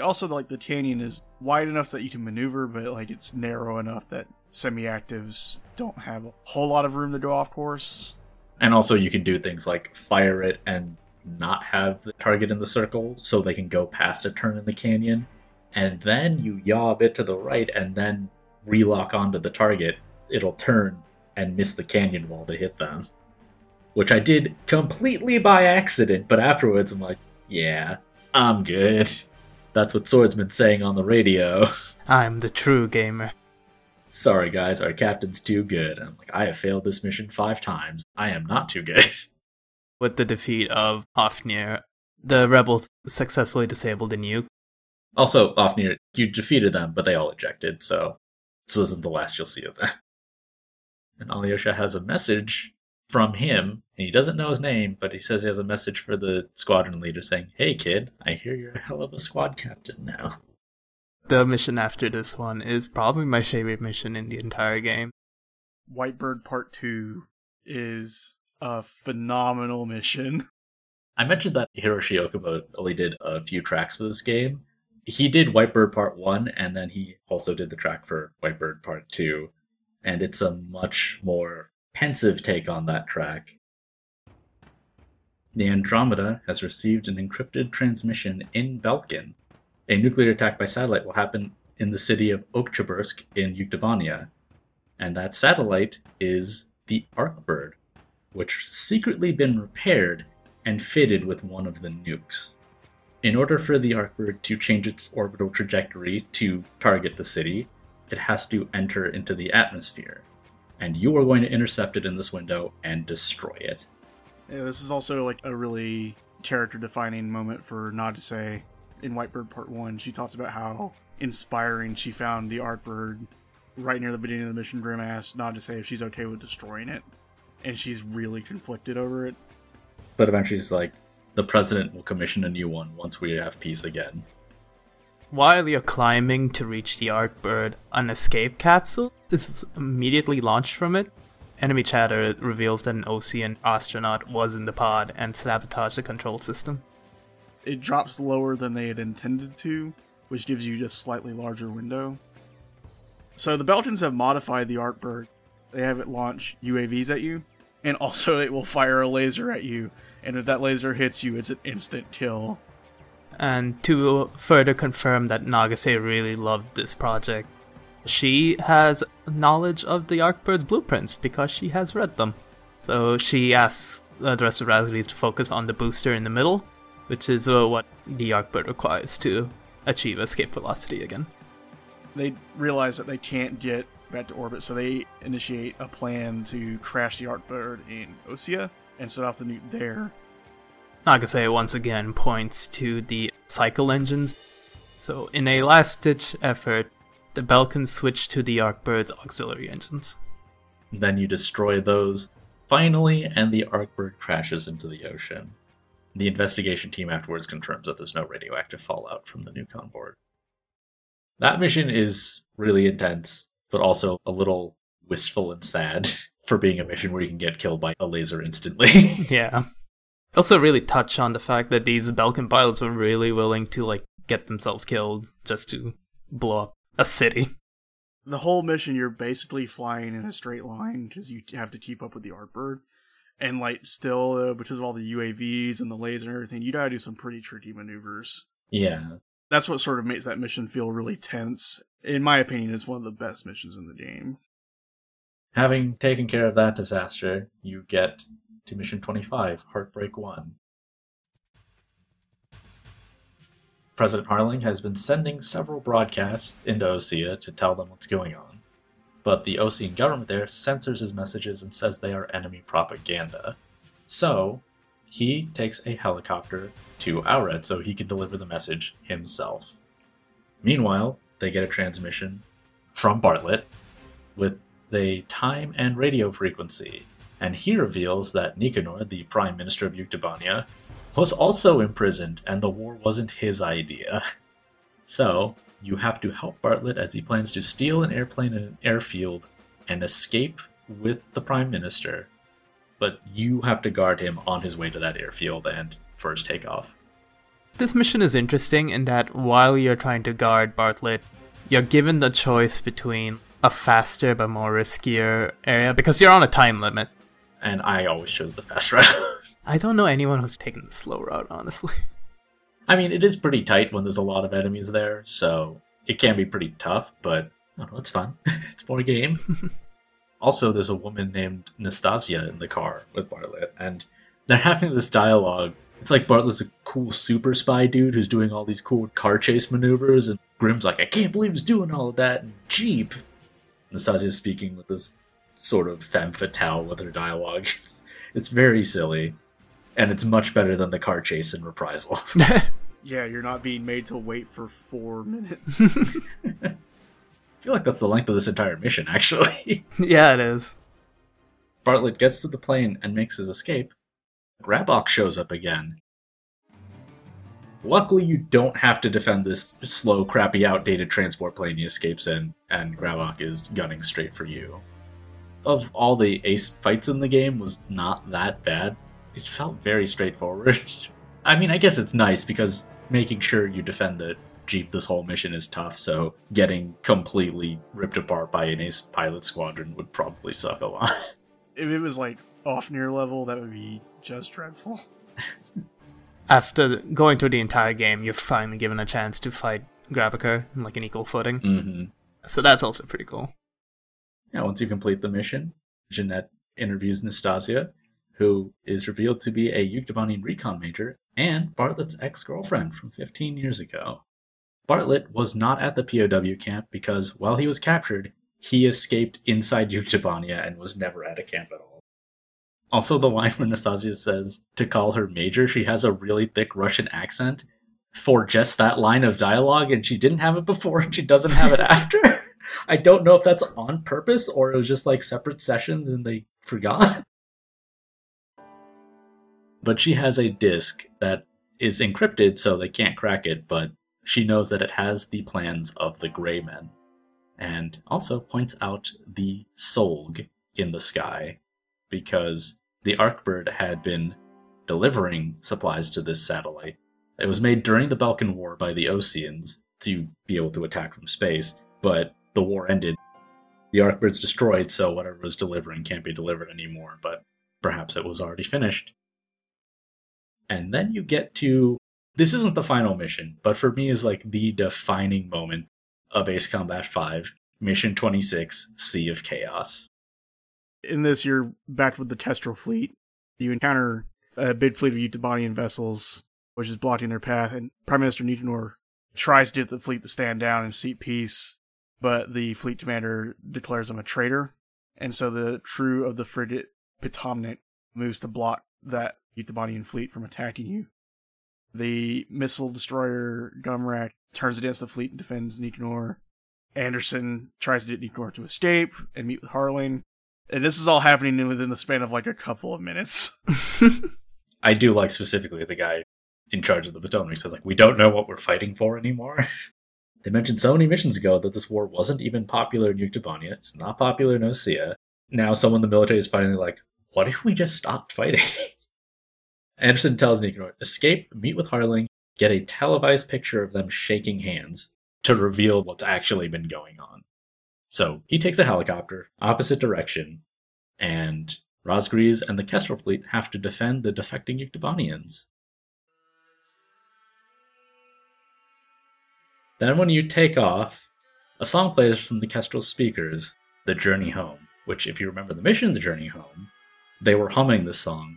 Also, like the canyon is wide enough that you can maneuver, but like it's narrow enough that semi-actives don't have a whole lot of room to go off course. And also, you can do things like fire it and not have the target in the circle so they can go past a turn in the canyon. And then you yaw a bit to the right and then relock onto the target. It'll turn and miss the canyon wall to hit them. Which I did completely by accident, but afterwards I'm like, yeah, I'm good. That's what Swordsman's saying on the radio. I'm the true gamer sorry guys, our captain's too good. And I'm like, I have failed this mission five times. I am not too good. With the defeat of Ofnir, the rebels successfully disabled the nuke. Also, Ofnir, you defeated them, but they all ejected, so this wasn't the last you'll see of them. And Alyosha has a message from him, and he doesn't know his name, but he says he has a message for the squadron leader saying, Hey kid, I hear you're a hell of a squad captain now the mission after this one is probably my favorite mission in the entire game. Whitebird Part 2 is a phenomenal mission. I mentioned that Hiroshi Okubo only did a few tracks for this game. He did Whitebird Part 1, and then he also did the track for Whitebird Part 2. and it's a much more pensive take on that track. The Andromeda has received an encrypted transmission in Belkan. A nuclear attack by satellite will happen in the city of Oktyabrsk in Yuktobania, and that satellite is the Arkbird, which has secretly been repaired and fitted with one of the nukes. In order for the Arkbird to change its orbital trajectory to target the city, it has to enter into the atmosphere. And you are going to intercept it in this window and destroy it. Yeah, this is also like a really character defining moment for Nagase in Whitebird Part 1. She talks about how inspiring she found the Arkbird right near the beginning of the mission. Grimm asked say if she's okay with destroying it. And she's really conflicted over it. But eventually she's like, the president will commission a new one once we have peace again. While you're climbing to reach the Arkbird, an escape capsule is immediately launched from it. Enemy chatter reveals that an Osean astronaut was in the pod and sabotaged the control system. It drops lower than they had intended to, which gives you just slightly larger window. So the Belkans have modified the Arkbird. They have it launch UAVs at you, and also it will fire a laser at you. And if that laser hits you, it's an instant kill. And to further confirm that Nagase really loved this project, she has knowledge of the Arkbird's blueprints because she has read them. So she asks the rest of Razgriz to focus on the booster in the middle, which is uh, what the Arkbird requires to achieve escape velocity again. They realize that they can't get back to orbit, so they initiate a plan to crash the Arkbird in Osea and set off the nuke there. Nagase once again points to the cycle engines. So, in a last ditch effort, the Belkans switch to the Arkbird's auxiliary engines. Then you destroy those, finally, and the Arkbird crashes into the ocean. The investigation team afterwards confirms that there's no radioactive fallout from the nuke on board. That mission is really intense, but also a little wistful and sad for being a mission where you can get killed by a laser instantly. yeah. Also, really touch on the fact that these Belkan pilots were really willing to like get themselves killed just to blow up a city. The whole mission, you're basically flying in a straight line because you have to keep up with the Arkbird. And like, still, uh, because of all the UAVs and the laser and everything, you gotta do some pretty tricky maneuvers. Yeah. That's what sort of makes that mission feel really tense. In my opinion, it's one of the best missions in the game. Having taken care of that disaster, you get to Mission 25, Heartbreak 1. President Harling has been sending several broadcasts into Osea to tell them what's going on, but the Osean government there censors his messages and says they are enemy propaganda. So, he takes a helicopter to Oured so he can deliver the message himself. Meanwhile, they get a transmission from Bartlett with the time and radio frequency, and he reveals that Nikanor, the Prime Minister of Yuktobania, was also imprisoned and the war wasn't his idea. So, you have to help Bartlett as he plans to steal an airplane in an airfield and escape with the Prime Minister. But you have to guard him on his way to that airfield and first take off. This mission is interesting in that while you're trying to guard Bartlett, you're given the choice between a faster but more riskier area because you're on a time limit. And I always chose the fast route. I don't know anyone who's taken the slow route, honestly. I mean, it is pretty tight when there's a lot of enemies there, so it can be pretty tough, but I don't know, it's fun. it's more game. also, there's a woman named Nastasia in the car with Bartlett, and they're having this dialogue. It's like Bartlett's a cool super spy dude who's doing all these cool car chase maneuvers, and Grimm's like, I can't believe he's doing all of that, and Jeep. Nastasia's speaking with this sort of femme fatale with her dialogue. It's, it's very silly, and it's much better than the car chase in Reprisal. Yeah, you're not being made to wait for four minutes. I feel like that's the length of this entire mission, actually. yeah, it is. Bartlett gets to the plane and makes his escape. Grabacr shows up again. Luckily, you don't have to defend this slow, crappy, outdated transport plane he escapes in, and Grabacr is gunning straight for you. Of all the ace fights in the game, was not that bad. It felt very straightforward. I mean, I guess it's nice because making sure you defend the Jeep, this whole mission is tough, so getting completely ripped apart by an ace pilot squadron would probably suck a lot. If it was like Ofnir level, that would be just dreadful. After going through the entire game, you're finally given a chance to fight Grabacr in like an equal footing. hmm So that's also pretty cool. Yeah, once you complete the mission, Genette interviews Nastasia, who is revealed to be a Yuktobanian recon major and Bartlett's ex girlfriend from 15 years ago. Bartlett was not at the POW camp because while he was captured, he escaped inside Yuktobania and was never at a camp at all. Also, the line where Nastasia says to call her major, she has a really thick Russian accent for just that line of dialogue, and she didn't have it before and she doesn't have it after. I don't know if that's on purpose or it was just like separate sessions and they forgot. But she has a disk that is encrypted so they can't crack it, but she knows that it has the plans of the Grey Men. And also points out the Solg in the sky because the Arkbird had been delivering supplies to this satellite. It was made during the Belkan War by the Oseans to be able to attack from space, but the war ended. The Arkbird's destroyed, so whatever was delivering can't be delivered anymore, but perhaps it was already finished. And then you get to this isn't the final mission, but for me is like the defining moment of Ace Combat 5, Mission 26, Sea of Chaos. In this, you're back with the Kestrel fleet. You encounter a big fleet of Yuktobanian vessels, which is blocking their path, and Prime Minister Nikanor tries to get the fleet to stand down and seek peace, but the fleet commander declares him a traitor, and so the crew of the frigate Pitomnik moves to block that Yuktobanian fleet from attacking you. The missile destroyer Gumrak turns against the fleet and defends Nikanor. Anderson tries to get Nikanor to escape and meet with Harling. And this is all happening within the span of like a couple of minutes. I do like specifically the guy in charge of the Pitomnik says like we don't know what we're fighting for anymore. they mentioned so many missions ago that this war wasn't even popular in Yuktobania. It's not popular in Osea. Now someone in the military is finally like, what if we just stopped fighting? Anderson tells Nikanor, escape, meet with Harling, get a televised picture of them shaking hands to reveal what's actually been going on. So he takes a helicopter, opposite direction, and Razgriz and the Kestrel fleet have to defend the defecting Yuktobanians. Then, when you take off, a song plays from the Kestrel speakers, The Journey Home, which, if you remember the mission, The Journey Home, they were humming this song.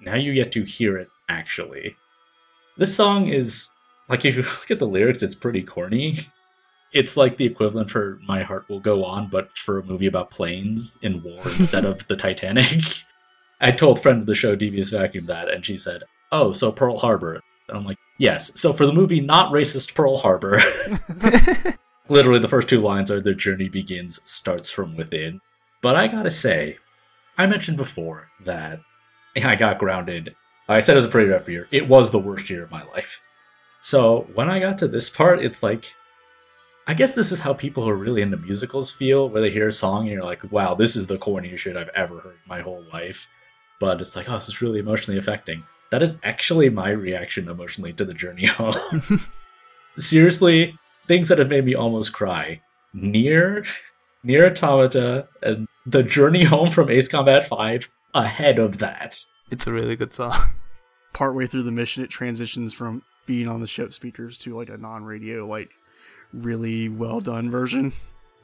Now you get to hear it actually. This song is, like, if you look at the lyrics, it's pretty corny. It's like the equivalent for My Heart Will Go On, but for a movie about planes in war instead of the Titanic. I told friend of the show, Devious Vacuum, that, and she said, Oh, so Pearl Harbor. And I'm like, Yes. So for the movie Not Racist Pearl Harbor, literally the first two lines are The journey begins, starts from within. But I gotta say, I mentioned before that I got grounded. I said it was a pretty rough year. It was the worst year of my life. So when I got to this part, it's like, I guess this is how people who are really into musicals feel, where they hear a song and you're like, wow, this is the corniest shit I've ever heard my whole life. But it's like, oh, this is really emotionally affecting. That is actually my reaction emotionally to the journey home. Seriously, things that have made me almost cry. NieR, NieR Automata, and the journey home from Ace Combat 5 ahead of that. It's a really good song. Partway through the mission, it transitions from being on the ship speakers to like a non radio, like really well done version.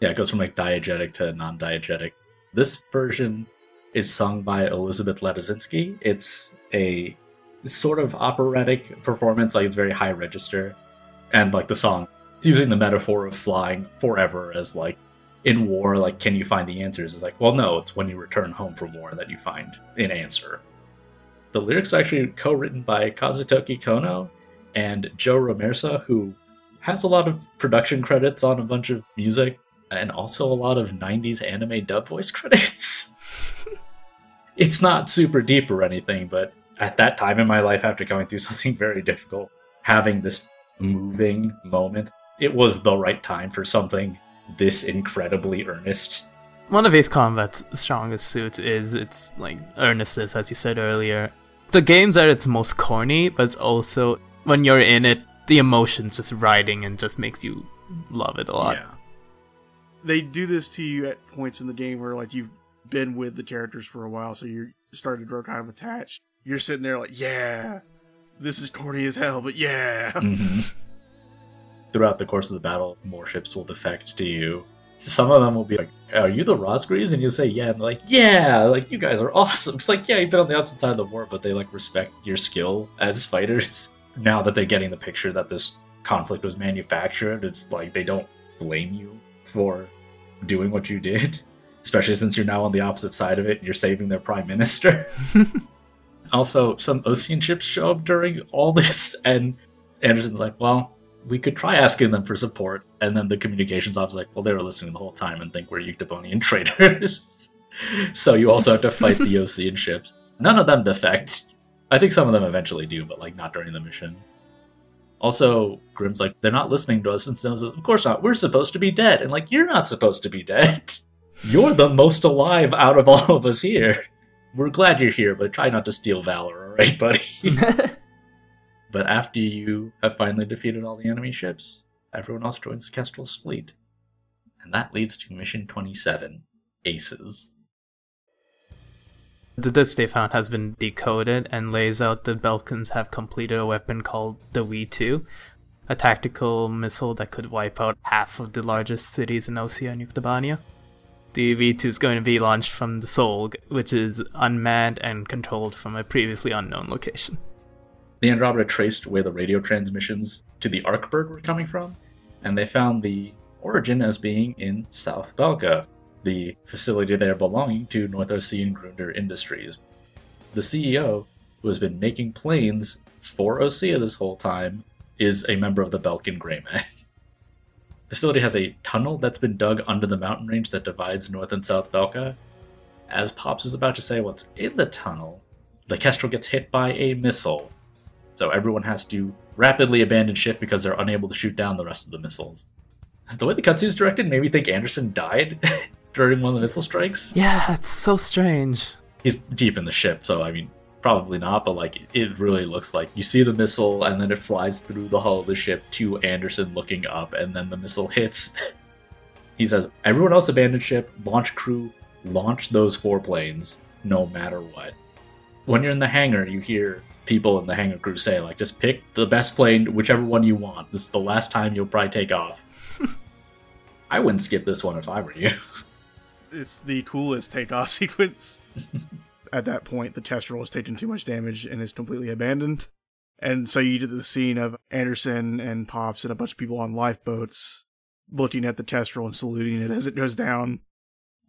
Yeah, it goes from like diegetic to non diegetic. This version is sung by Elizabeth Ladizinsky. It's a sort of operatic performance, like it's very high register. And like the song, it's using the metaphor of flying forever as like in war, like can you find the answers? It's like, well, no, it's when you return home from war that you find an answer. The lyrics are actually co-written by Kazutoki Kono and Joe Romersa, who has a lot of production credits on a bunch of music and also a lot of 90s anime dub voice credits. it's not super deep or anything, but at that time in my life, after going through something very difficult, having this moving moment, it was the right time for something this incredibly earnest. One of Ace Combat's strongest suits is its like earnestness, as you said earlier. The game's at its most corny, but it's also when you're in it, the emotions just riding and just makes you love it a lot. Yeah. They do this to you at points in the game where like you've been with the characters for a while, so you're starting to grow kind of attached. You're sitting there like, yeah, this is corny as hell, but yeah. Mhm. Throughout the course of the battle, more ships will defect to you. Some of them will be like, "Are you the Razgriz?" And you say, "Yeah." And they're like, "Yeah, like you guys are awesome." It's like, yeah, you've been on the opposite side of the war, but they like respect your skill as fighters. Now that they're getting the picture that this conflict was manufactured, it's like they don't blame you for doing what you did. Especially since you're now on the opposite side of it, and you're saving their prime minister. also, some Osean ships show up during all this, and Anderson's like, well, we could try asking them for support. And then the communications officer's like, well, they were listening the whole time and think we're Yuktobanian traitors. so you also have to fight the Osean ships. None of them defect. I think some of them eventually do, but like not during the mission. Also, Grimm's like, they're not listening to us, and Snow says, of course not. We're supposed to be dead. And like, you're not supposed to be dead. You're the most alive out of all of us here. We're glad you're here, but try not to steal valor, alright, buddy? But after you have finally defeated all the enemy ships, everyone else joins the Kestrel's fleet. And that leads to Mission 27 Aces. The disc they found has been decoded and lays out the Belkans have completed a weapon called the V2, a tactical missile that could wipe out half of the largest cities in Osea and Yuktobania. The V2 is going to be launched from the Solg, which is unmanned and controlled from a previously unknown location. The Andromeda traced where the radio transmissions to the Arkbird were coming from, and they found the origin as being in South Belka, the facility there belonging to North Osean Grunder Industries. The CEO, who has been making planes for Osea this whole time, is a member of the Belkan Greymen. The facility has a tunnel that's been dug under the mountain range that divides North and South Belka. As Pops is about to say what's in the tunnel, the Kestrel gets hit by a missile. So everyone has to rapidly abandon ship because they're unable to shoot down the rest of the missiles. The way the cutscene's directed made me think Anderson died during one of the missile strikes. Yeah, it's so strange. He's deep in the ship, so I mean, probably not, but like it really looks like you see the missile and then it flies through the hull of the ship to Anderson looking up, and then the missile hits. he says, Everyone else abandoned ship, launch crew, launch those four planes, no matter what. When you're in the hangar, you hear people in the hangar crew say, like, just pick the best plane, whichever one you want. This is the last time you'll probably take off. I wouldn't skip this one if I were you. It's the coolest takeoff sequence. At that point, the Kestrel has taken too much damage and is completely abandoned. And so you get the scene of Anderson and Pops and a bunch of people on lifeboats looking at the Kestrel and saluting it as it goes down.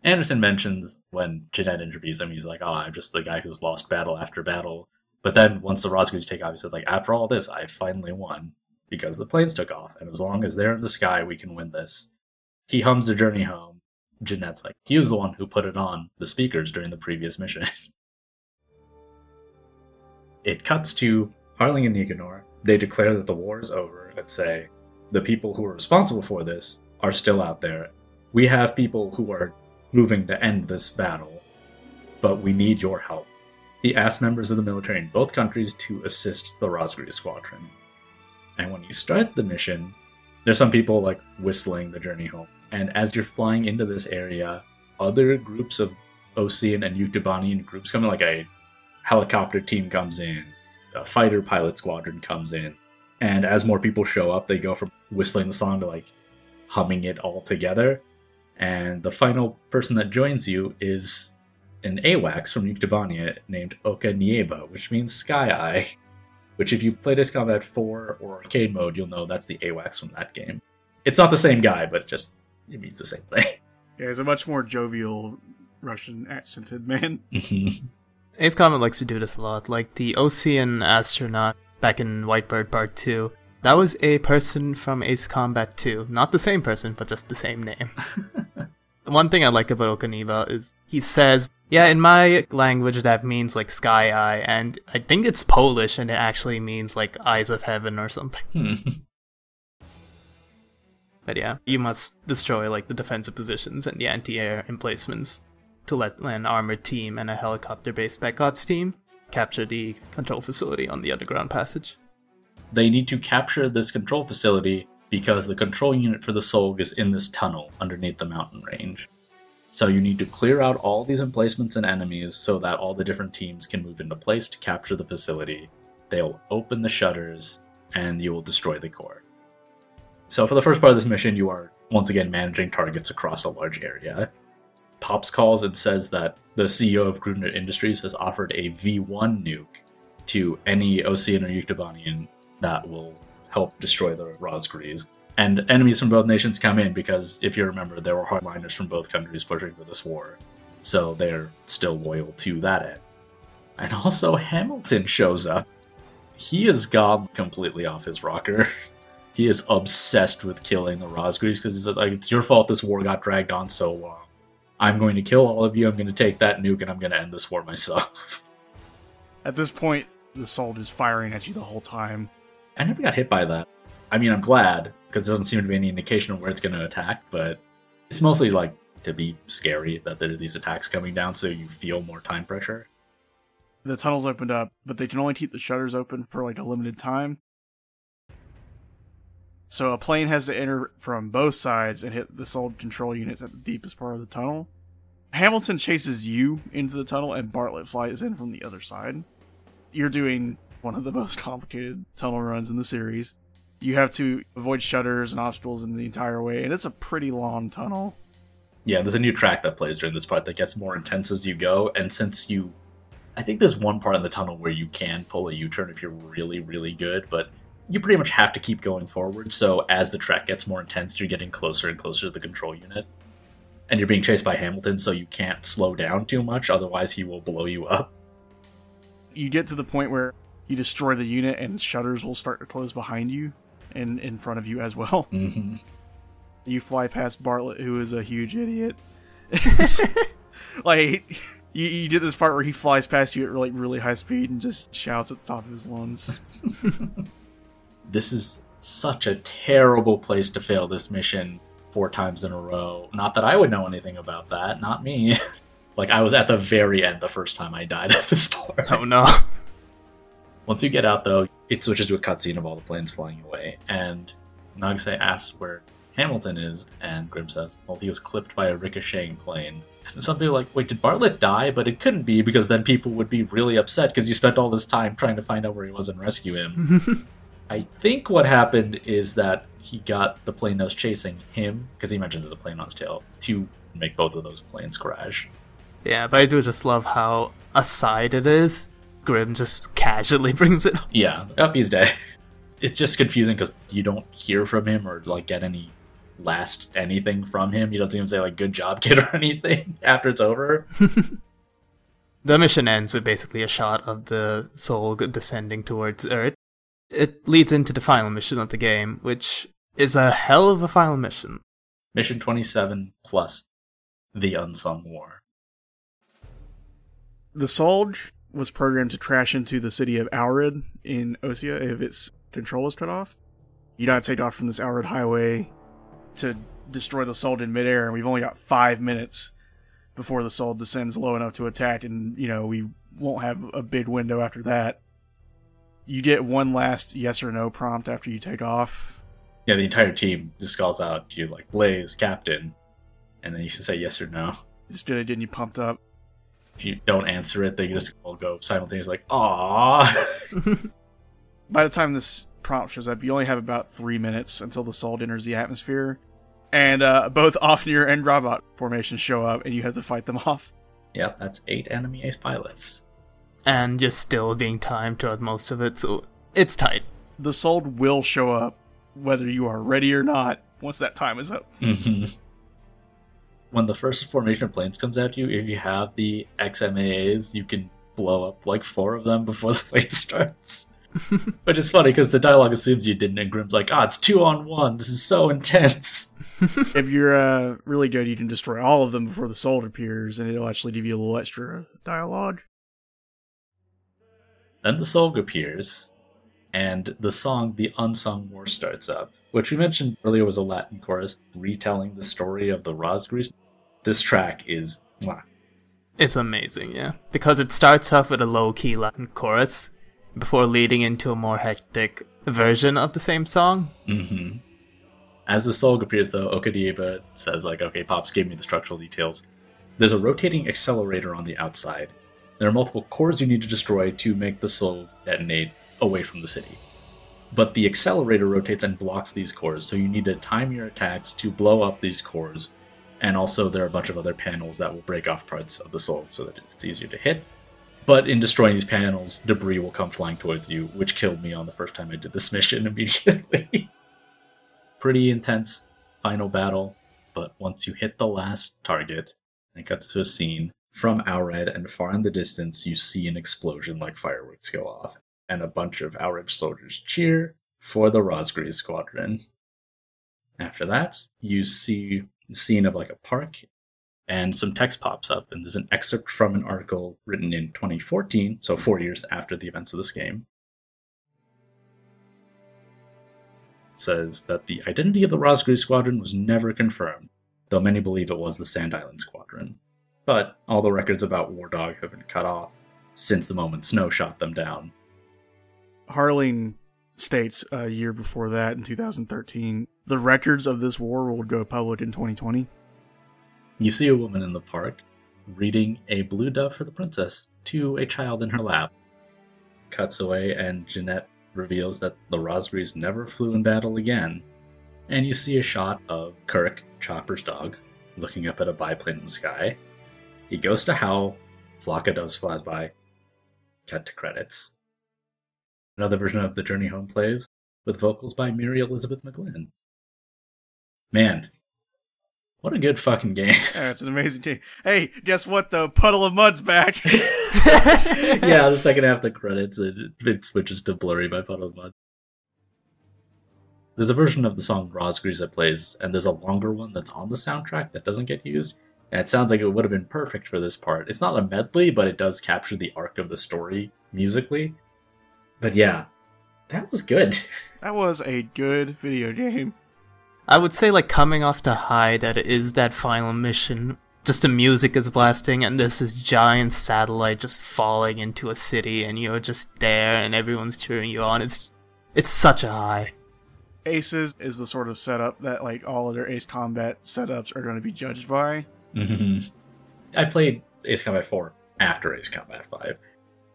Anderson mentions when Genette interviews him, he's like, "Oh, I'm just the guy who's lost battle after battle." But then once the Razgriz take off, he says, "Like after all this, I finally won because the planes took off, and as long as they're in the sky, we can win this." He hums the journey home. Genette's like, "He was the one who put it on the speakers during the previous mission." it cuts to Harling and Nikanor. They declare that the war is over and say, "The people who are responsible for this are still out there. We have people who are moving to end this battle, but we need your help. He asked members of the military in both countries to assist the Razgriz squadron. And when you start the mission, there's some people like whistling the journey home. And as you're flying into this area, other groups of Osean and Yuktobanian groups come in, like a helicopter team comes in, a fighter pilot squadron comes in. And as more people show up, they go from whistling the song to like humming it all together and the final person that joins you is an AWACS from Yuktobania named Oka Nieba, which means Sky Eye. Which, if you played Ace Combat 4 or arcade mode, you'll know that's the AWACS from that game. It's not the same guy, but it just it means the same thing. Yeah, he's a much more jovial Russian accented man. Mm-hmm. Ace Combat likes to do this a lot. Like the Osean astronaut back in Whitebird Part 2. That was a person from Ace Combat 2. Not the same person, but just the same name. One thing I like about Oka Nieba is he says, yeah, in my language that means like sky eye, and I think it's Polish and it actually means like eyes of heaven or something. Hmm. But yeah, you must destroy like the defensive positions and the anti-air emplacements to let an armored team and a helicopter-based backups team capture the control facility on the underground passage. they need to capture this control facility because the control unit for the Solg is in this tunnel underneath the mountain range. So you need to clear out all these emplacements and enemies so that all the different teams can move into place to capture the facility. They'll open the shutters and you will destroy the core. So for the first part of this mission, you are once again managing targets across a large area. Pops calls and says that the CEO of Grunder Industries has offered a V1 nuke to any Osean or Yuktobanian that will help destroy the Razgriz. And enemies from both nations come in because, if you remember, there were hardliners from both countries pushing for this war. So they're still loyal to that end. And also, Hamilton shows up. He has gone completely off his rocker. he is obsessed with killing the Razgriz because he's like, it's your fault this war got dragged on so long. I'm going to kill all of you, I'm going to take that nuke, and I'm going to end this war myself. At this point, the Solg is firing at you the whole time. I never got hit by that. I mean, I'm glad, because it doesn't seem to be any indication of where it's going to attack, but it's mostly like to be scary that there are these attacks coming down so you feel more time pressure. The tunnel's opened up, but they can only keep the shutters open for like a limited time. So a plane has to enter from both sides and hit the Solg control units at the deepest part of the tunnel. Hamilton chases you into the tunnel, and Bartlett flies in from the other side. You're doing one of the most complicated tunnel runs in the series. You have to avoid shutters and obstacles in the entire way, and it's a pretty long tunnel. Yeah, there's a new track that plays during this part that gets more intense as you go, and since you. I think there's one part in the tunnel where you can pull a U turn if you're really, really good, but you pretty much have to keep going forward. So as the track gets more intense, you're getting closer and closer to the control unit. And you're being chased by Hamilton, so you can't slow down too much, otherwise, he will blow you up. You get to the point where you destroy the unit, and shutters will start to close behind you and in front of you as well. hmm You fly past Bartlett, who is a huge idiot. like you, you did this part where he flies past you at like really high speed and just shouts at the top of his lungs. This is such a terrible place to fail this mission four times in a row. Not that I would know anything about that, not me. like, I was at the very end the first time I died at this part. Oh no. Once you get out, though, it switches to a cutscene of all the planes flying away, and Nagase asks where Hamilton is, and Grimm says, well, he was clipped by a ricocheting plane. And some people are like, wait, did Bartlett die? But it couldn't be, because then people would be really upset because you spent all this time trying to find out where he was and rescue him. I think what happened is that he got the plane that was chasing him, because he mentions there's a plane on his tail, to make both of those planes crash. Yeah, but I do just love how aside it is. Grimm just casually brings it up. Yeah, up he's dead. It's just confusing because you don't hear from him or like get any last anything from him. He doesn't even say like "good job, kid" or anything after it's over. The mission ends with basically a shot of the Solg descending towards Earth. It leads into the final mission of the game, which is a hell of a final mission. Mission twenty seven plus the unsung war. The Solg was programmed to crash into the city of Oured in Osea if its control is cut off. You gotta take off from this Oured highway to destroy the Solg in midair, and we've only got five minutes before the Solg descends low enough to attack, and you know we won't have a big window after that. You get one last yes or no prompt after you take off. Yeah, the entire team just calls out to you like Blaze, Captain, and then you should say yes or no. It's good at getting you pumped up. If you don't answer it, they just all go simultaneously like "Aww." By the time this prompt shows up, you only have about three minutes until the Solg enters the atmosphere, and uh, both Ofnir and Robot formations show up, and you have to fight them off. yep, that's eight enemy ace pilots. And you're still being timed throughout most of it, so it's tight. The Solg will show up, whether you are ready or not, once that time is up. Mhm. when the first formation of planes comes at you, if you have the XMAAs, you can blow up like four of them before the fight starts. Which is funny because the dialogue assumes you didn't, and Grimm's like, "Ah, it's two on one. This is so intense." if you're uh, really good, you can destroy all of them before the Solg appears, and it'll actually give you a little extra dialogue. Then the Solg appears, and the song "The Unsung War" starts up, which we mentioned earlier was a Latin chorus retelling the story of the Razgriz. This track is mwah, It's amazing, yeah. Because it starts off with a low key Latin chorus before leading into a more hectic version of the same song. Mm-hmm. As the Solg appears, though, Oka Nieba says, like, okay, Pops gave me the structural details. There's a rotating accelerator on the outside. There are multiple cores you need to destroy to make the Solg detonate away from the city. But the accelerator rotates and blocks these cores, so you need to time your attacks to blow up these cores. And also, there are a bunch of other panels that will break off parts of the Solg so that it's easier to hit. But in destroying these panels, debris will come flying towards you, which killed me on the first time I did this mission immediately. Pretty intense final battle, but once you hit the last target, and it cuts to a scene, from Oured and far in the distance, you see an explosion like fireworks go off, and a bunch of Oured soldiers cheer for the Razgriz squadron. After that, you see the scene of like a park and some text pops up, and there's an excerpt from an article written in 2014, so four years after the events of this game. It says that the identity of the Razgriz Squadron was never confirmed, though many believe it was the Sand Island Squadron. But all the records about Wardog have been cut off since the moment Snow shot them down. Harling states a year before that, in 2013, the records of this war will go public in 2020. You see a woman in the park reading a blue dove for the princess to a child in her lap. Cuts away, and Genette reveals that the Razgriz never flew in battle again. And you see a shot of Kirk, Chopper's dog, looking up at a biplane in the sky. He goes to howl, flock of doves flies by. Cut to credits. Another version of The Journey Home plays, with vocals by Mary Elizabeth McGlynn. Man, what a good fucking game. Yeah, it's an amazing team. Hey, guess what? The Puddle of Mudd's back. yeah, the second half of the credits, it, it switches to Blurry by Puddle of Mudd. There's a version of the song Razgriz that plays, and there's a longer one that's on the soundtrack that doesn't get used. And it sounds like it would have been perfect for this part. It's not a medley, but it does capture the arc of the story musically. But yeah, that was good. that was a good video game. I would say like coming off the high that it is that final mission. Just the music is blasting and this is giant satellite just falling into a city and you're just there and everyone's cheering you on. It's it's such a high. Aces is the sort of setup that like all other Ace Combat setups are going to be judged by. Mm-hmm. I played Ace Combat 4 after Ace Combat 5.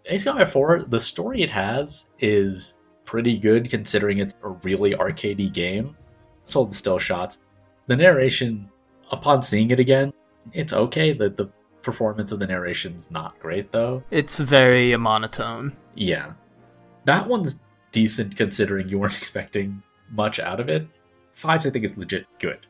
Ace Combat 4, the story it has is pretty good considering it's a really arcadey game. It's told in still shots. The narration, upon seeing it again, it's okay. The the performance of the narration's not great though. It's very monotone. Yeah. That one's decent considering you weren't expecting much out of it. Fives I think is legit good.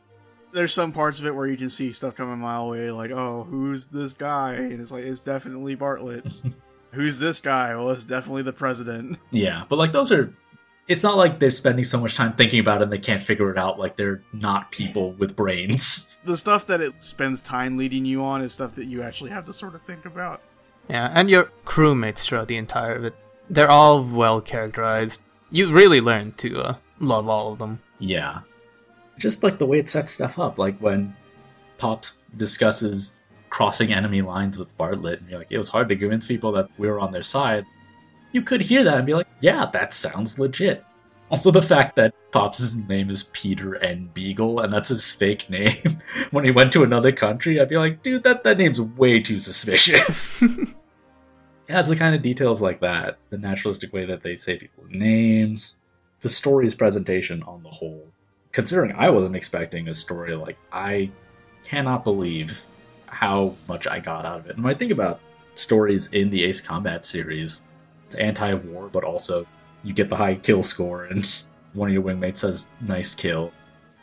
There's some parts of it where you can see stuff coming a mile away, like, oh, who's this guy? And it's like, it's definitely Bartlett. who's this guy? Well, it's definitely the president. Yeah, but like those are it's not like they're spending so much time thinking about it and they can't figure it out like they're not people with brains. The stuff that it spends time leading you on is stuff that you actually have to sort of think about. Yeah, and your crewmates throughout the entire of it. They're all well characterized. You really learn to uh, love all of them. Yeah. Just like the way it sets stuff up, like when Pops discusses crossing enemy lines with Bartlett, and you're like, it was hard to convince people that we were on their side you could hear that and be like, yeah, that sounds legit. Also, the fact that Pops' name is Peter N. Beagle, and that's his fake name. when he went to another country, I'd be like, dude, that, that name's way too suspicious. it has the kind of details like that, the naturalistic way that they say people's names, the story's presentation on the whole. Considering I wasn't expecting a story like, I cannot believe how much I got out of it. And when I think about stories in the Ace Combat series, it's anti-war, but also you get the high kill score, and one of your wingmates says "nice kill."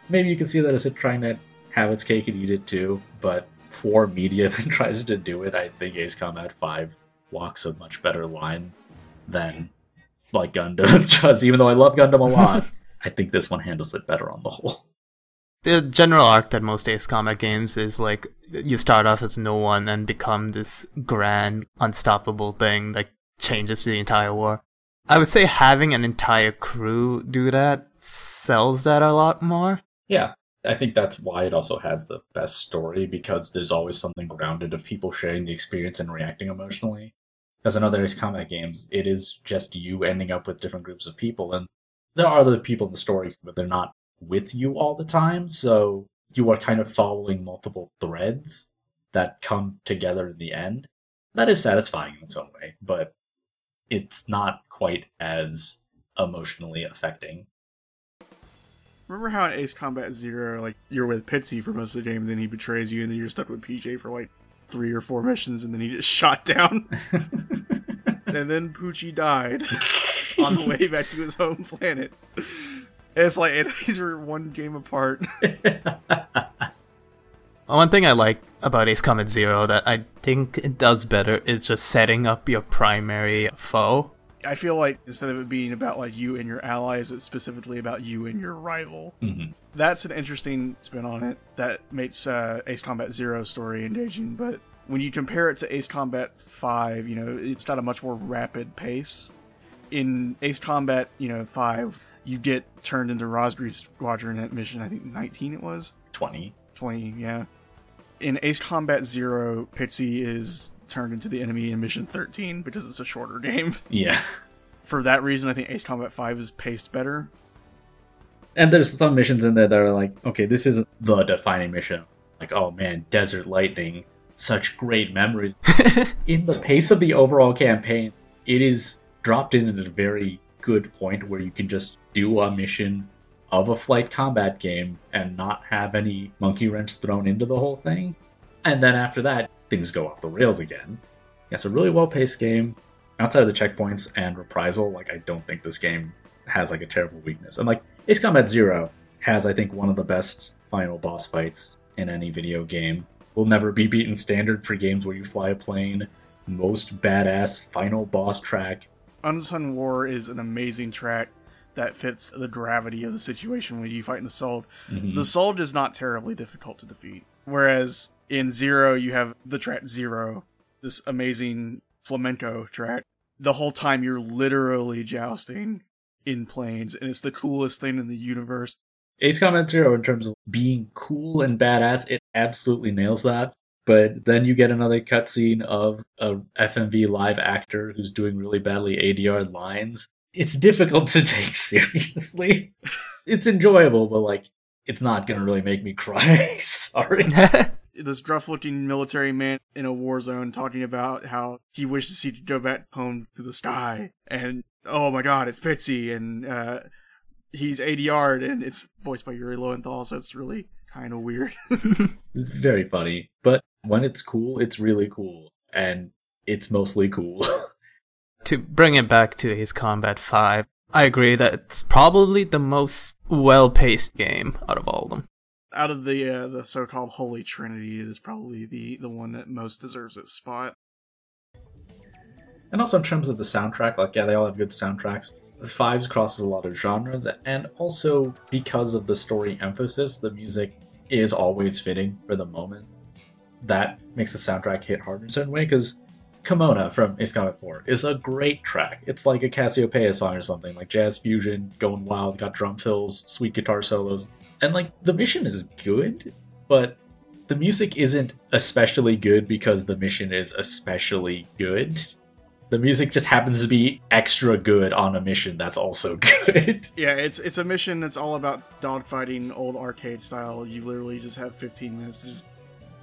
Maybe you can see that as it trying to have its cake and eat it too. But for media that tries to do it, I think Ace Combat Five walks a much better line than like Gundam does. Even though I love Gundam a lot, I think this one handles it better on the whole. The general arc that most Ace Combat games is like you start off as no one and become this grand, unstoppable thing. that changes the entire war. I would say having an entire crew do that sells that a lot more. Yeah, I think that's why it also has the best story because there's always something grounded of people sharing the experience and reacting emotionally. Because in other Ace Combat games, it is just you ending up with different groups of people, and there are other people in the story, but they're not with you all the time. So you are kind of following multiple threads that come together in the end. That is satisfying in its own way, but it's not quite as emotionally affecting. Remember how in Ace Combat Zero, like you're with Pixy for most of the game, and then he betrays you, and then you're stuck with PJ for like three or four missions, and then he gets shot down, and then Poochie died on the way back to his home planet. And it's like and these are one game apart. One thing I like about Ace Combat Zero that I think it does better is just setting up your primary foe. I feel like instead of it being about like you and your allies, it's specifically about you and your rival. Mhm. That's an interesting spin on it that makes uh, Ace Combat Zero story engaging. But when you compare it to Ace Combat Five, you know it's got a much more rapid pace. In Ace Combat, you know Five, you get turned into Razgriz Squadron at mission. I think nineteen it was 20. twenty. Yeah. In Ace Combat Zero, Pixy is turned into the enemy in mission thirteen because it's a shorter game. Yeah. For that reason, I think Ace Combat Five is paced better. And there's some missions in there that are like, okay, this isn't the defining mission. Like, oh man, Desert Lightning, such great memories. in the pace of the overall campaign, it is dropped in at a very good point where you can just do a mission of a flight combat game and not have any monkey wrench thrown into the whole thing. And then after that, things go off the rails again. It's a really well paced game. Outside of the checkpoints and reprisal, like I don't think this game has like a terrible weakness. And like Ace Combat Zero has, I think, one of the best final boss fights in any video game. Will never be beaten standard for games where you fly a plane. Most badass final boss track. Unsung War is an amazing track that fits the gravity of the situation when you fight in the Solg. Mhm. The Solg is not terribly difficult to defeat. Whereas in Zero, you have the track Zero, this amazing flamenco track. The whole time you're literally jousting in planes, and it's the coolest thing in the universe. Ace Combat Zero, in terms of being cool and badass, it absolutely nails that. But then you get another cutscene of a FMV live actor who's doing really badly ADR lines. It's difficult to take seriously. it's enjoyable, but like, it's not gonna really make me cry. Sorry. this gruff looking military man in a war zone talking about how he wishes he could go back home to the sky and oh my god it's Pixy and uh he's ADR'd and it's voiced by Yuri Lowenthal so it's really kind of weird It's very funny, but when it's cool, it's really cool, and it's mostly cool. To bring it back to Ace Combat 5, I agree that it's probably the most well paced game out of all of them. out of the uh, the so-called holy trinity it is probably the the one that most deserves its spot And also in terms of the soundtrack, like yeah, they all have good soundtracks. The Fives crosses a lot of genres, and also because of the story emphasis, the music is always fitting for the moment. That makes the soundtrack hit hard in a certain way. Because Comona from Ace Combat 4 is a great track. It's like a Casiopea song or something, like jazz fusion, going wild, got drum fills, sweet guitar solos, and like the mission is good, but the music isn't especially good because the mission is especially good the music just happens to be extra good on a mission that's also good. yeah it's it's a mission that's all about dogfighting old arcade style you literally just have 15 minutes to just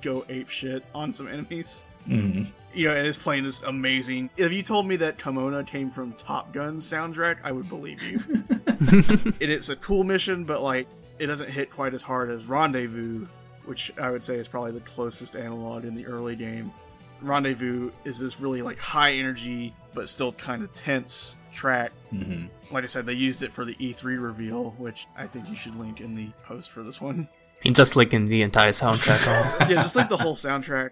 go ape shit on some enemies Mhm. you know, and his playing is amazing. If you told me that Comona came from Top Gun soundtrack, I would believe you. and it's a cool mission, but like it doesn't hit quite as hard as Rendezvous, which I would say is probably the closest analog in the early game. Rendezvous is this really like high energy but still kind of tense track. Mhm. Like I said, they used it for the E3 reveal, which I think you should link in the post for this one. And just like in the entire soundtrack also. yeah, just like the whole soundtrack.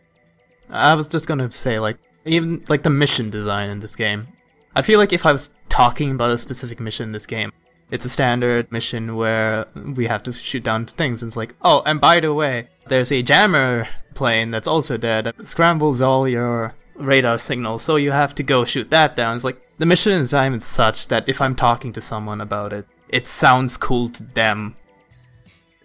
I was just gonna say, like, even like the mission design in this game. I feel like if I was talking about a specific mission in this game, it's a standard mission where we have to shoot down things, and it's like, oh, and by the way, there's a jammer plane that's also there that scrambles all your radar signals, so you have to go shoot that down. It's like the mission design is such that if I'm talking to someone about it, it sounds cool to them.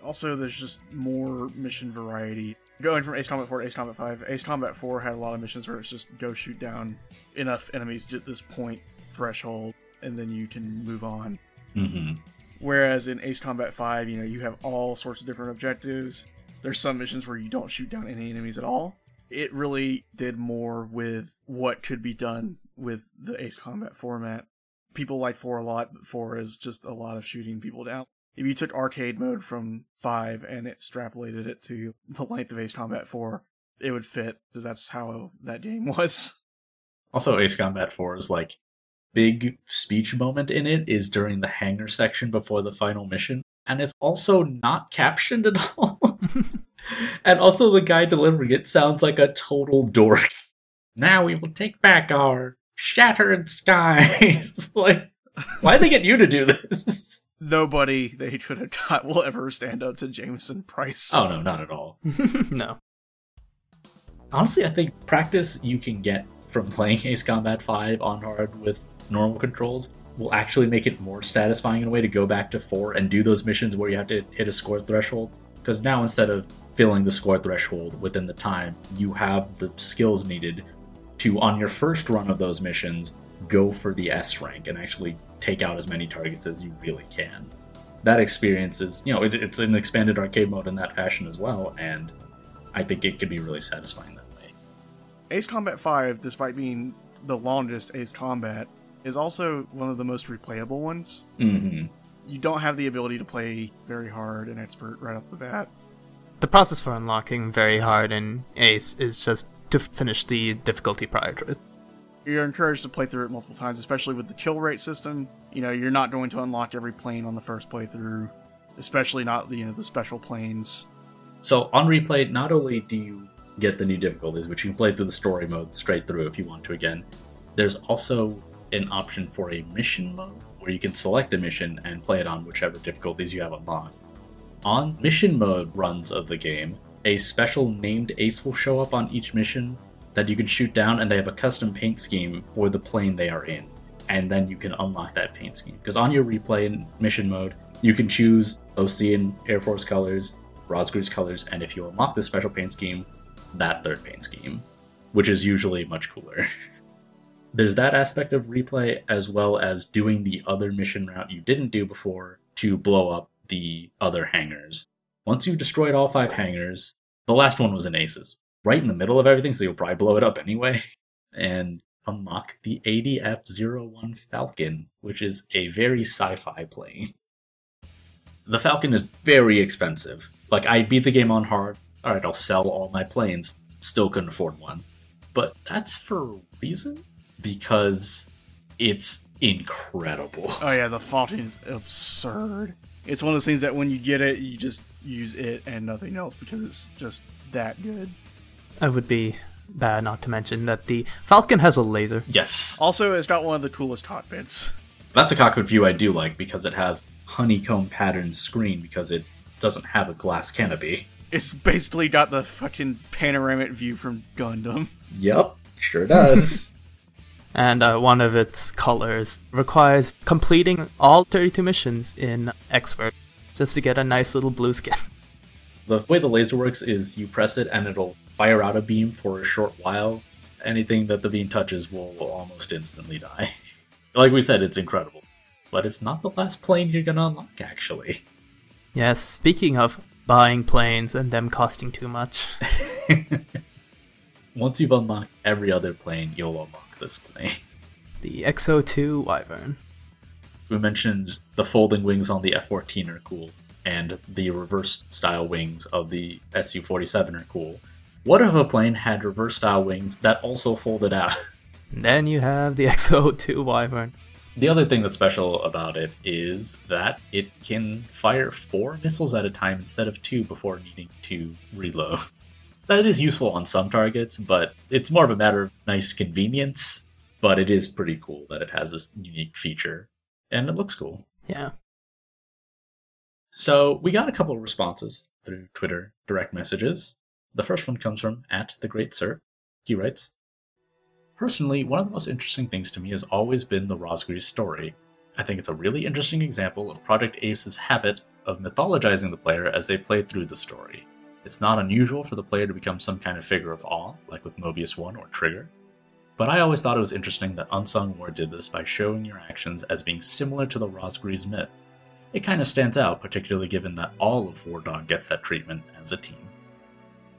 Also, there's just more mission variety. Going from Ace Combat 4 to Ace Combat 5, Ace Combat 4 had a lot of missions where it's just go shoot down enough enemies at this point threshold, and then you can move on. hmm Whereas in Ace Combat 5, you know, you have all sorts of different objectives. There's some missions where you don't shoot down any enemies at all. It really did more with what could be done with the Ace Combat format. People like 4 a lot, but 4 is just a lot of shooting people down. If you took arcade mode from 5 and extrapolated it to the length of Ace Combat 4, it would fit, because that's how that game was. Also, Ace Combat 4's like big speech moment in it is during the hangar section before the final mission, and it's also not captioned at all. and also, the guy delivering it sounds like a total dork. Now we will take back our shattered skies. like, why'd they get you to do this? Nobody they could have got will ever stand up to Jamieson Price. Oh no, not at all. no. Honestly, I think practice you can get from playing Ace Combat 5 on hard with normal controls will actually make it more satisfying in a way to go back to 4 and do those missions where you have to hit a score threshold. Because now instead of filling the score threshold within the time, you have the skills needed to, on your first run of those missions, go for the S rank and actually take out as many targets as you really can. That experience is, you know, it, it's an expanded arcade mode in that fashion as well, and I think it could be really satisfying that way. Ace Combat 5, despite being the longest Ace Combat, is also one of the most replayable ones. hmm You don't have the ability to play very hard and expert right off the bat. The process for unlocking very hard in Ace is just to finish the difficulty prior to it. You're encouraged to play through it multiple times, especially with the kill rate system. You know, you're not going to unlock every plane on the first playthrough, especially not you know the special planes. So on replay, not only do you get the new difficulties, which you can play through the story mode straight through if you want to again, there's also an option for a mission mode where you can select a mission and play it on whichever difficulties you have unlocked. On mission mode runs of the game, a special named ace will show up on each mission that you can shoot down, and they have a custom paint scheme for the plane they are in. And then you can unlock that paint scheme. Because on your replay mission mode, you can choose Osean Air Force colors, Razgriz colors, and if you unlock the special paint scheme, that third paint scheme, which is usually much cooler. There's that aspect of replay as well as doing the other mission route you didn't do before to blow up the other hangars. Once you've destroyed all five hangars, the last one was in aces, right in the middle of everything, so you'll probably blow it up anyway, and unlock the ADF-01 Falcon, which is a very sci-fi plane. The Falcon is very expensive. Like, I beat the game on hard. Alright, I'll sell all my planes. Still couldn't afford one. But that's for a reason? Because it's incredible. Oh yeah, the Falcon is absurd. It's one of those things that when you get it, you just use it and nothing else because it's just that good. It would be bad not to mention that the Falcon has a laser. Yes. Also, it's got one of the coolest cockpits. That's a cockpit view I do like because it has honeycomb patterned screen because it doesn't have a glass canopy. It's basically got the fucking panoramic view from Gundam. Yep, sure does. and uh, one of its colors requires completing all 32 missions in Expert just to get a nice little blue skin. the way the laser works is you press it and it'll fire out a beam for a short while. Anything that the beam touches will almost instantly die. like we said, it's incredible. But it's not the last plane you're gonna unlock, actually. Yes, speaking of buying planes and them costing too much. Once you've unlocked every other plane, you'll unlock this plane. The X-02 Wyvern. We mentioned the folding wings on the F 14 are cool, and the reverse style wings of the Su 47 are cool. What if a plane had reverse style wings that also folded out? And then you have the X-02 Wyvern. The other thing that's special about it is that it can fire four missiles at a time instead of two before needing to reload. That is useful on some targets, but it's more of a matter of nice convenience. But it is pretty cool that it has this unique feature, and it looks cool. Yeah. So we got a couple of responses through Twitter direct messages. The first one comes from at the Great Sir. He writes, Personally, one of the most interesting things to me has always been the Razgriz story. I think it's a really interesting example of Project Ace's habit of mythologizing the player as they play through the story. It's not unusual for the player to become some kind of figure of awe, like with Mobius 1 or Trigger. But I always thought it was interesting that Unsung War did this by showing your actions as being similar to the Razgriz myth. It kind of stands out, particularly given that all of Wardog gets that treatment as a team.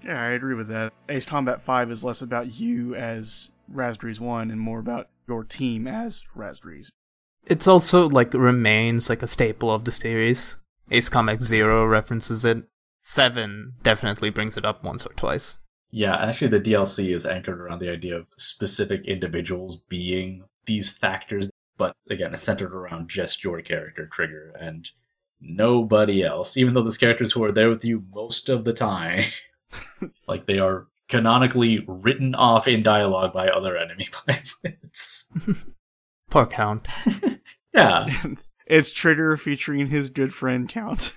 Yeah, I agree with that. Ace Combat 5 is less about you as Razgriz 1 and more about your team as Razgriz. It's also like remains like a staple of the series. Ace Combat Zero references it. Seven definitely brings it up once or twice. Yeah, actually, the DLC is anchored around the idea of specific individuals being these factors, but again, it's centered around just your character, Trigger, and nobody else, even though those characters who are there with you most of the time, like they are canonically written off in dialogue by other enemy pilots. Poor Count. yeah. it's Trigger featuring his good friend Count.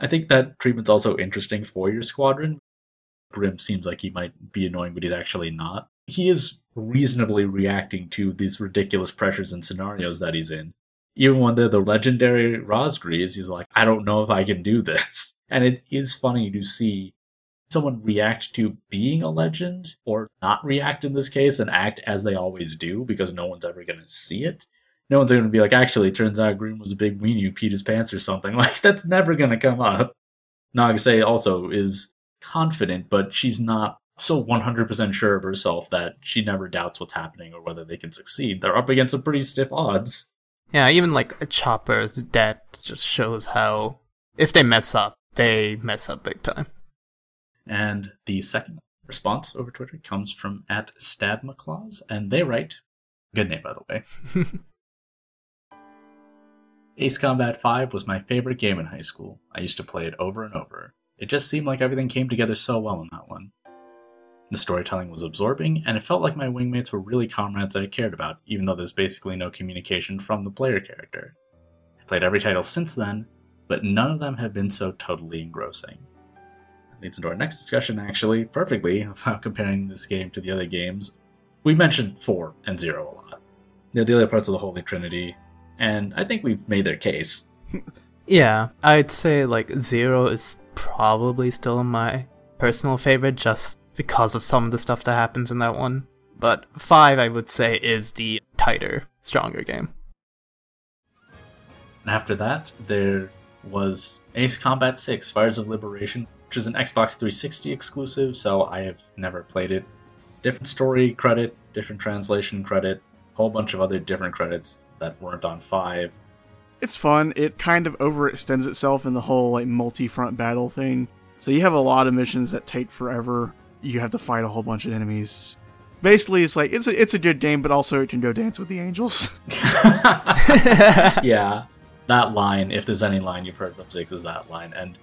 I think that treatment's also interesting for your squadron. Grimm seems like he might be annoying, but he's actually not. He is reasonably reacting to these ridiculous pressures and scenarios that he's in. Even when they're the legendary Razgriz, he's like, I don't know if I can do this. And it is funny to see someone react to being a legend or not react in this case and act as they always do because no one's ever going to see it. No one's going to be like, actually, turns out Grimm was a big weenie who peed his pants or something. Like, that's never going to come up. Nagase also is confident, but she's not so 100% sure of herself that she never doubts what's happening or whether they can succeed. They're up against some pretty stiff odds. Yeah, even like a Chopper's death just shows how if they mess up, they mess up big time. And the second response over Twitter comes from at StabMcClaws, and they write, good name by the way. Ace Combat 5 was my favorite game in high school. I used to play it over and over. It just seemed like everything came together so well in that one. The storytelling was absorbing, and it felt like my wingmates were really comrades that I cared about, even though there's basically no communication from the player character. I played every title since then, but none of them have been so totally engrossing. That leads into our next discussion, actually, perfectly, about comparing this game to the other games. We mentioned 4 and 0 a lot. They're the other parts of the Holy Trinity, and I think we've made their case. yeah, I'd say like Zero is probably still my personal favorite just because of some of the stuff that happens in that one. But 5, I would say, is the tighter, stronger game. And After that, there was Ace Combat 6 Fires of Liberation, which is an Xbox 360 exclusive, so I have never played it. Different story credit, different translation credit, a whole bunch of other different credits that weren't on 5. It's fun. It kind of overextends itself in the whole like multi-front battle thing. So you have a lot of missions that take forever. You have to fight a whole bunch of enemies. Basically, it's like it's a it's a good game, but also it can go dance with the angels. yeah, that line, if there's any line you've heard from Six, is that line. And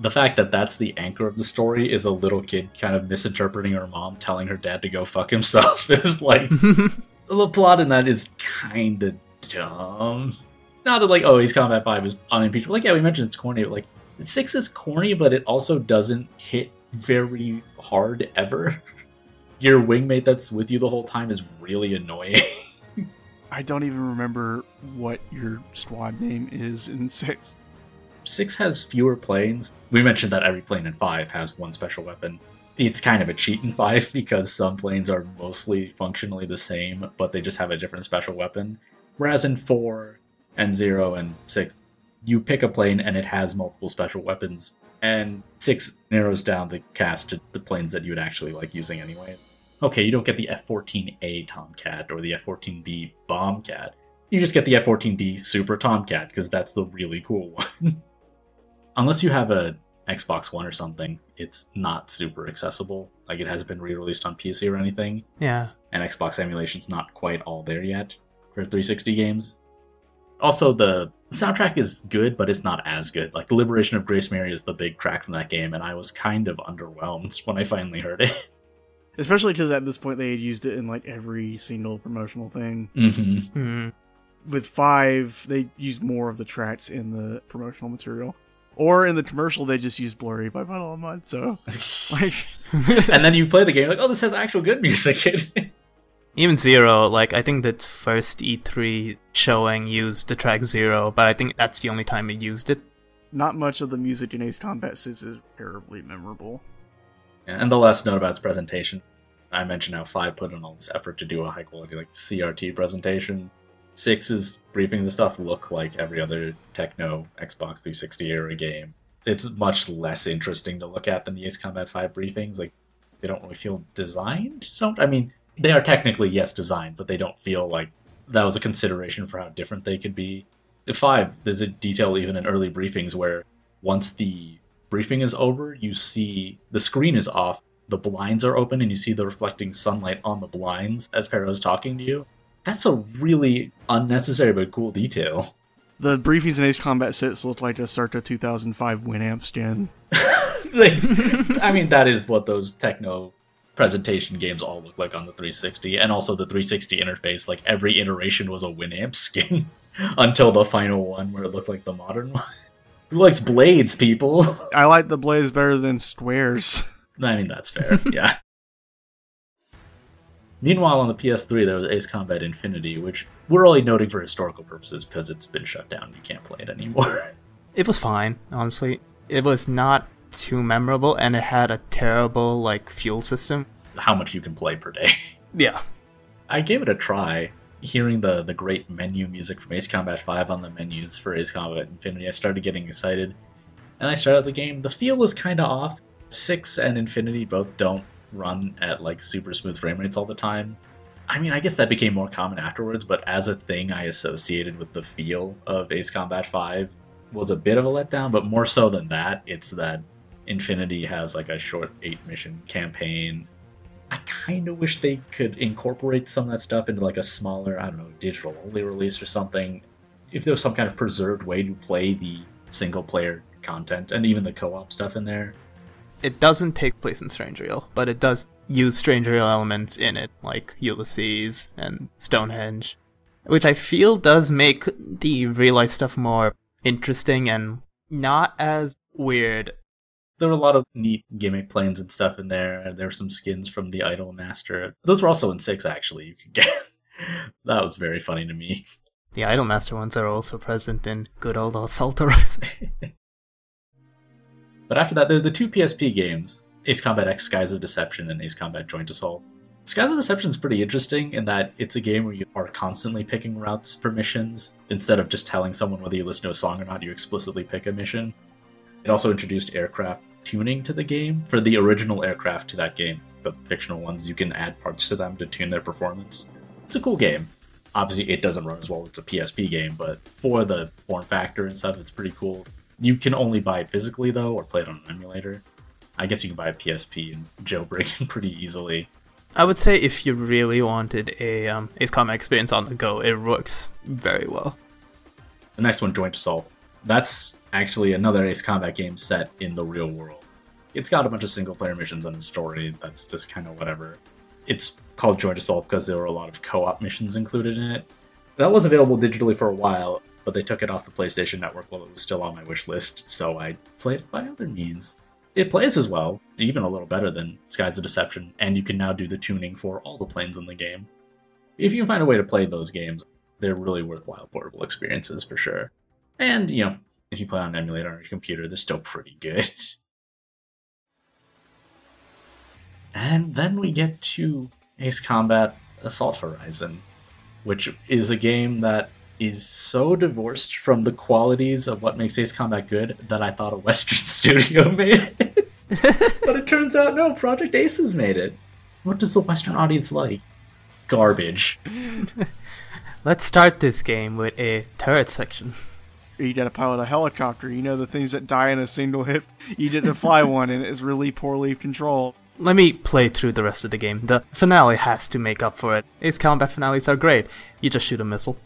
the fact that that's the anchor of the story is a little kid kind of misinterpreting her mom telling her dad to go fuck himself is like the plot in that is kind of dumb. Not that like oh, he's Combat Five is unimpeachable. Like yeah, we mentioned it's corny. But, like six is corny, but it also doesn't hit very hard ever. Your wingmate that's with you the whole time is really annoying. I don't even remember what your squad name is in six. Six has fewer planes. We mentioned that every plane in five has one special weapon. It's kind of a cheat in five because some planes are mostly functionally the same, but they just have a different special weapon. Whereas in four and zero and six, you pick a plane and it has multiple special weapons. And six narrows down the cast to the planes that you would actually like using anyway. Okay, you don't get the F 14A Tomcat or the F 14B Bombcat. You just get the F 14D Super Tomcat because that's the really cool one. Unless you have a Xbox One or something, it's not super accessible. Like it hasn't been re-released on PC or anything. Yeah. And Xbox emulation's not quite all there yet for 360 games. Also, the soundtrack is good, but it's not as good. Like the Liberation of Gracemeria is the big track from that game, and I was kind of underwhelmed when I finally heard it. Especially because at this point they had used it in like every single promotional thing. mm-hmm. Hmm. With five, they used more of the tracks in the promotional material. Or in the commercial, they just used Blurry by Puddle of Mudd. So, like, and then you play the game like, oh, this has actual good music. In it. Even Zero, like I think that first E3 showing used the track Zero, but I think that's the only time it used it. not much of the music in Ace Combat 6 is terribly memorable. And the last note about its presentation. I mentioned how 5 put in all this effort to do a high quality like CRT presentation. 6's briefings and stuff look like every other Techno Xbox 360 era game. It's much less interesting to look at than the Ace Combat 5 briefings. Like, they don't really feel designed. Don't, I mean, they are technically, yes, designed, but they don't feel like that was a consideration for how different they could be. At 5, there's a detail even in early briefings where once the briefing is over, you see the screen is off, the blinds are open, and you see the reflecting sunlight on the blinds as Perrault is talking to you. That's a really unnecessary but cool detail. The briefings in Ace Combat 6 look like a circa 2005 Winamp skin. Like, I mean, that is what those techno presentation games all look like on the 360, and also the 360 interface. Like every iteration was a Winamp skin until the final one where it looked like the modern one. Who likes blades, people? I like the blades better than squares. I mean, that's fair. Yeah. Meanwhile, on the PS3, there was Ace Combat Infinity, which we're only noting for historical purposes because it's been shut down. You can't play it anymore. It was fine, honestly. It was not too memorable, and it had a terrible like fuel system. How much you can play per day. Yeah, I gave it a try. Hearing the, the great menu music from Ace Combat 5 on the menus for Ace Combat Infinity, I started getting excited. And I started the game. The feel was kind of off. 6 and Infinity both don't run at like super smooth frame rates all the time. I mean, I guess that became more common afterwards, but as a thing I associated with the feel of Ace Combat 5 was a bit of a letdown, but more so than that, it's that Infinity has like a short eight mission campaign. I kind of wish they could incorporate some of that stuff into like a smaller, I don't know, digital only release or something. If there was some kind of preserved way to play the single player content and even the co op stuff in there. it doesn't take place in Strangereal, but it does use Strangereal elements in it, like Ulysses and Stonehenge, which I feel does make the real life stuff more interesting and not as weird. There were a lot of neat gimmick planes and stuff in there. There were some skins from the Idol Master. Those were also in 6, actually. You could get. that was very funny to me. The Idol Master ones are also present in good old Assault Horizon. But after that, there are the two PSP games Ace Combat X Skies of Deception and Ace Combat Joint Assault. Skies of Deception is pretty interesting in that it's a game where you are constantly picking routes for missions. Instead of just telling someone whether you listen to a song or not, you explicitly pick a mission. It also introduced aircraft tuning to the game. For the original aircraft to that game, the fictional ones, you can add parts to them to tune their performance. It's a cool game. Obviously, it doesn't run as well. It's a PSP game, but for the form factor and stuff, it's pretty cool. You can only buy it physically though, or play it on an emulator. I guess you can buy a PSP and jailbreak it pretty easily. I would say if you really wanted a um, Ace Combat experience on the go, it works very well. The next one, Joint Assault. That's actually another Ace Combat game set in the real world. It's got a bunch of single player missions and a story that's just kind of whatever. It's called Joint Assault because there were a lot of co op missions included in it. That was available digitally for a while, but they took it off the PlayStation Network while it was still on my wish list, so I played it by other means. It plays as well, even a little better than Skies of Deception, and you can now do the tuning for all the planes in the game. If you can find a way to play those games, they're really worthwhile portable experiences for sure. And, you know, if you play on an emulator on your computer, they're still pretty good. And then we get to Ace Combat Assault Horizon, which is a game that is so divorced from the qualities of what makes Ace Combat good that I thought a Western studio made it. but it turns out no, Project Ace has made it. What does the Western audience like? Garbage. Let's start this game with a turret section. Or you gotta pilot a helicopter. You know the things that die in a single hit. You didn't fly one, and it's really poorly controlled. Let me play through the rest of the game. The finale has to make up for it. Ace Combat finales are great. You just shoot a missile.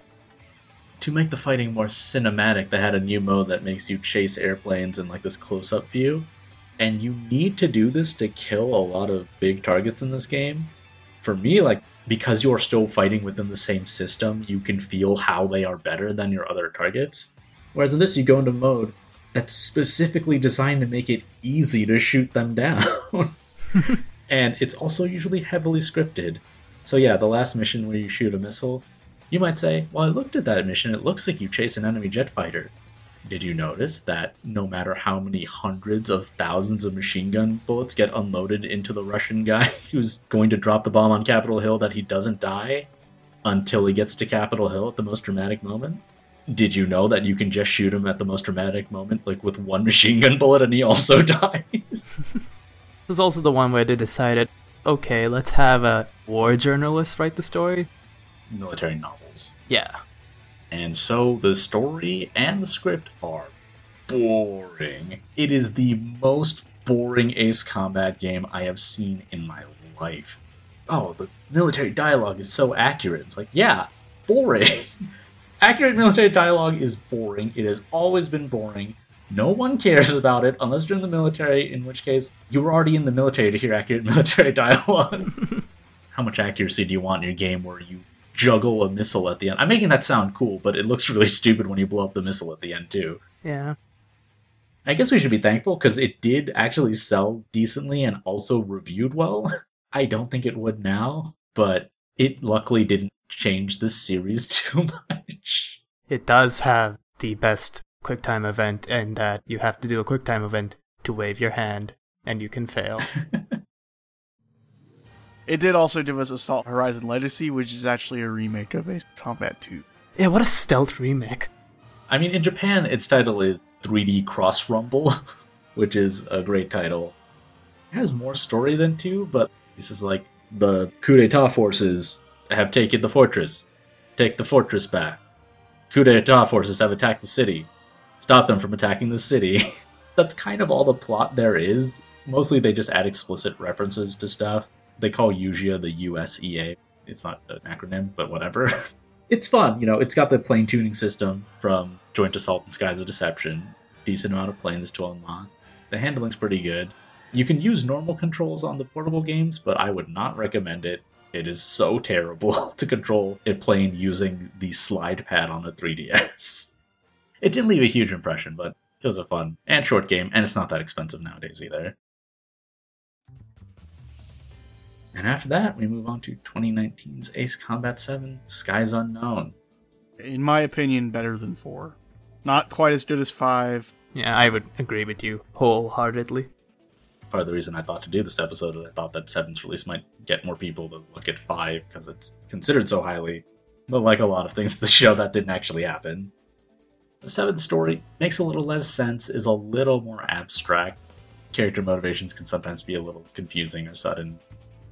To make the fighting more cinematic, they had a new mode that makes you chase airplanes in like this close up view. And you need to do this to kill a lot of big targets in this game. For me, like, because you're still fighting within the same system, you can feel how they are better than your other targets. Whereas in this, you go into mode that's specifically designed to make it easy to shoot them down. and it's also usually heavily scripted. So, yeah, the last mission where you shoot a missile, you might say, Well, I looked at that mission, it looks like you chase an enemy jet fighter. Did you notice that no matter how many hundreds of thousands of machine gun bullets get unloaded into the Russian guy who's going to drop the bomb on Capitol Hill, that he doesn't die until he gets to Capitol Hill at the most dramatic moment? Did you know that you can just shoot him at the most dramatic moment, like with one machine gun bullet, and he also dies? This is also the one where they decided, okay, let's have a war journalist write the story. Military novels. Yeah. And so the story and the script are boring. It is the most boring Ace Combat game I have seen in my life. Oh, the military dialogue is so accurate. It's like, yeah, boring. Accurate military dialogue is boring. It has always been boring. No one cares about it unless you're in the military, in which case you were already in the military to hear accurate military dialogue. How much accuracy do you want in your game where you juggle a missile at the end? I'm making that sound cool, but it looks really stupid when you blow up the missile at the end, too. Yeah. I guess we should be thankful because it did actually sell decently and also reviewed well. I don't think it would now, but it luckily didn't change the series too much. It does have the best QuickTime event, and that you have to do a QuickTime event to wave your hand, and you can fail. It did also give us Assault Horizon Legacy, which is actually a remake of Ace Combat 2. yeah, what a stealth remake. I mean, in Japan, its title is 3D Cross Rumble, which is a great title. It has more story than 2, but this is like the coup d'etat forces have taken the fortress. Take the fortress back. Coup d'etat forces have attacked the city. Stop them from attacking the city. That's kind of all the plot there is. Mostly they just add explicit references to stuff. They call USEA the USEA. It's not an acronym, but whatever. it's fun, you know, it's got the plane tuning system from Joint Assault and Skies of Deception. Decent amount of planes to unlock. The handling's pretty good. You can use normal controls on the portable games, but I would not recommend it. It is so terrible to control a plane using the slide pad on a 3DS. It didn't leave a huge impression, but it was a fun and short game, and it's not that expensive nowadays either. And after that, we move on to 2019's Ace Combat 7 Skies Unknown. In my opinion, better than 4. Not quite as good as 5. Yeah, I would agree with you wholeheartedly. Part of the reason I thought to do this episode is I thought that 7's release might get more people to look at 5 because it's considered so highly. But like a lot of things, the show that didn't actually happen. The 7 story makes a little less sense, is a little more abstract. Character motivations can sometimes be a little confusing or sudden.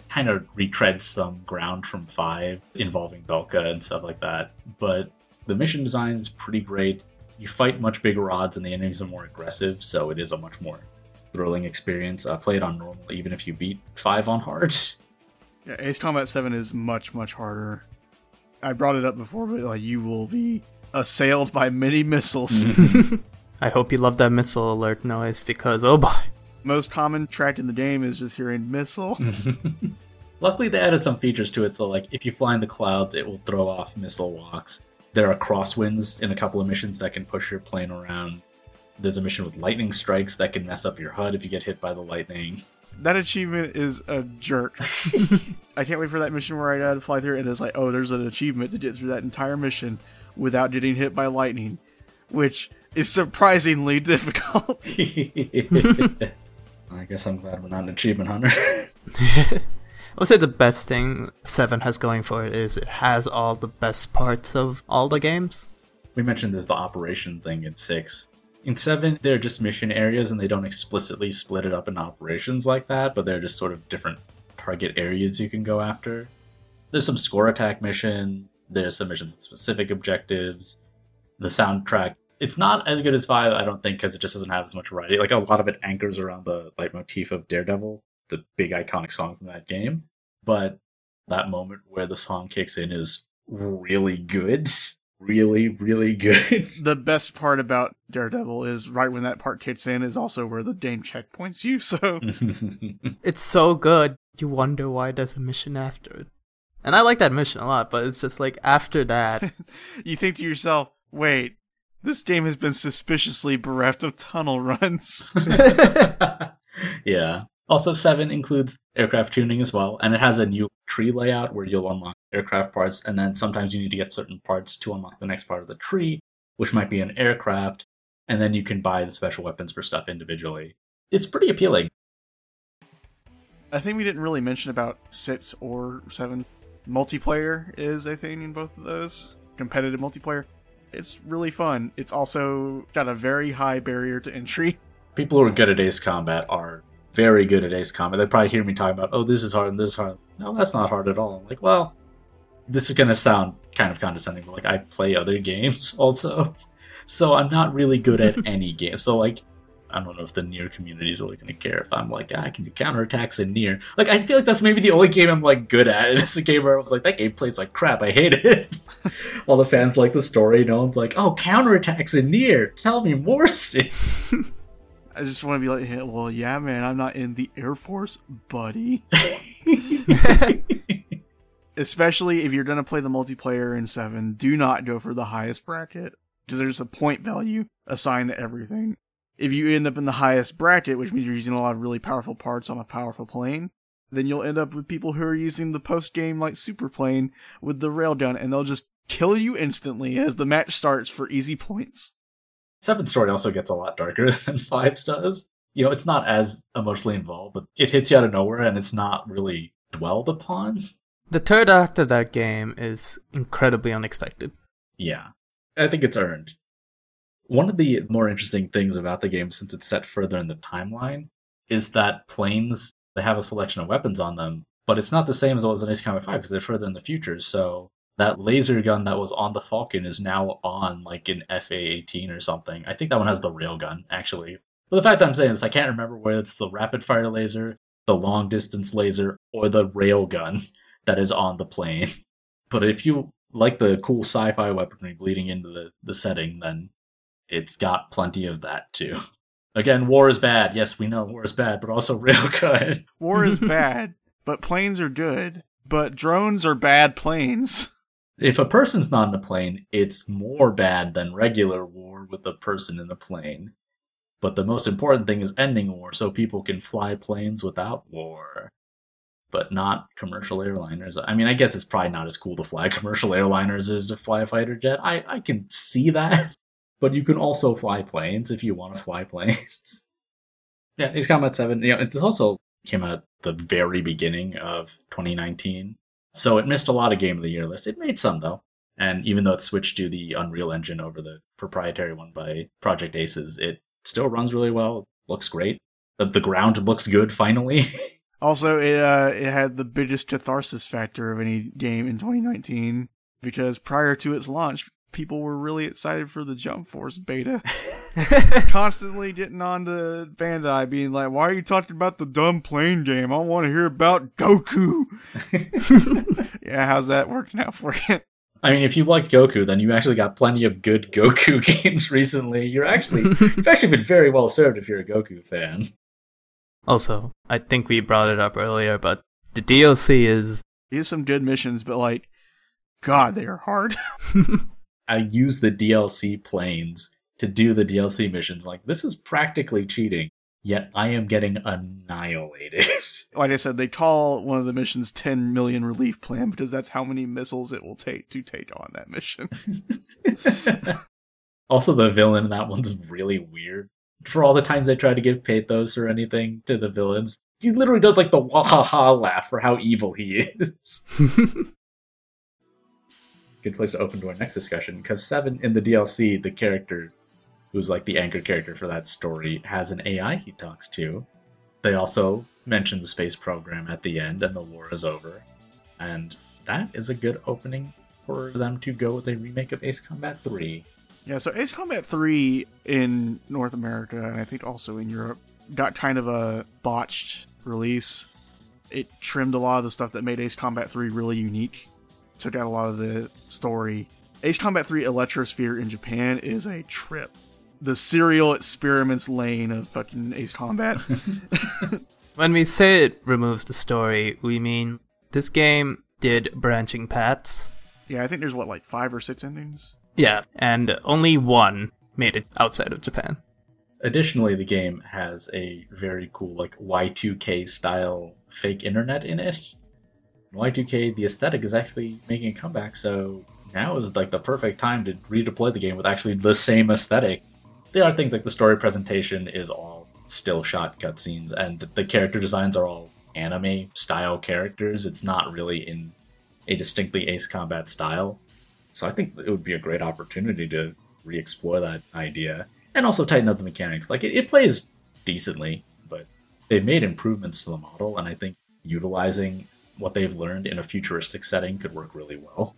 Kind of retreads some ground from 5 involving Belka and stuff like that. But the mission design is pretty great. You fight much bigger odds and the enemies are more aggressive, so it is a much more thrilling experience. Uh, play it on normal, even if you beat 5 on hard. Yeah, Ace Combat 7 is much, much harder. I brought it up before, but like you will be assailed by many missiles. I hope you love that missile alert noise because oh boy. Most common track in the game is just hearing missile. Luckily, they added some features to it, so like if you fly in the clouds, it will throw off missile walks. There are crosswinds in a couple of missions that can push your plane around. There's a mission with lightning strikes that can mess up your HUD if you get hit by the lightning. That achievement is a jerk. I can't wait for that mission where I gotta fly through and it's like, oh, there's an achievement to get through that entire mission without getting hit by lightning, which is surprisingly difficult. I guess I'm glad we're not an achievement hunter. I would say the best thing Seven has going for it is it has all the best parts of all the games. we mentioned this the operation thing in six. In seven, they're just mission areas and they don't explicitly split it up in operations like that, but they're just sort of different target areas you can go after. There's some score attack missions, there's some missions with specific objectives. The soundtrack, it's not as good as five, I don't think, because it just doesn't have as much variety. Like a lot of it anchors around the leitmotif of Daredevil, the big iconic song from that game. But that moment where the song kicks in is really good. Really, really good. the best part about Daredevil is right when that part kicks in is also where the game checkpoints you, so It's so good, you wonder why there's a mission after it. And I like that mission a lot, but it's just like after that, you think to yourself, wait, this game has been suspiciously bereft of tunnel runs. yeah. Also, 7 includes aircraft tuning as well, and it has a new tree layout where you'll unlock aircraft parts, and then sometimes you need to get certain parts to unlock the next part of the tree, which might be an aircraft. and then you can buy the special weapons for stuff individually. It's pretty appealing. I think we didn't really mention about six or seven. Multiplayer is a thing in both of those. Competitive multiplayer. It's really fun. It's also got a very high barrier to entry. People who are good at Ace Combat are very good at Ace Combat. They probably hear me talking about, oh, this is hard and this is hard. No, that's not hard at all. I'm like, well, this is going to sound kind of condescending, but like I play other games also. So I'm not really good at any game. So like I don't know if the NieR community is really going to care if I'm like, ah, I can do counterattacks in NieR. Like, I feel like that's maybe the only game I'm like good at. And it's a game where I was like, that game plays like crap. I hate it. All the fans like the story. No one's like, oh, counterattacks in NieR. Tell me more. I just want to be like, hey, well, yeah, man, I'm not in the Air Force, buddy. Especially if you're going to play the multiplayer in 7, do not go for the highest bracket. Because there's a point value assigned to everything if you end up in the highest bracket, which means you're using a lot of really powerful parts on a powerful plane, then you'll end up with people who are using the post game like super plane with the railgun, and they'll just kill you instantly as the match starts for easy points. Seven story also gets a lot darker than Fives does. You know, it's not as emotionally involved, but it hits you out of nowhere, and it's not really dwelled upon. The third act of that game is incredibly unexpected. Yeah, I think it's earned. One of the more interesting things about the game, since it's set further in the timeline, is that planes they have a selection of weapons on them, but it's not the same as it was in Ace Combat 5 because they're further in the future. So that laser gun that was on the Falcon is now on like an FA-18 or something. I think that one has the railgun actually. But the fact that I'm saying this, I can't remember whether it's the rapid fire laser, the long distance laser, or the railgun that is on the plane. But if you like the cool sci-fi weaponry bleeding into the, the setting, then it's got plenty of that too. Again, war is bad. Yes, we know war is bad, but also real good. War is bad, but planes are good. But drones are bad planes. If a person's not in a plane, it's more bad than regular war with a person in a plane. But the most important thing is ending war so people can fly planes without war. But not commercial airliners. I mean, I guess it's probably not as cool to fly commercial airliners as to fly a fighter jet. I, I can see that. But you can also fly planes if you want to fly planes. yeah, Ace Combat 7, you know, it also came out at the very beginning of 2019. So it missed a lot of Game of the Year lists. It made some, though. And even though it switched to the Unreal Engine over the proprietary one by Project Aces, it still runs really well. Looks great. The, the ground looks good finally. Also, it uh, it had the biggest catharsis factor of any game in 2019 because prior to its launch, people were really excited for the Jump Force beta. Constantly getting on to Bandai being like, why are you talking about the dumb plane game? I want to hear about Goku. yeah, how's that working out for you? I mean, if you like Goku, then you actually got plenty of good Goku games recently. You're actually you've actually been very well served if you're a Goku fan. Also, I think we brought it up earlier, but the DLC is Here's some good missions, but like, God, they are hard. I use the DLC planes to do the DLC missions. Like this is practically cheating, yet I am getting annihilated. like I said, they call one of the missions 10 million relief plan because that's how many missiles it will take to take on that mission. also, the villain in that one's really weird. For all the times I try to give pathos or anything to the villains, he literally does like the wahaha laugh for how evil he is good place to open to our next discussion because seven in the DLC, the character who's like the anchor character for that story has an AI he talks to. They also mention the space program at the end, and the war is over, and that is a good opening for them to go with a remake of Ace Combat Three. Yeah, so Ace Combat 3 in North America, and I think also in Europe, got kind of a botched release. It trimmed a lot of the stuff that made Ace Combat 3 really unique took out a lot of the story. Ace Combat 3 Electrosphere in Japan is a trip. The Serial Experiments Lain of fucking Ace Combat. when we say it removes the story, we mean this game did branching paths. Yeah, I think there's what, like five or six endings? Yeah, and only one made it outside of Japan. Additionally, the game has a very cool, like Y2K style fake internet in it Y2K, the aesthetic is actually making a comeback, so now is like the perfect time to redeploy the game with actually the same aesthetic. there are things like the story presentation is all still shot cutscenes, and the character designs are all anime style characters. It's not really in a distinctly Ace Combat style. So I think it would be a great opportunity to re explore that idea and also tighten up the mechanics. Like, it, it plays decently, but they've made improvements to the model, and I think utilizing what they've learned in a futuristic setting could work really well.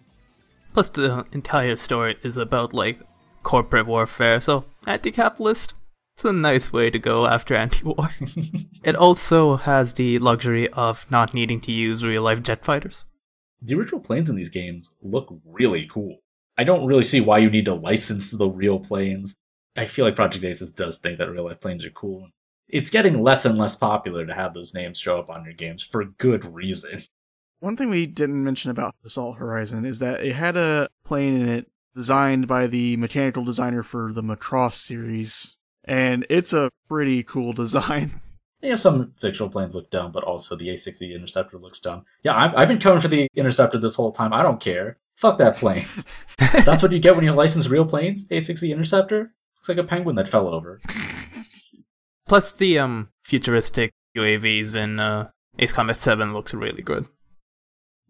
Plus, the entire story is about like corporate warfare, so anti-capitalist. It's a nice way to go after anti-war. it also has the luxury of not needing to use real-life jet fighters. The original planes in these games look really cool. I don't really see why you need to license the real planes. I feel like Project Aces does think that real life planes are cool. It's getting less and less popular to have those names show up on your games for good reason. One thing we didn't mention about Assault Horizon is that it had a plane in it designed by the mechanical designer for the Macross series, and it's a pretty cool design. You know, some fictional planes look dumb, but also the A60 Interceptor looks dumb. Yeah, I've, I've been coming for the Interceptor this whole time. I don't care. Fuck that plane. That's what you get when you license real planes. A60 Interceptor looks like a penguin that fell over. Plus, the um futuristic UAVs in uh, Ace Combat 7 looked really good.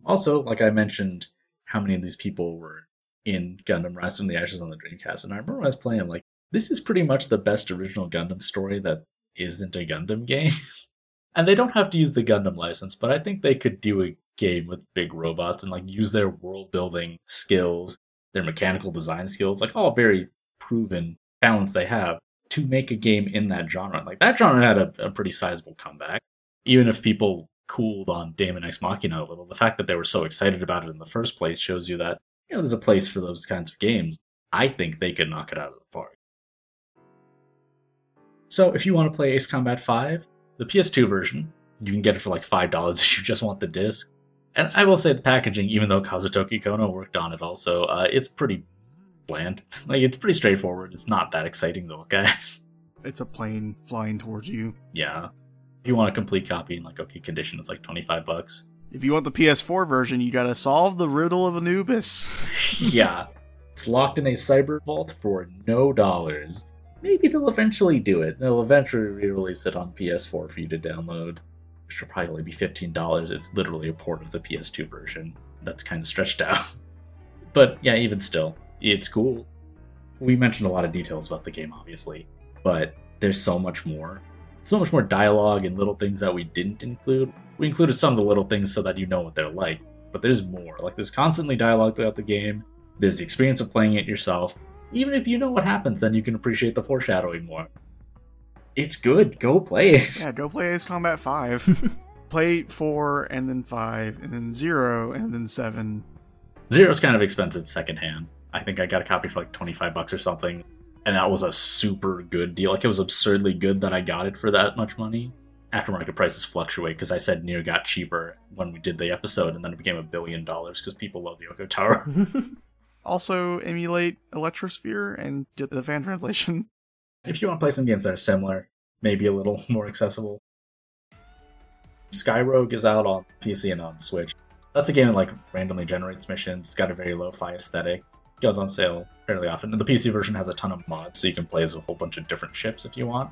Also, like I mentioned, how many of these people were in Gundam Rise from the Ashes on the Dreamcast, and I remember I was playing like this is pretty much the best original Gundam story that isn't a Gundam game. and they don't have to use the Gundam license, but I think they could do a game with big robots and like use their world building skills, their mechanical design skills, like all very proven talents they have to make a game in that genre. Like that genre had a, a pretty sizable comeback. Even if people cooled on Daemon X Machina a little, the fact that they were so excited about it in the first place shows you that you know there's a place for those kinds of games. I think they could knock it out of the park. So if you want to play Ace Combat 5, the PS2 version, you can get it for like $5 if you just want the disc. And I will say the packaging, even though Kazutoki Kono worked on it also, uh, it's pretty bland. like, it's pretty straightforward. It's not that exciting to look at. It's a plane flying towards you. yeah. If you want a complete copy in like okay condition, it's like 25 bucks. If you want the PS4 version, you gotta solve the riddle of Anubis. yeah. It's locked in a cyber vault for no dollars. Maybe they'll eventually do it. They'll eventually re-release it on PS4 for you to download. Which will probably only be $15. It's literally a port of the PS2 version. That's kind of stretched out. But yeah, even still, it's cool. We mentioned a lot of details about the game, obviously, but there's so much more. So much more dialogue and little things that we didn't include. We included some of the little things so that you know what they're like, but there's more. Like, there's constantly dialogue throughout the game, there's the experience of playing it yourself. Even if you know what happens, then you can appreciate the foreshadowing more. It's good. Go play it. yeah, go play Ace Combat 5. play 4 and then 5 and then 0 and then 7. Zero's kind of expensive secondhand. I think I got a copy for like 25 bucks or something. And that was a super good deal. Like, it was absurdly good that I got it for that much money. Aftermarket prices fluctuate because I said Nier got cheaper when we did the episode, and then it became a billion dollars because people love Yoko Taro. Also, emulate Electrosphere and get the fan translation. if you want to play some games that are similar, maybe a little more accessible, Sky Rogue is out on PC and on Switch. That's a game that like randomly generates missions. It's got a very lo-fi aesthetic. It Goes on sale fairly often. And the PC version has a ton of mods, so you can play as a whole bunch of different ships if you want.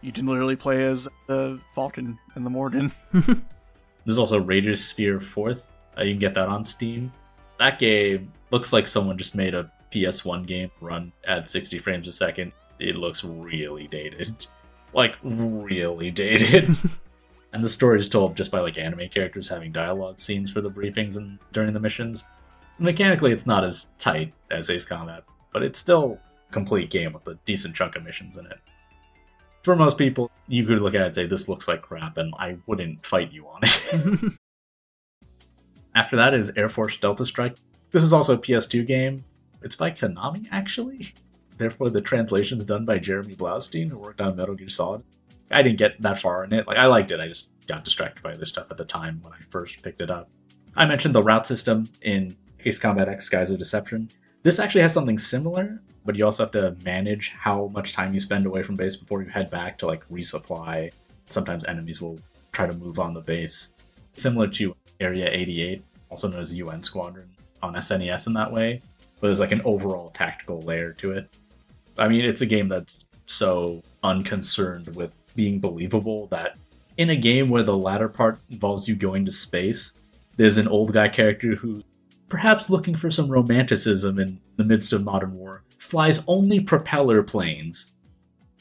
You can literally play as the Falcon and the Morgan. There's also Rager's Sphere 4th. Uh, you can get that on Steam. That game looks like someone just made a PS1 game run at 60 frames a second. It looks really dated. Like, really dated. and the story is told just by like anime characters having dialogue scenes for the briefings and during the missions. Mechanically, it's not as tight as Ace Combat, but it's still a complete game with a decent chunk of missions in it. For most people, you could look at it and say, This looks like crap, and I wouldn't fight you on it. After that is Air Force Delta Strike. This is also a PS2 game. It's by Konami, actually. Therefore, the translation's done by Jeremy Blaustein, who worked on Metal Gear Solid. I didn't get that far in it. Like, I liked it. I just got distracted by other stuff at the time when I first picked it up. I mentioned the route system in Ace Combat X Skies of Deception. This actually has something similar, but you also have to manage how much time you spend away from base before you head back to like resupply. Sometimes enemies will try to move on the base. Similar to Area 88, also known as UN Squadron on SNES in that way, but there's like an overall tactical layer to it. I mean, it's a game that's so unconcerned with being believable that in a game where the latter part involves you going to space, there's an old guy character who, perhaps looking for some romanticism in the midst of modern war, flies only propeller planes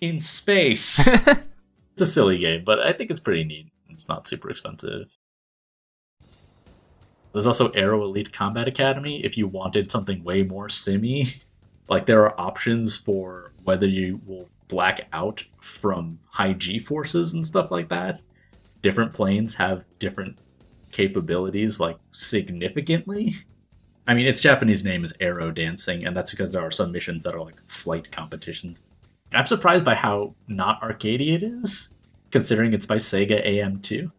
in space. it's a silly game, but I think it's pretty neat. It's not super expensive. There's also Aero Elite Combat Academy if you wanted something way more simmy. Like there are options for whether you will black out from high G forces and stuff like that. Different planes have different capabilities, like significantly. I mean, its Japanese name is Aero Dancing, and that's because there are some missions that are like flight competitions. I'm surprised by how not arcadey it is, considering it's by Sega AM2.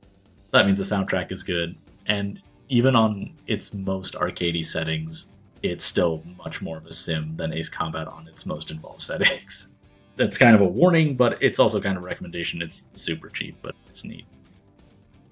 That means the soundtrack is good, and even on its most arcadey settings, it's still much more of a sim than Ace Combat on its most involved settings. That's kind of a warning, but it's also kind of a recommendation. It's super cheap, but it's neat.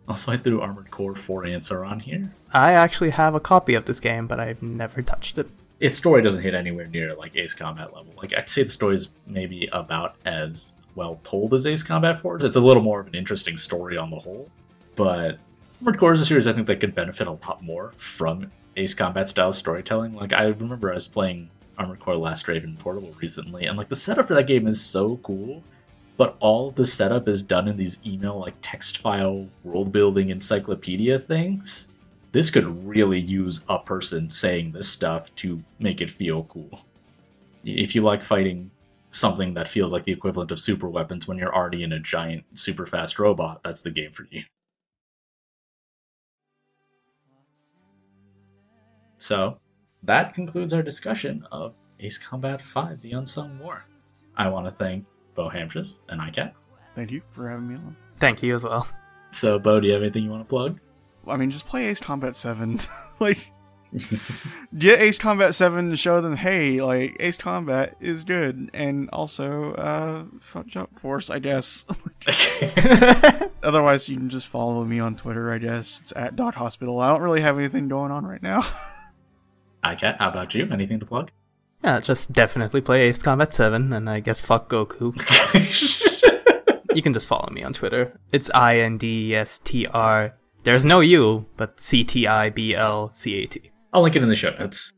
Also, I threw Armored Core 4 Answer on here. I actually have a copy of this game, but I've never touched it. Its story doesn't hit anywhere near like Ace Combat level. Like I'd say the story is maybe about as well told as Ace Combat 4. It's a little more of an interesting story on the whole, but Armored Core is a series I think that could benefit a lot more from Ace Combat style storytelling. Like I remember I was playing Armored Core Last Raven Portable recently, and like the setup for that game is so cool, but all the setup is done in these email like text file world building encyclopedia things. This could really use a person saying this stuff to make it feel cool. If you like fighting something that feels like the equivalent of super weapons when you're already in a giant super fast robot, that's the game for you. So, that concludes our discussion of Ace Combat 5 The Unsung War. I want to thank Bo Hamshus and ICAT. Thank you for having me on. Thank you as well. So, Bo, do you have anything you want to plug? I mean, just play Ace Combat 7. like, get Ace Combat 7 to show them, hey, like, Ace Combat is good. And also, uh, fuck Jump Force, I guess. Otherwise, you can just follow me on Twitter, I guess. It's at Doc Hospital. I don't really have anything going on right now. ICAT, how about you? Anything to plug? Yeah, just definitely play Ace Combat 7, and I guess fuck Goku. you can just follow me on Twitter. It's I N D S T R. There's no U, but C T I B L C A T. I'll link it in the show notes.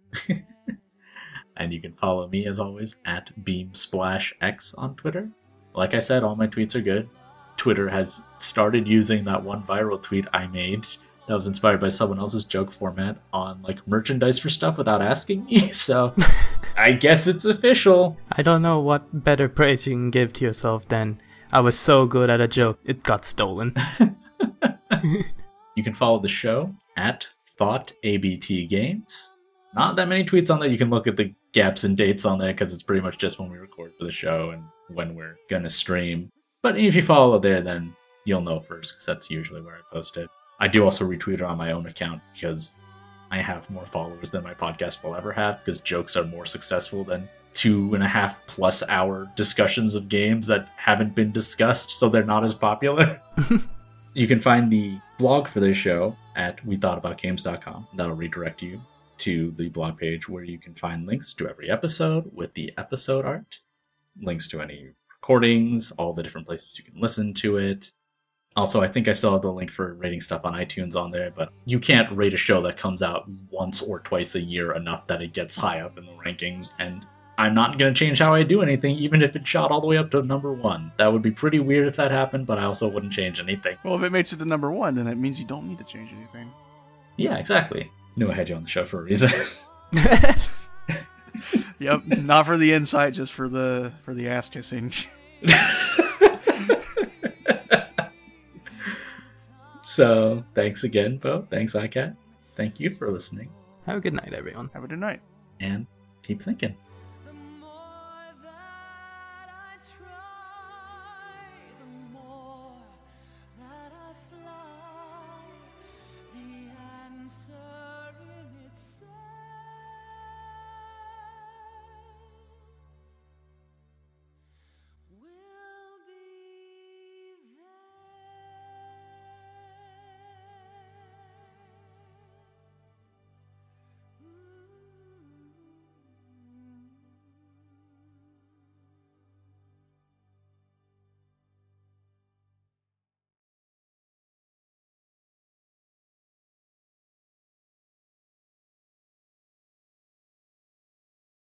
and you can follow me as always at BeamSplashX on Twitter. Like I said, all my tweets are good. Twitter has started using that one viral tweet I made that was inspired by someone else's joke format on like merchandise for stuff without asking me. So I guess it's official. I don't know what better praise you can give to yourself than I was so good at a joke it got stolen. you can follow the show at Thought ABT Games. Not that many tweets on there. You can look at the gaps and dates on there because it's pretty much just when we record for the show and when we're gonna stream. But if you follow there, then you'll know first because that's usually where I post it. I do also retweet it on my own account because I have more followers than my podcast will ever have because jokes are more successful than two and a half plus hour discussions of games that haven't been discussed, so they're not as popular. you can find the blog for this show at wethoughtAboutGames.com. That'll redirect you to the blog page where you can find links to every episode with the episode art, links to any recordings, all the different places you can listen to it, also, I think I still have the link for rating stuff on iTunes on there, but you can't rate a show that comes out once or twice a year enough that it gets high up in the rankings. And I'm not going to change how I do anything, even if it shot all the way up to number one. That would be pretty weird if that happened, but I also wouldn't change anything. Well, if it makes it to number one, then it means you don't need to change anything. Yeah, exactly. Knew I had you on the show for a reason. yep, not for the insight, just for the for the ass kissing. So thanks again, Bo. Thanks, ICAT. Thank you for listening. Have a good night, everyone. Have a good night. And keep thinking.